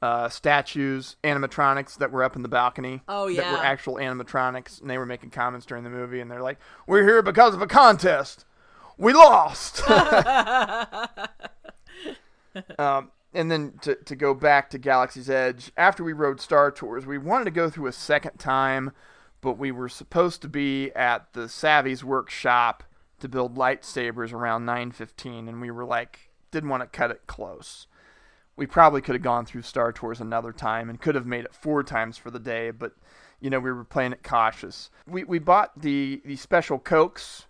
uh, statues, animatronics that were up in the balcony. Oh, yeah That were actual animatronics, and they were making comments during the movie, and they're like, "We're here because of a contest. We lost." um, and then to to go back to Galaxy's Edge, after we rode Star Tours, we wanted to go through a second time, but we were supposed to be at the Savi's workshop to build lightsabers around 9:15, and we were like, didn't want to cut it close. We probably could have gone through Star Tours another time and could have made it four times for the day, but you know we were playing it cautious. We we bought the the special cokes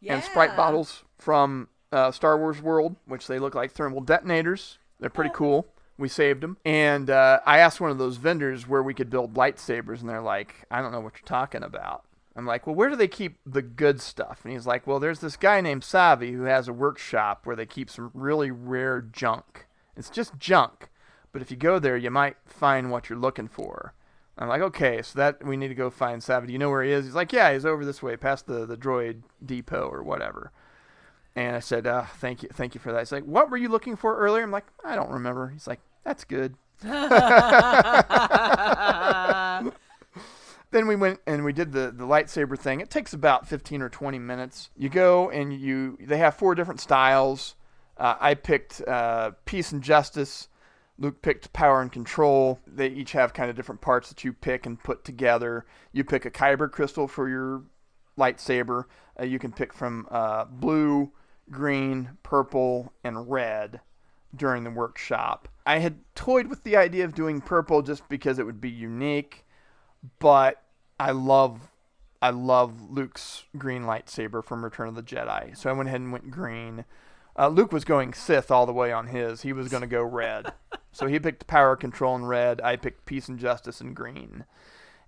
yeah. and Sprite bottles from uh, Star Wars World, which they look like thermal detonators. They're pretty cool. We saved them. And uh, I asked one of those vendors where we could build lightsabers, and they're like, I don't know what you're talking about. I'm like, well, where do they keep the good stuff? And he's like, well, there's this guy named Savi who has a workshop where they keep some really rare junk. It's just junk. But if you go there, you might find what you're looking for. I'm like, okay, so that we need to go find Savi. Do you know where he is? He's like, yeah, he's over this way, past the, the droid depot or whatever. And I said, uh, thank you, thank you for that. He's like, what were you looking for earlier? I'm like, I don't remember. He's like, That's good. then we went and we did the, the lightsaber thing. It takes about 15 or 20 minutes. You go and you they have four different styles. Uh, I picked uh, peace and justice. Luke picked power and control. They each have kind of different parts that you pick and put together. You pick a kyber crystal for your lightsaber. Uh, you can pick from uh, blue, green, purple, and red during the workshop. I had toyed with the idea of doing purple just because it would be unique, but I love I love Luke's green lightsaber from Return of the Jedi. So I went ahead and went green. Uh, Luke was going Sith all the way on his. He was going to go red. so he picked power control in red. I picked peace and justice in green.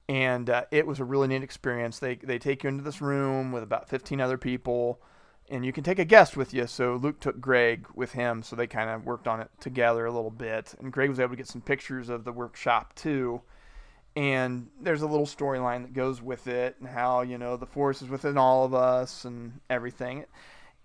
And uh, it was a really neat experience. They, they take you into this room with about 15 other people and you can take a guest with you. So Luke took Greg with him, so they kind of worked on it together a little bit. And Greg was able to get some pictures of the workshop too. And there's a little storyline that goes with it, and how you know the force is within all of us and everything.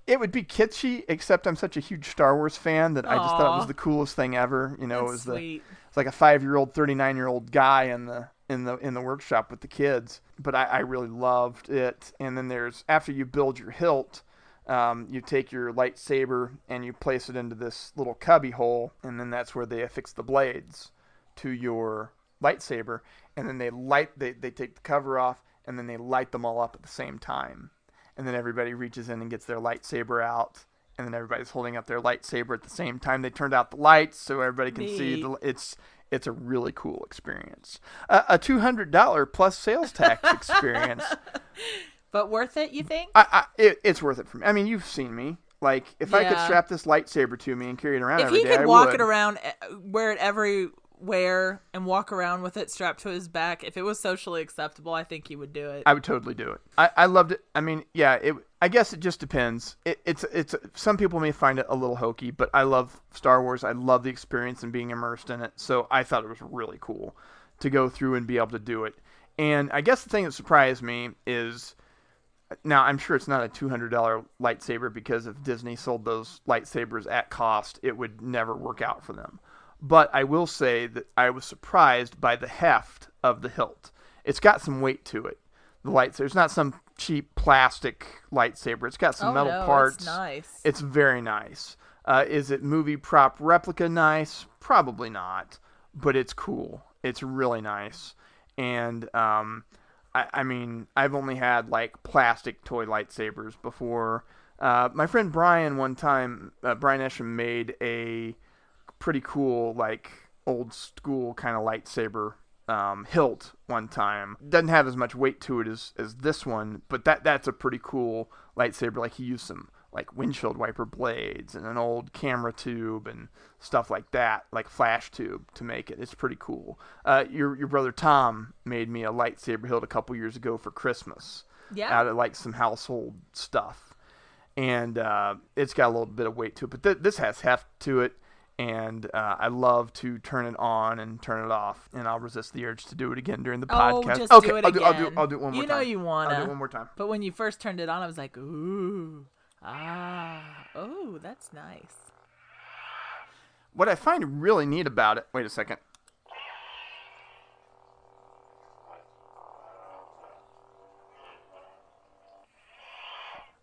It would be kitschy, except I'm such a huge Star Wars fan that I just thought it was the coolest thing ever. You know, it was That's the it's like a five year old, thirty nine year old guy in the in the in the workshop with the kids. But I, I really loved it. And then there's after you build your hilt, um, you take your lightsaber and you place it into this little cubby hole, and then that's where they affix the blades to your lightsaber. And then they light they, they take the cover off and then they light them all up at the same time. And then everybody reaches in and gets their lightsaber out. And then everybody's holding up their lightsaber at the same time. They turned out the lights so everybody can see. The, it's it's a really cool experience. Uh, a two hundred dollar plus sales tax experience. But worth it, you think? I, I it, it's worth it for me. I mean, you've seen me. Like if I could strap this lightsaber to me and carry it around if every he day, could I walk would. it around, eh, wear it everywhere, and walk around with it strapped to his back, if it was socially acceptable, I think he would do it. I would totally do it. I, I loved it. I mean, yeah. It. I guess it just depends. It, it's it's some people may find it a little hokey, but I love Star Wars. I love the experience and being immersed in it. So I thought it was really cool to go through and be able to do it. And I guess the thing that surprised me is now I'm sure it's not a two hundred dollar lightsaber because if Disney sold those lightsabers at cost, it would never work out for them. But I will say that I was surprised by the heft of the hilt. It's got some weight to it. The lightsaber. It's not some cheap plastic lightsaber. It's got some oh, metal no, parts. It's nice. It's very nice. Uh, is it movie prop replica nice? Probably not, but it's cool. It's really nice. And um, I, I mean, I've only had like plastic toy lightsabers before. Uh, my friend Brian one time, uh, Brian Esham made a pretty cool like old school kind of lightsaber um, hilt one time. Doesn't have as much weight to it as, as this one, but that that's a pretty cool lightsaber. Like he used some like windshield wiper blades and an old camera tube and stuff like that, like flash tube to make it. It's pretty cool. Uh, your your brother Tom made me a lightsaber hilt a couple years ago for Christmas yeah. out of like some household stuff, and uh, it's got a little bit of weight to it. But th- this has heft to it, and uh, I love to turn it on and turn it off, and I'll resist the urge to do it again during the Oh, podcast. just okay, do it I'll do I'll do again. I'll do it one more time. You know you wanna. I'll do it one more time. But when you first turned it on, I was like, ooh, ah, oh, that's nice. What I find really neat about it. Wait a second.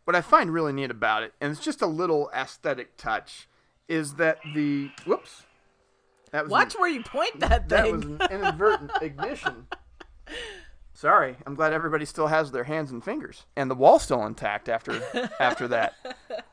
What I find really neat about it, and it's just a little aesthetic touch, is that the whoops. That was Watch an- where you point that thing. that was an inadvertent ignition. Sorry, I'm glad everybody still has their hands and fingers, and the wall's still intact after after that.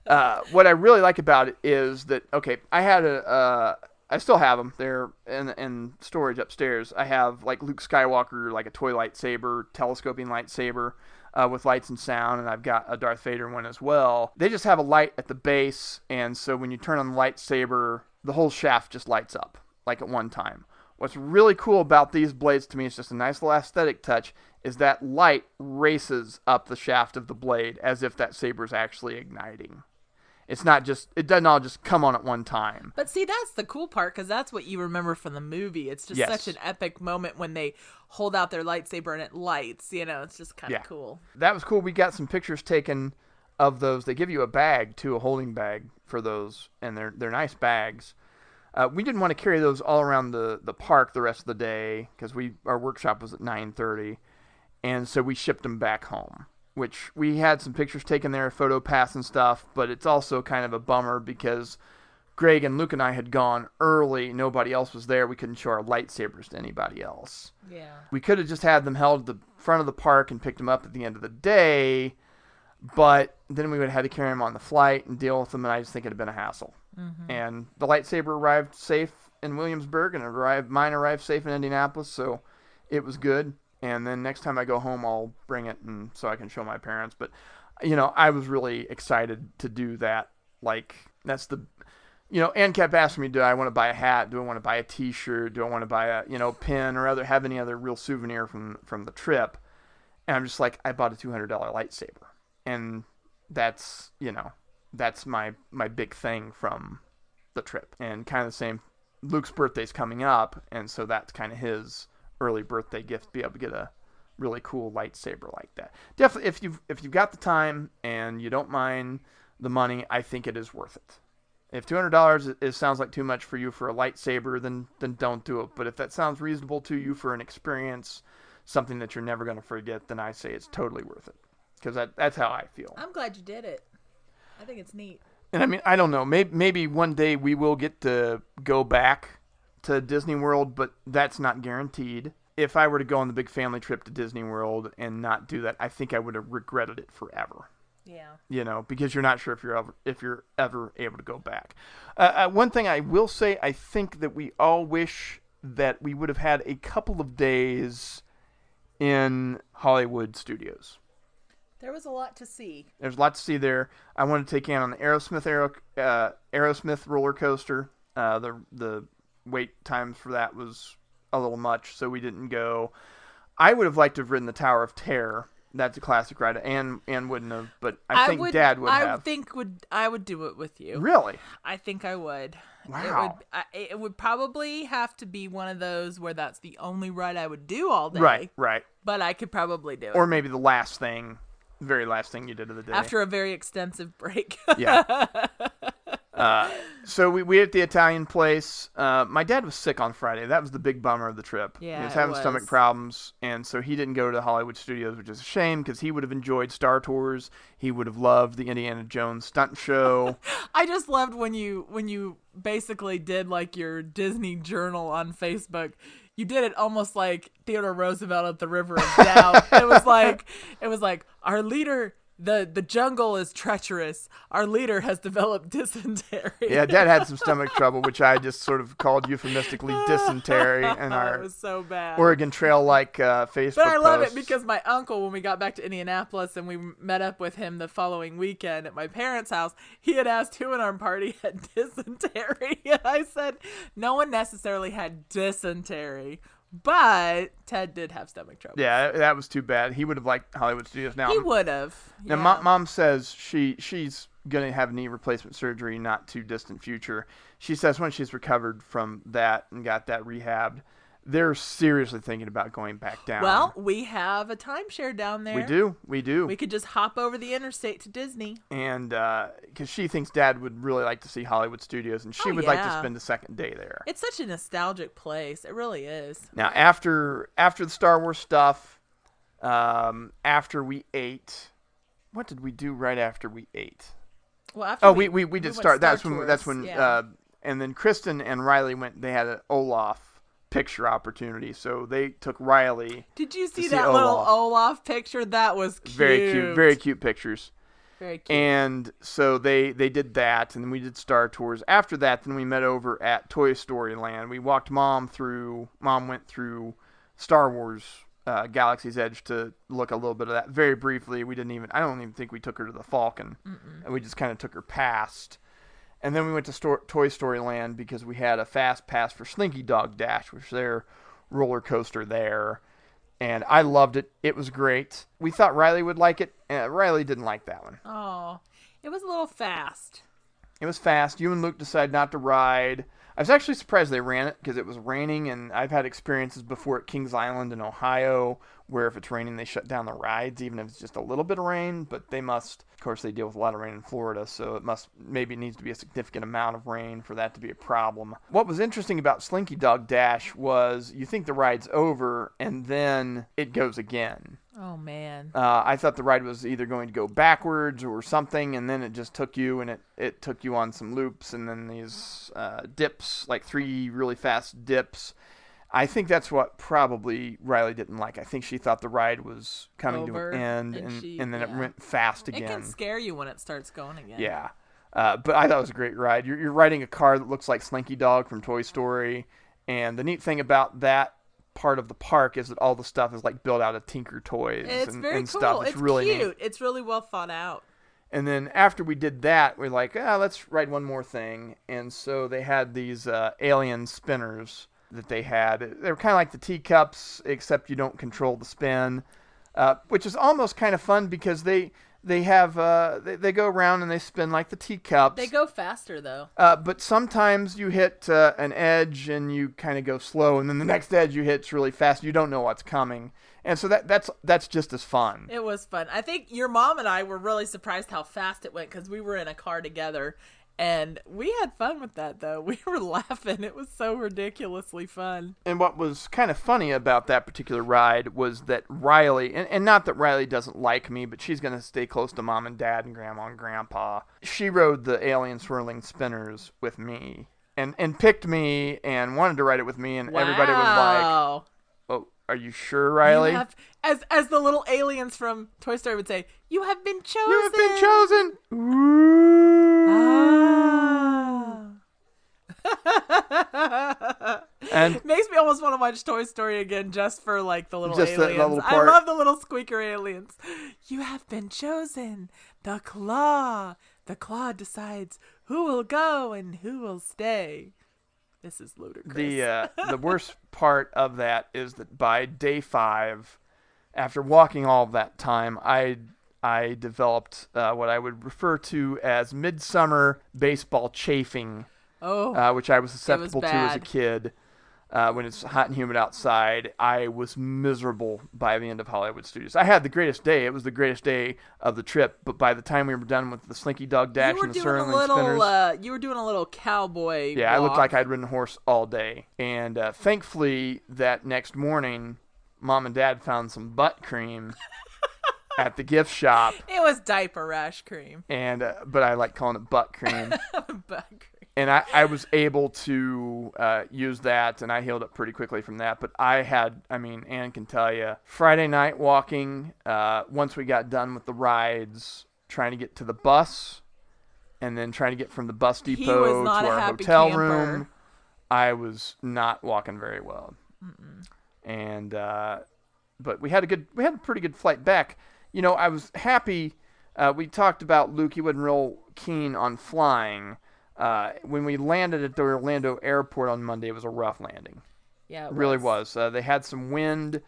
Uh, what I really like about it is that okay, I had a, uh, I still have them. They're in in storage upstairs. I have like Luke Skywalker, like a toy lightsaber, telescoping lightsaber. Uh, with lights and sound, and I've got a Darth Vader one as well. They just have a light at the base, and so when you turn on the lightsaber, the whole shaft just lights up like at one time. What's really cool about these blades to me, it's just a nice little aesthetic touch, is that light races up the shaft of the blade as if that saber is actually igniting. It's not just, it doesn't all just come on at one time. But see, that's the cool part because that's what you remember from the movie. It's just Yes. such an epic moment when they hold out their lightsaber and it lights. You know, it's just kind of Yeah. cool. That was cool. We got some pictures taken of those. They give you a bag too, a holding bag for those, and they're they're nice bags. Uh, we didn't want to carry those all around the, the park the rest of the day because we our workshop was at 9:30, and so we shipped them back home. Which we had some pictures taken there, photo pass and stuff, but it's also kind of a bummer because Greg and Luke and I had gone early. Nobody else was there. We couldn't show our lightsabers to anybody else. Yeah. We could have just had them held at the front of the park and picked them up at the end of the day, but then we would have had to carry them on the flight and deal with them, and I just think it'd have been a hassle. Mm-hmm. And the lightsaber arrived safe in Williamsburg, and arrived, mine arrived safe in Indianapolis, so it was good. And then next time I go home, I'll bring it, and so I can show my parents. But you know, I was really excited to do that. Like that's the you know, Anne kept asking me, do I want to buy a hat? Do I want to buy a T-shirt? Do I want to buy a you know pin or other have any other real souvenir from from the trip? And I'm just like, I bought a two hundred dollar lightsaber, and that's you know that's my my big thing from the trip, and kind of the same. Luke's birthday's coming up, and so that's kind of his early birthday gift. Be able to get a really cool lightsaber like that. Definitely, if you've if you've got the time and you don't mind the money, I think it is worth it. If two hundred dollars is sounds like too much for you for a lightsaber, then then don't do it. But if that sounds reasonable to you for an experience, something that you're never going to forget, then I say it's totally worth it. Because that, that's how I feel. I'm glad you did it. I think it's neat. And I mean, I don't know. Maybe maybe one day we will get to go back to Disney World, but that's not guaranteed. If I were to go on the big family trip to Disney World and not do that, I think I would have regretted it forever. Yeah. You know, because you're not sure if you're ever if you're ever able to go back. Uh, uh, one thing I will say, I think that we all wish that we would have had a couple of days in Hollywood studios. There was a lot to see. There's a lot to see there. I wanted to take Anne on the Aerosmith Aero, uh, Aerosmith roller coaster. Uh, the the wait times for that was a little much, so we didn't go. I would have liked to have ridden the Tower of Terror. That's a classic ride. Anne Anne wouldn't have, but I, think would, Dad would I have. think would I would do it with you. Really? I think I would. It Wow. would, I, it would probably have to be one of those where that's the only ride I would do all day. Right, right. But I could probably do it. Or maybe the last thing, very last thing you did of the day. after a very extensive break. Yeah. uh, so we, we ate at the Italian place. Uh, my dad was sick on Friday. That was the big bummer of the trip. Yeah, he was having stomach problems, and so he didn't go to the Hollywood studios, which is a shame because he would have enjoyed Star Tours. He would have loved the Indiana Jones stunt show. I just loved when you when you basically did like your Disney journal on Facebook. You did it almost like Theodore Roosevelt at the River of Doubt. it was like it was like our leader the the jungle is treacherous. Our leader has developed dysentery. yeah, Dad had some stomach trouble, which I just sort of called euphemistically dysentery in Oh, our it was so bad. Oregon Trail like uh, Facebook. But I love it because my uncle, when we got back to Indianapolis and we met up with him the following weekend at my parents' house, he had asked who in our party had dysentery. And I said, no one necessarily had dysentery, but Ted did have stomach trouble. Yeah, that was too bad. He would have liked Hollywood studios. Now, He would have. Now, mom, mom says she she's gonna have knee replacement surgery not too distant future. She says when she's recovered from that and got that rehabbed, they're seriously thinking about going back down. Well, we have a timeshare down there. we do, we do, We could just hop over the interstate to Disney. and because she thinks Dad would really like to see Hollywood studios, and she Oh, would like to spend the second day there. It's such a nostalgic place. It really is. Now, after after the Star Wars stuff, um, after we ate, what did we do right after we ate? Well, after Oh, we, we, we did went start. Star That's when that's when yeah. uh, and then Kristen and Riley went. They had an Olaf picture opportunity, so they took Riley. Did you see see that little Olaf. Picture? That was cute. Very cute, very cute pictures. very cute. And so they they did that, and then we did Star Tours. After that, then we met over at Toy Story Land. We walked Mom through. Mom went through Star Wars. Uh, Galaxy's Edge to look a little bit of that very briefly. We didn't even. I don't even think we took her to the Falcon. And we just kind of took her past. And then we went to Toy Story Land because we had a fast pass for Slinky Dog Dash, which is their roller coaster there. And I loved it. It was great. We thought Riley would like it. And Riley didn't like that one. oh, it was a little fast. It was fast. You and Luke decided not to ride. I was actually surprised they ran it because it was raining, and I've had experiences before at Kings Island in Ohio where if it's raining, they shut down the rides, even if it's just a little bit of rain. But they must, of course, they deal with a lot of rain in Florida, so it must maybe it needs to be a significant amount of rain for that to be a problem. What was interesting about Slinky Dog Dash was you think the ride's over, and then it goes again. Oh man. Uh, I thought the ride was either going to go backwards or something, and then it just took you and it, it took you on some loops and then these uh, dips, like three really fast dips. I think that's what probably Riley didn't like. I think she thought the ride was coming Over, to an end, and and, she- and then it went fast again. It can scare you when it starts going again. Yeah. Uh, but I thought it was a great ride. You're, you're riding a car that looks like Slinky Dog from Toy Story. And the neat thing about that part of the park is that all the stuff is like built out of Tinker Toys It's and, very and cool. stuff. It's, really neat. cute. It's really well thought out. And then after we did that, we're like, ah, let's write one more thing. And so they had these uh, alien spinners that they had. They were kind of like the teacups, except you don't control the spin, uh, which is almost kind of fun because they they have uh, they, they go around and they spin like the teacups. They go faster though. Uh, but sometimes you hit uh, an edge and you kind of go slow, and then the next edge you hit's really fast. You don't know what's coming, and so that that's that's just as fun. It was fun. I think your mom and I were really surprised how fast it went because we were in a car together, and we had fun with that though. We were laughing. It was so ridiculously fun. And what was kind of funny about that particular ride was that Riley, and, and not that Riley doesn't like me, but she's going to stay close to mom and dad and grandma and grandpa. She rode the alien swirling spinners with me. And, and picked me and wanted to ride it with me, and everybody was like, "Oh, are you sure, You Riley? have- as as the little aliens from Toy Story would say, "You have been chosen." You have been chosen." Ooh. Ah. And Makes me almost want to watch Toy Story again just for like the little aliens. little I love the little squeaker aliens. You have been chosen. The claw. The claw decides who will go and who will stay. This is ludicrous. the uh, the worst part of that is that by day five, after walking all that time, I I developed uh, what I would refer to as midsummer baseball chafing, oh, uh, which I was susceptible to as a kid. Uh, when it's hot and humid outside, I was miserable by the end of Hollywood Studios. I had the greatest day; it was the greatest day of the trip. But by the time we were done with the Slinky Dog Dash you were and the doing a little. Spinners, Uh, you were doing a little cowboy. yeah, I looked like I'd ridden a horse all day. And uh, thankfully, that next morning, mom and dad found some butt cream at the gift shop. It was diaper rash cream. And uh, but I like calling it butt cream. Butt cream. And I, I was able to uh, use that, and I healed up pretty quickly from that. But I had, I mean, Anne can tell you, Friday night walking. Uh, once we got done with the rides, trying to get to the bus, and then trying to get from the bus depot to our hotel camper. room. I was not walking very well, and uh, but we had a good, we had a pretty good flight back. You know, I was happy. Uh, we talked about Luke. He wasn't real keen on flying. Uh, when we landed at the Orlando airport on Monday, it was a rough landing. Yeah, it It really was. Uh, they had some wind,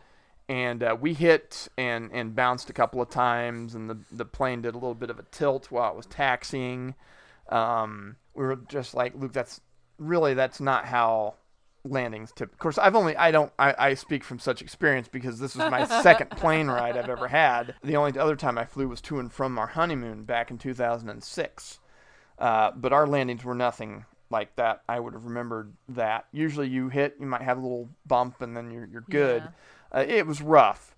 and uh, we hit and, and bounced a couple of times, and the the plane did a little bit of a tilt while it was taxiing. Um, we were just like, Luke, that's really that's not how landings tip. Of course, I've only I don't I, I speak from such experience because this was my second plane ride I've ever had. The only other time I flew was to and from our honeymoon back in 2006. Uh, but our landings were nothing like that. I would have remembered that. Usually, you hit, you might have a little bump, and then you're you're good. Uh, it was rough,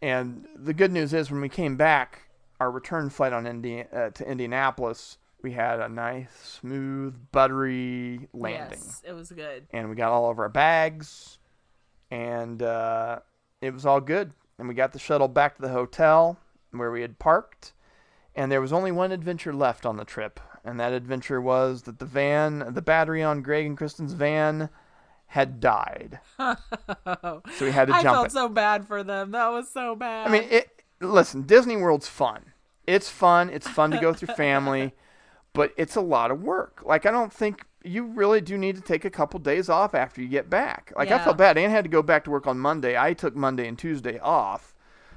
and the good news is when we came back, our return flight on Indi- uh, to Indianapolis, we had a nice, smooth, buttery landing, Yes, it was good. and we got all of our bags, and uh, it was all good. And we got the shuttle back to the hotel where we had parked, and there was only one adventure left on the trip, and that adventure was that the van, the battery on Greg and Kristen's van, had died. So we had to jump. I felt it. so bad for them. That was so bad. I mean, it. Listen, Disney World's fun. It's fun. It's fun to go through family, but it's a lot of work. Like I don't think you really do need to take a couple days off after you get back. Like I felt bad. Anne had to go back to work on Monday. I took Monday and Tuesday off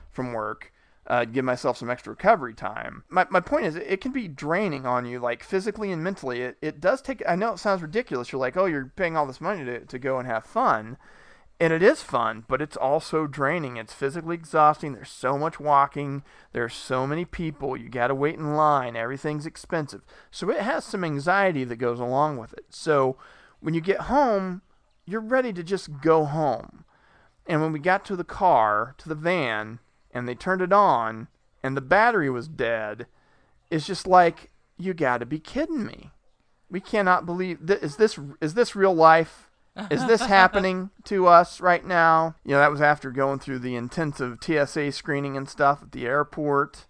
from work. Uh, give myself some extra recovery time. My, my point is, it can be draining on you, like physically and mentally. It, it does take, I know it sounds ridiculous. You're like, oh, you're paying all this money to, to go and have fun. And it is fun, but it's also draining. It's physically exhausting. There's so much walking. There's so many people. You got to wait in line. Everything's expensive. So it has some anxiety that goes along with it. So when you get home, you're ready to just go home. And when we got to the car, to the van, and they turned it on, and the battery was dead, it's just like, you got to be kidding me. We cannot believe. Th- is this is this real life? Is this happening to us right now? You know, that was after going through the intensive TSA screening and stuff at the airport.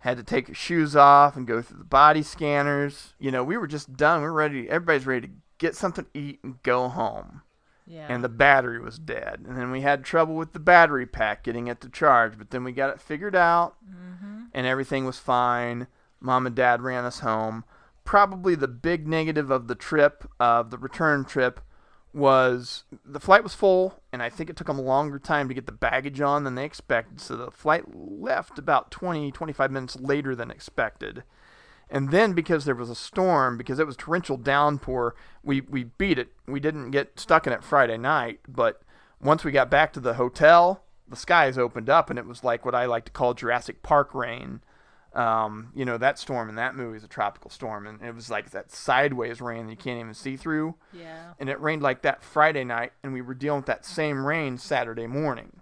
Had to take your shoes off and go through the body scanners. You know, we were just done. We were ready. Everybody's ready to get something to eat and go home. Yeah. And the battery was dead. And then we had trouble with the battery pack getting it to charge. But then we got it figured out mm-hmm. and everything was fine. Mom and dad ran us home. Probably the big negative of the trip, of the return trip, was the flight was full, and I think it took them a longer time to get the baggage on than they expected. So the flight left about 20, 25 minutes later than expected. And then because there was a storm, because it was torrential downpour, we, we beat it. We didn't get stuck in it Friday night, but once we got back to the hotel, the skies opened up, and it was like what I like to call Jurassic Park rain. Um, you know, that storm in that movie is a tropical storm, and it was like that sideways rain that you can't even see through yeah. and it rained like that Friday night, and we were dealing with that same rain Saturday morning,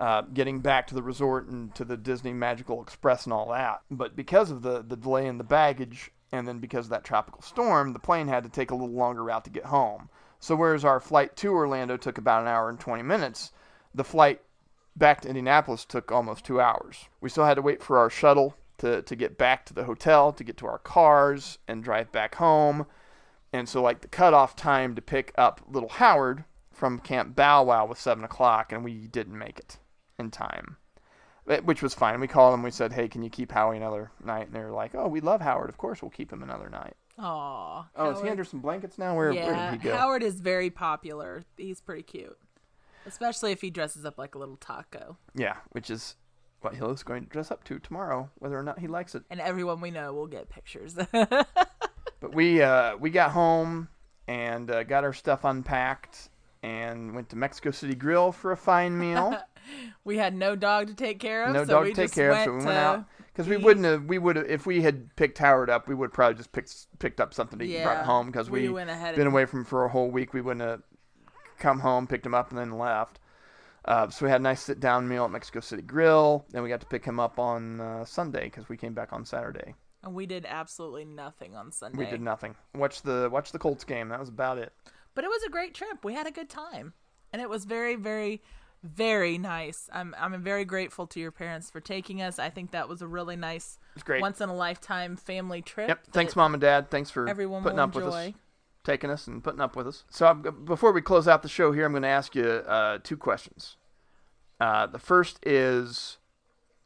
uh, getting back to the resort and to the Disney Magical Express and all that. But because of the, the delay in the baggage, and then because of that tropical storm, the plane had to take a little longer route to get home. So whereas our flight to Orlando took about an hour and 20 minutes, the flight back to Indianapolis took almost two hours. We still had to wait for our shuttle to, to get back to the hotel, to get to our cars, and drive back home. And so, like, the cutoff time to pick up little Howard from Camp Bow Wow was 7 o'clock, and we didn't make it in time, Eh, which was fine. We called them, we said, hey, can you keep Howie another night? And they were like, oh, we love Howard. Of course, we'll keep him another night. Aw. Oh, is he under some blankets now? Where, yeah, where did he go? Howard is very popular. He's pretty cute, especially if he dresses up like a little taco. Yeah, which is what Hill is going to dress up to tomorrow, whether or not he likes it. And everyone we know will get pictures. But we uh, we got home and uh, got our stuff unpacked and went to Mexico City Grill for a fine meal. we had no dog to take care of. no so dog we to take care of, so we went out because we wouldn't have. We would have if we had picked Howard up. We would probably just picked picked up something to eat and brought home because we we went ahead been away from him for a whole week. We wouldn't have come home, picked him up, and then left. Uh, so we had a nice sit down meal at Mexico City Grill. Then we got to pick him up on uh, Sunday because we came back on Saturday. And we did absolutely nothing on Sunday. We did nothing. Watch the watch the Colts game. That was about it. But it was a great trip. We had a good time. And it was very, very, very nice. I'm I'm very grateful to your parents for taking us. I think that was a really nice great. once in a lifetime family trip. Yep. Thanks, mom and dad. Thanks for Everyone putting up with us, taking us, and putting up with us. So I'm, before we close out the show here, I'm going to ask you uh, two questions. Uh, the first is,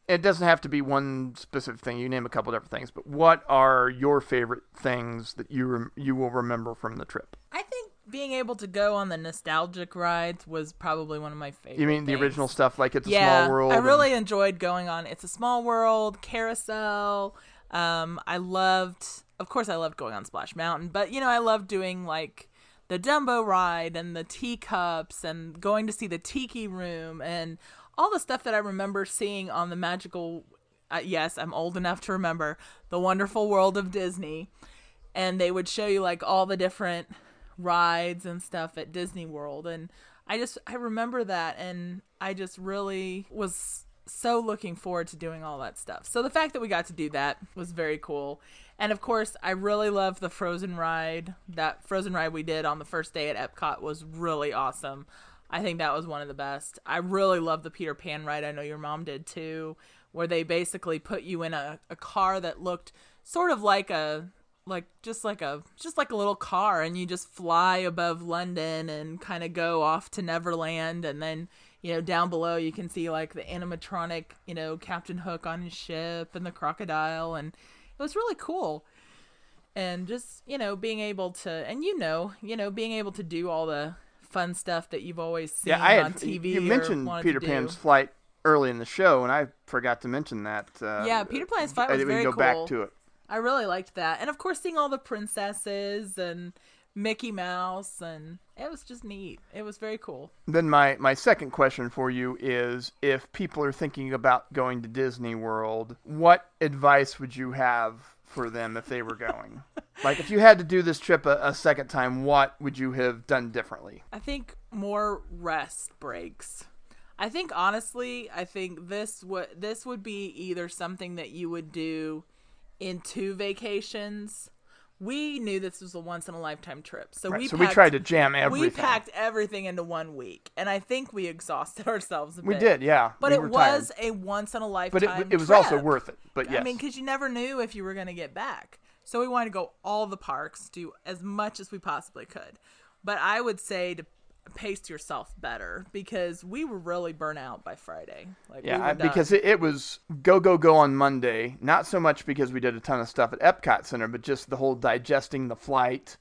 it doesn't have to be one specific thing. You name a couple different things, but what are your favorite things that you rem- you will remember from the trip? I think being able to go on the nostalgic rides was probably one of my favorite. You mean the original stuff, like it's a small world? I and- really enjoyed going on It's a Small World, Carousel. Um, I loved, of course, I loved going on Splash Mountain, but you know, I loved doing like the Dumbo ride and the teacups and going to see the Tiki Room and all the stuff that I remember seeing on the magical. Uh, yes, I'm old enough to remember the Wonderful World of Disney, and they would show you like all the different rides and stuff at Disney World and I just I remember that and I just really was so looking forward to doing all that stuff. So the fact that we got to do that was very cool. And of course, I really loved the Frozen ride. That Frozen ride we did on the first day at Epcot was really awesome. I think that was one of the best. I really love the Peter Pan ride. I know your mom did too, where they basically put you in a, a car that looked sort of like a like just like a just like a little car and you just fly above London and kind of go off to Neverland and then you know down below you can see like the animatronic you know Captain Hook on his ship and the crocodile and it was really cool and just you know being able to and you know you know being able to do all the fun stuff that you've always seen Yeah, I had on TV You mentioned Peter Pan's flight early in the show, and I forgot to mention that. Uh, Yeah, Peter Pan's fight I was didn't very go cool. back to it. I really liked that, and of course, seeing all the princesses and Mickey Mouse, and it was just neat. It was very cool. Then my my second question for you is: If people are thinking about going to Disney World, what advice would you have for them if they were going? like, if you had to do this trip a, a second time, what would you have done differently? I think more rest breaks. I think honestly, I think this would this would be either something that you would do in two vacations. We knew this was a once in a lifetime trip, so Right, we so we tried to jam everything. We packed everything into one week, and I think we exhausted ourselves. A We did, yeah. but we it was tired. a once in a but lifetime. it, it was also worth it. But yes, I mean, because you never knew if you were going to get back. So we wanted to go all the parks, do as much as we possibly could. But I would say to pace yourself better because we were really burnt out by Friday. Like Yeah, done. because it, it was go go go on Monday. Not so much because we did a ton of stuff at Epcot Center, but just the whole digesting the flight,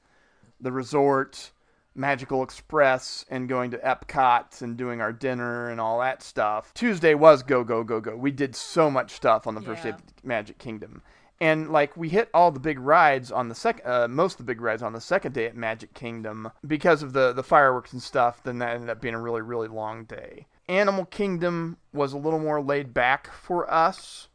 the resort, Magical Express, and going to Epcot and doing our dinner and all that stuff. Tuesday was go go go go. We did so much stuff on the first day of Magic Kingdom. And like we hit all the big rides on the second, uh, most of the big rides on the second day at Magic Kingdom because of the the fireworks and stuff. Then that ended up being a really really long day. Animal Kingdom was a little more laid back for us.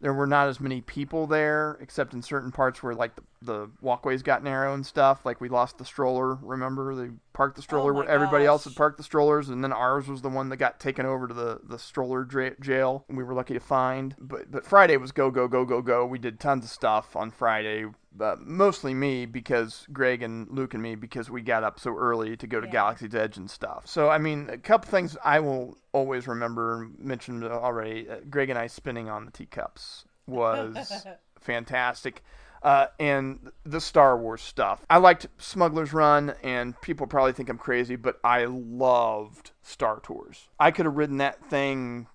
There were not as many people there, except in certain parts where like the, the walkways got narrow and stuff. Like we lost the stroller. Remember they parked the stroller Oh where everybody else had parked the strollers, and then ours was the one that got taken over to the the stroller dra- jail. And we were lucky to find. But but Friday was go go go go go. We did tons of stuff on Friday. Uh, mostly me because Greg and Luke and me because we got up so early to go to Yeah. Galaxy's Edge and stuff. So I mean, a couple things I will always remember mentioned already. Uh, Greg and I spinning on the teacups was fantastic. Uh, and the Star Wars stuff. I liked Smuggler's Run, and people probably think I'm crazy, but I loved Star Tours. I could have ridden that thing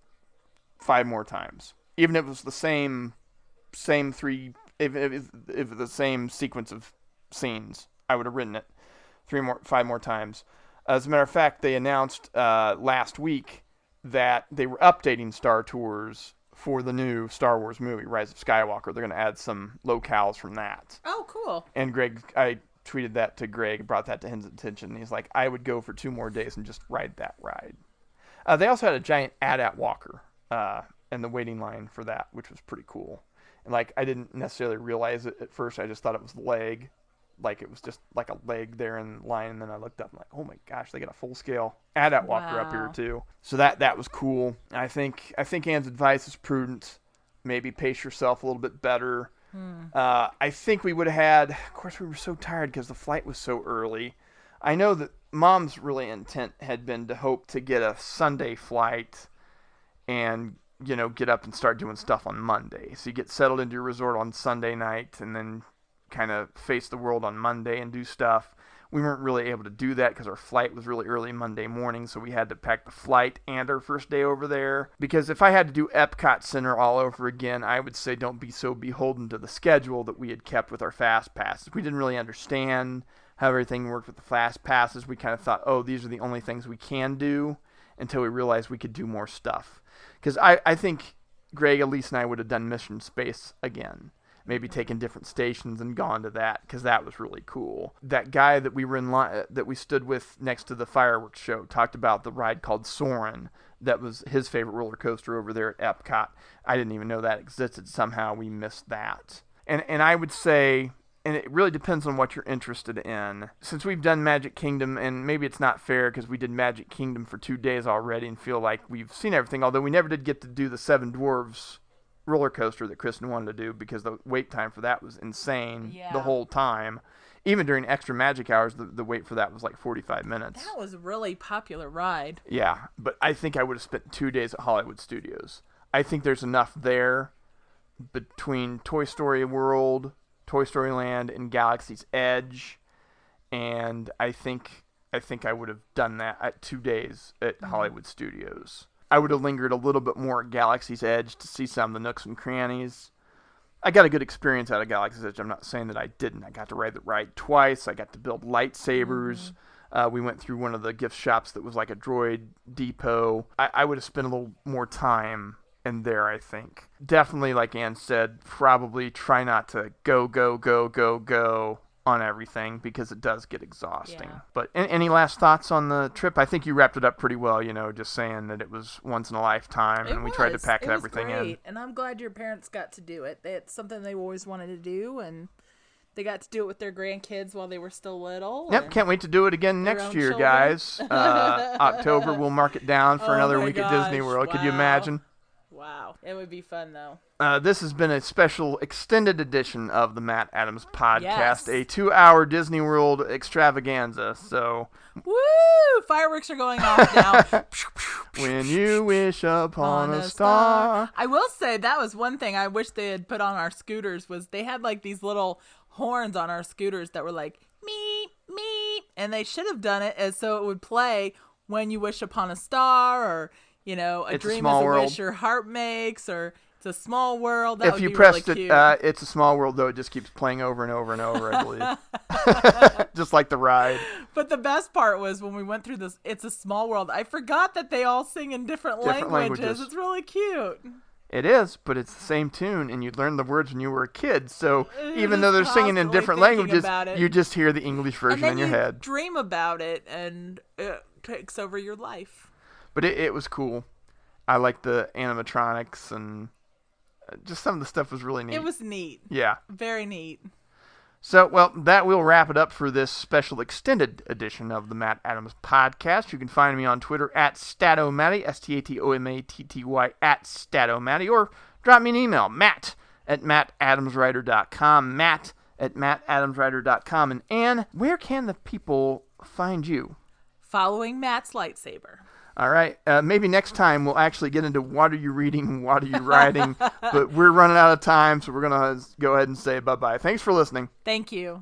five more times, even if it was the same, same three, if if, if the same sequence of scenes. I would have ridden it three more, five more times. As a matter of fact, they announced uh, last week that they were updating Star Tours for the new Star Wars movie, Rise of Skywalker. They're going to add some locales from that. oh, cool. And Greg, I tweeted that to Greg, brought that to his attention. He's like, I would go for two more days and just ride that ride. Uh, they also had a giant AT-AT walker uh, in the waiting line for that, which was pretty cool. And like, I didn't necessarily realize it at first. I just thought it was the leg, like it was just like a leg there in line. And then I looked up and like, oh my gosh, they got a full scale AT-AT walker up here too. So that that was cool. I think I think Anne's advice is prudent. Maybe pace yourself a little bit better. Uh, I think we would have had. Of course, we were so tired because the flight was so early. I know that Mom's really intent had been to hope to get a Sunday flight, and you know get up and start doing stuff on Monday. So you get settled into your resort on Sunday night, and then kind of face the world on Monday and do stuff. We weren't really able to do that because our flight was really early Monday morning, so we had to pack the flight and our first day over there. Because if I had to do Epcot Center all over again, I would say don't be so beholden to the schedule that we had kept with our fast passes. We didn't really understand how everything worked with the fast passes. We kind of thought, oh, these are the only things we can do until we realized we could do more stuff. Because I, I think Greg, Elise, and I would have done Mission Space again maybe taken different stations and gone to that because that was really cool. That guy that we were in line uh, that we stood with next to the fireworks show talked about the ride called Soarin'. That was his favorite roller coaster over there at Epcot. I didn't even know that existed. Somehow we missed that. And and I would say and it really depends on what you're interested in. Since we've done Magic Kingdom, and maybe it's not fair because we did Magic Kingdom for two days already and feel like we've seen everything, although we never did get to do the Seven Dwarves roller coaster that Kristen wanted to do because the wait time for that was insane the whole time. Even during extra magic hours, the, the wait for that was like 45 minutes. That was a really popular ride. Yeah, but I think I would have spent two days at Hollywood Studios. I think there's enough there between Toy Story World, Toy Story Land, and Galaxy's Edge, and I think I think I would have done that at two days at mm-hmm. Hollywood Studios. I would have lingered a little bit more at Galaxy's Edge to see some of the nooks and crannies. I got a good experience out of Galaxy's Edge. I'm not saying that I didn't. I got to ride the ride twice. I got to build lightsabers. Uh, we went through one of the gift shops that was like a droid depot. I, I would have spent a little more time in there, I think. Definitely, like Anne said, probably try not to go, go, go, go, go on everything because it does get exhausting. Yeah. But any last thoughts on the trip? I think you wrapped it up pretty well, you know, just saying that it was once in a lifetime It and we tried to pack It was everything great, in. and I'm glad your parents got to do it. It's something they always wanted to do, and they got to do it with their grandkids while they were still little. Yep, can't wait to do it again next year, children. guys. Uh, October, we'll mark it down for Oh another week at Disney gosh, World. Could you imagine? Wow, it would be fun though. Uh, this has been a special extended edition of the Matt Adams podcast, Yes. a two-hour Disney World extravaganza. So, Woo! Fireworks are going off now. when you wish upon on a star, I will say that was one thing I wish they had put on our scooters was they had like these little horns on our scooters that were like meep meep, and they should have done it as so it would play when you wish upon a star or you know a It's a dream small is a world. wish your heart makes or it's a small world. That if you pressed really it, uh, it's a small world though. It just keeps playing over and over and over. I believe, just like the ride. But the best part was when we went through this It's a Small World. I forgot that they all sing in different, Different languages. languages. It's really cute. It is, but it's the same tune, and you learned the words when you were a kid. So You're even though they're singing in different languages, you just hear the English version in your you head. dream about it, and it takes over your life. But it, it was cool. I like the animatronics and uh, just some of the stuff was really neat. It was neat. yeah. Very neat. So, well, that will wrap it up for this special extended edition of the Matt Adams podcast. You can find me on Twitter at Statomatty, S T A T O M A T T Y, at Statomatty, or drop me an email, matt at mattadamswriter.com, matt at mattadamswriter.com. And Anne, where can the people find you? Following Matt's lightsaber. All right. Uh, maybe next time we'll actually get into what are you reading and what are you writing. but we're running out of time, so we're going to go ahead and say bye bye. Thanks for listening. Thank you.